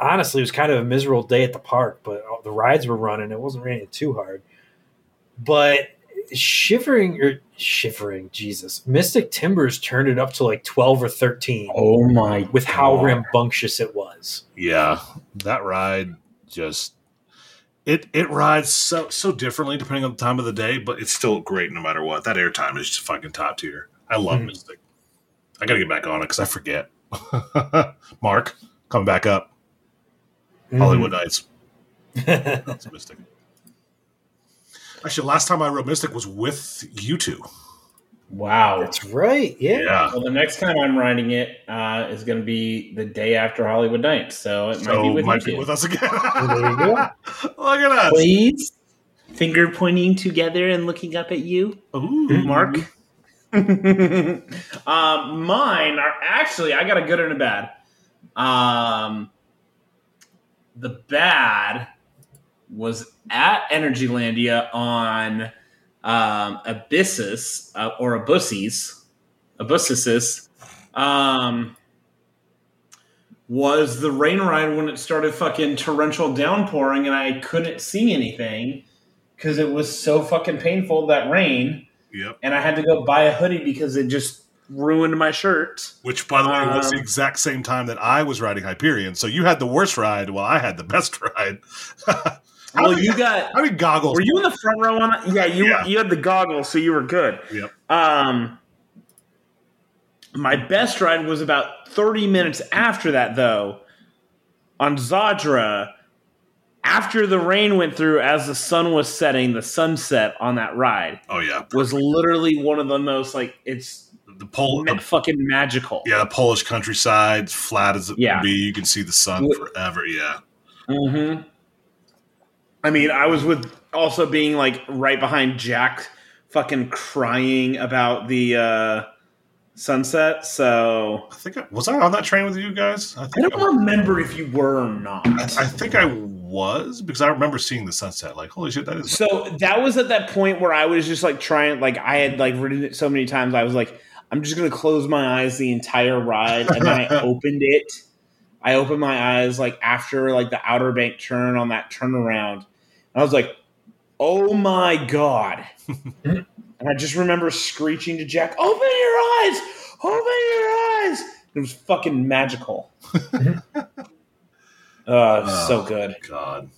honestly, it was kind of a miserable day at the park, but the rides were running. It wasn't raining too hard. But shivering or shivering, Jesus. Mystic Timbers turned it up to like 12 or 13 Oh my! with how rambunctious it was. Yeah, that ride just it it rides so so differently depending on the time of the day, but it's still great no matter what. That airtime is just fucking top tier. I love Mhm. Mystic. I gotta get back on it because I forget. Mark coming back up. Holiwood Nights. That's Mystic. Actually, last time I wrote Mystic was with you two. Wow. That's right. Yeah. Yeah. Well, the next time I'm writing it uh, is going to be the day after Holiwood Nights, so it might be with might you. be two. with us again. Well, there go. Look at us. Please. Finger pointing together and looking up at you. Ooh, Mark. um, mine are actually I got a good and a bad. Um, the bad was at Energylandia on um, Abyssus uh, or Abusses, Abusses. Um, was the rain ride when it started fucking torrential downpouring and I couldn't see anything because it was so fucking painful that rain Yep. and I had to go buy a hoodie because it just ruined my shirt. Which, by the way, was the Um, exact same time that I was riding Hyperion. So you had the worst ride, while I had the best ride. Well, many- you got. how many goggles? Were you in the front row on that? Yeah, you Yeah. you had the goggles, so you were good. Yep. Um, my best ride was about thirty minutes after that, though, on Zadra. After the rain went through, as the sun was setting, the sunset on that ride Oh yeah, was literally one of the most like it's the pole. ma- fucking magical. yeah, the Polish countryside, flat as it Yeah. can be. You can see the sun forever. Yeah. hmm I mean, I was with also being like right behind Jack, fucking crying about the uh, sunset. So I think I, was I on that train with you guys. I I don't remember if you were or not. I, I think I was because I remember seeing the sunset. Like, holy shit, that is. So that was at that point where I was just like trying, like I had like ridden it so many times. I was like, I'm just gonna close my eyes the entire ride, and then I opened it. I opened my eyes like after like the Outer Bank turn on that turnaround, and I was like, "Oh my god!" and I just remember screeching to Jack, "Open your eyes! Open your eyes!" It was fucking magical. Oh, so Oh. good. God.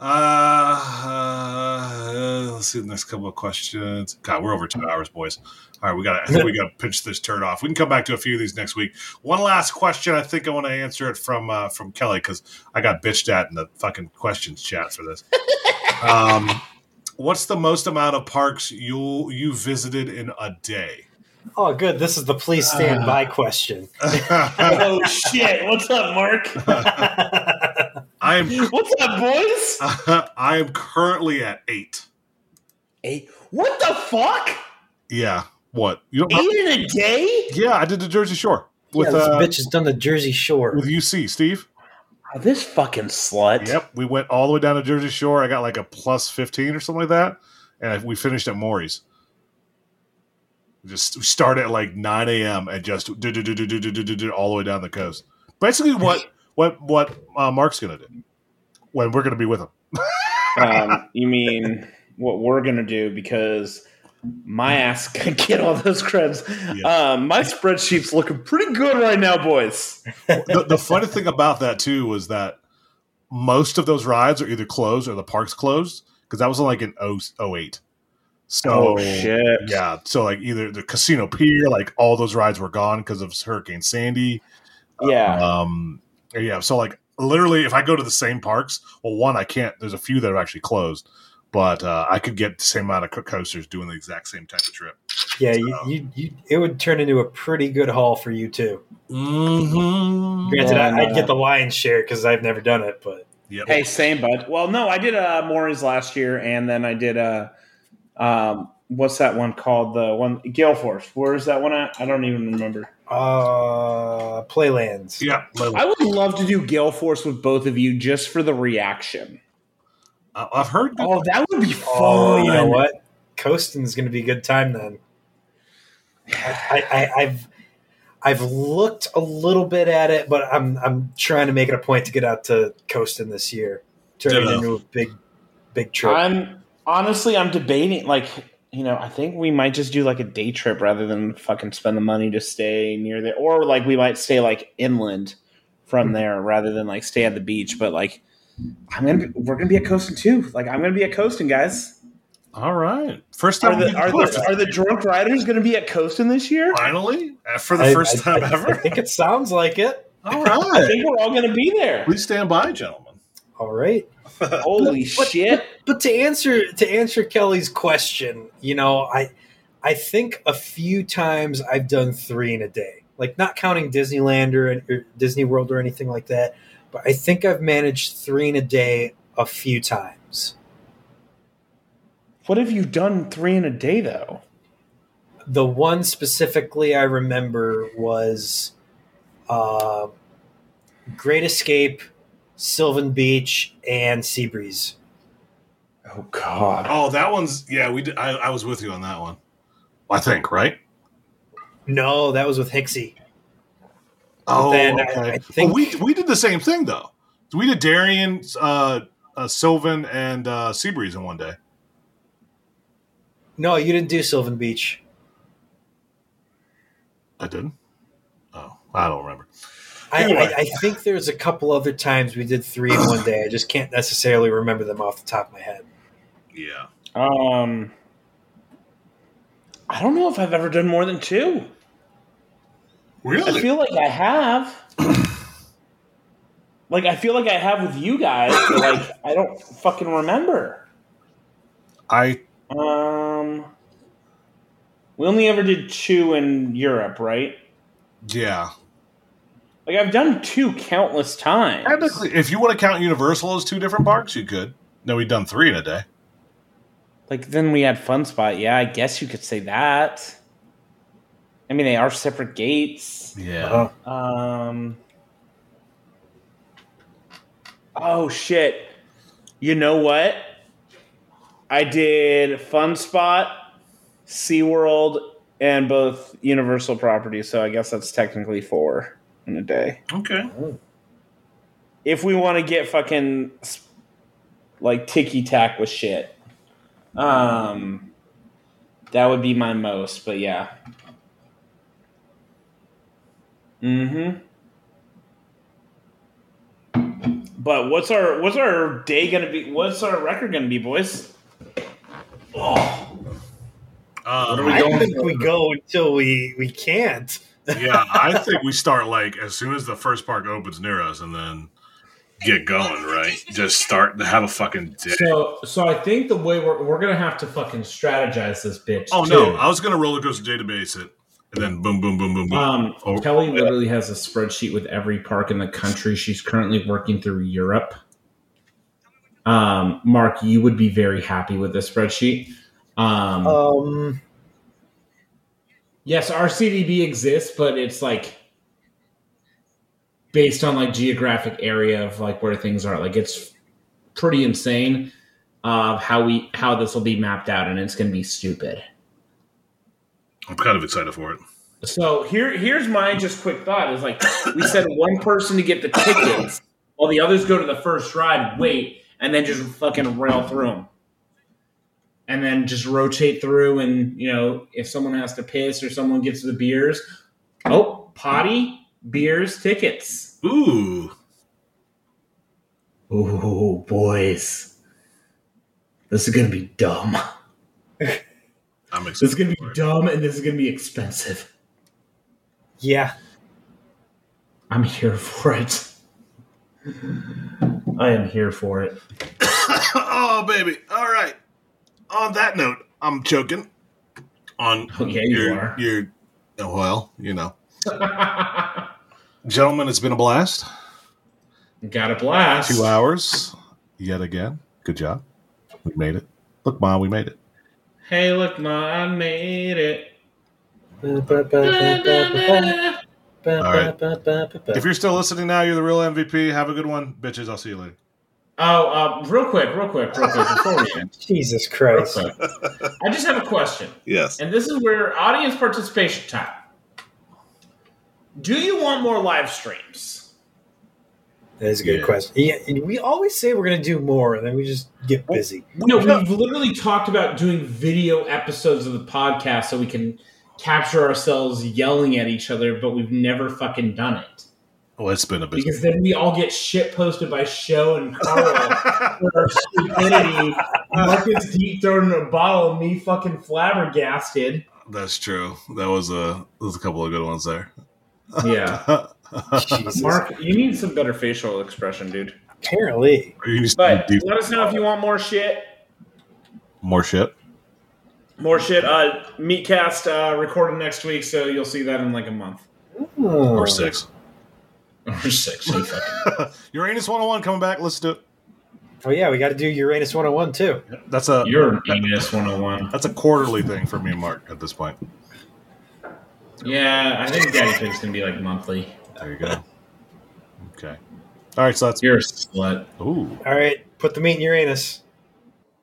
Uh, uh, let's see the next couple of questions. God, we're over two hours, boys. All right, we got. I think we got to pinch this turd off. We can come back to a few of these next week. One last question. I think I want to answer it from uh, from Kelly because I got bitched at in the fucking questions chat for this. um, what's the most amount of parks you you visited in a day? Oh, good. This is the please stand by question. Oh shit! What's up, Mark? I am What's up, boys? I am currently at eight. Eight. What the fuck? Yeah. What you don't? Eight in a day? Yeah, I did the Jersey Shore with yeah, this uh, bitch has done the Jersey Shore. with UC, Steve. Oh, this fucking slut. Yep, we went all the way down to Jersey Shore. I got like a plus fifteen or something like that, and I, we finished at Morey's. Just we started at like nine a.m. and just do, do, do, do, do, do, do, do, all the way down the coast. Basically, what what what uh, Mark's gonna do when we're gonna be with him. Um, you mean what we're gonna do because my ass can get all those creds. Yeah. Um, my spreadsheet's looking pretty good right now, boys. the, the funny thing about that too was that most of those rides are either closed or the park's closed because that was like in 0, 08. So Oh, shit. yeah, so like either the Casino Pier, like all those rides were gone because of Hurricane Sandy. Yeah. Um, yeah, so like literally, if I go to the same parks, well, one I can't. There's a few that are actually closed, but uh, I could get the same amount of coasters doing the exact same type of trip. Yeah, you, you, you, it would turn into a pretty good haul for you too. Mm-hmm. Granted, Yeah, I, I'd get the lion's share because I've never done it, but Yep. Hey, same bud. Well, no, I did uh Morey's last year, and then I did uh um what's that one called? The one Gale Force. Where is that one at? I don't even remember. uh, Playlands. yeah. Literally. I would love to do Gale Force with both of you just for the reaction. I- I've heard. Oh, that would be fun. Oh, you know what? Coasting's going to be a good time then. I, I, I've I've looked a little bit at it, but I'm I'm trying to make it a point to get out to Coasting this year, turn it into a big big trip. I'm honestly, I'm debating. Like, you know, I think we might just do like a day trip rather than fucking spend the money to stay near there, or like we might stay like inland from there rather than like stay at the beach. But like, I'm gonna, be, we're gonna be at coasting too. Like, I'm gonna be at coasting, guys. All right. First time Are the are the, are the drunk riders gonna be at coasting this year? finally Uh, for the I- first I- time I- ever. I think it sounds like it. All right. I think we're all gonna be there. Please stand by, gentlemen. All right. Holy But- shit! But to answer to answer Kelly's question, you know, I I think a few times I've done three in a day, like not counting Disneyland or, or Disney World or anything like that. But I think I've managed three in a day a few times. What have you done three in a day though? The one specifically I remember was uh, Great Escape, Sylvan Beach, and Seabreeze. Oh God. Oh, that one's yeah. We did, I, I was with you on that one. I think right. No, that was with Hixie. Oh, then I- okay. I think- Well, we we did the same thing though. We did Darien, uh, uh, Sylvan, and uh, Seabreeze in one day. No, you didn't do Sylvan Beach. I didn't. Oh, I don't remember. I, Anyway. I, I think there's a couple other times we did three in one day. I just can't necessarily remember them off the top of my head. Yeah. Um, I don't know if I've ever done more than two. Really? I Really? feel like I have. like I feel like I have with you guys, but like I don't fucking remember. I Um, we only ever did two in Europe, right? yeah. Like I've done two countless times. Technically, if you want to count Universal as two different parks, you could. No, we've done three in a day. Like then we had Fun Spot. Yeah, I guess you could say that. I mean, they are separate gates. Yeah. Uh, Um. Oh shit! You know what? I did Fun Spot, SeaWorld, and both Universal properties. So I guess that's technically four in a day. Okay. If we want to get fucking like ticky tack with shit, um, that would be my most. But yeah. Mm-hmm. But what's our what's our day gonna be? What's our record gonna be, boys? Oh, Uh, I think we go until we we can't. Yeah, I think we start like as soon as the first park opens near us, and then get going. Right, just start to have a fucking day. So, so I think the way we're, we're gonna have to fucking strategize this bitch. Oh too. no, I was gonna roller coaster database it, and then boom, boom, boom, boom, boom. Um, Oh, Kelly yeah. literally has a spreadsheet with every park in the country. She's currently working through Europe. Um, Mark, you would be very happy with this spreadsheet. Um, Um, yes, RCDB exists, but it's like based on like geographic area of like where things are. Like it's pretty insane of how we how this will be mapped out, and it's going to be stupid. I'm kind of excited for it. So here here's my just quick thought is like we said one person to get the tickets, while the others go to the first ride, wait, and then just fucking rail through them. And then just rotate through and you know if someone has to piss or someone gets the beers oh potty beers tickets. Ooh, oh boys. This is gonna be dumb. I'm this is gonna be dumb and this is gonna be expensive. Yeah, i'm here for it. I am here for it. Oh baby! All right. On that note, I'm choking. On Oh, yeah, you are. your oh, well, you know, gentlemen, it's been a blast. got a blast Two hours yet again. Good job. We made it. Look, mom, we made it. hey look ma i made it All right. If you're still listening now, you're the real MVP. Have a good one, bitches. I'll see you later. Oh uh, real quick real quick real quick before we end Jesus Christ. i just have a question Yes. And this is where audience participation time. Do you want more live streams? That is a good Yeah. question. Yeah, we always say we're going to do more, and then we just get busy. No, we've literally talked about doing video episodes of the podcast so we can capture ourselves yelling at each other, but we've never fucking done it. Well, it's been a busy. Because then we all get shit posted by Show and Carl for our stupidity. Marcus deep thrown in a bottle and me fucking flabbergasted. That's true. That was a there's a couple of good ones there. Yeah. Jesus. Mark, You need some better facial expression, dude. Apparently. You But deep- let us know if you want more shit. more shit. More shit. Uh, Meatcast uh, recorded next week, so you'll see that in like a month. Or six. Or six. you fucking- Uranus 101 coming back. Let's do it. Oh yeah, we got to do Uranus 101 too. That's a You're an Enos 101. that's a quarterly thing for me and Mark at this point. Yeah, I think Daddy Pig's gonna be like monthly. There you go. Okay. All right, so that's You're a slut. ooh. All right, put the meat in Uranus.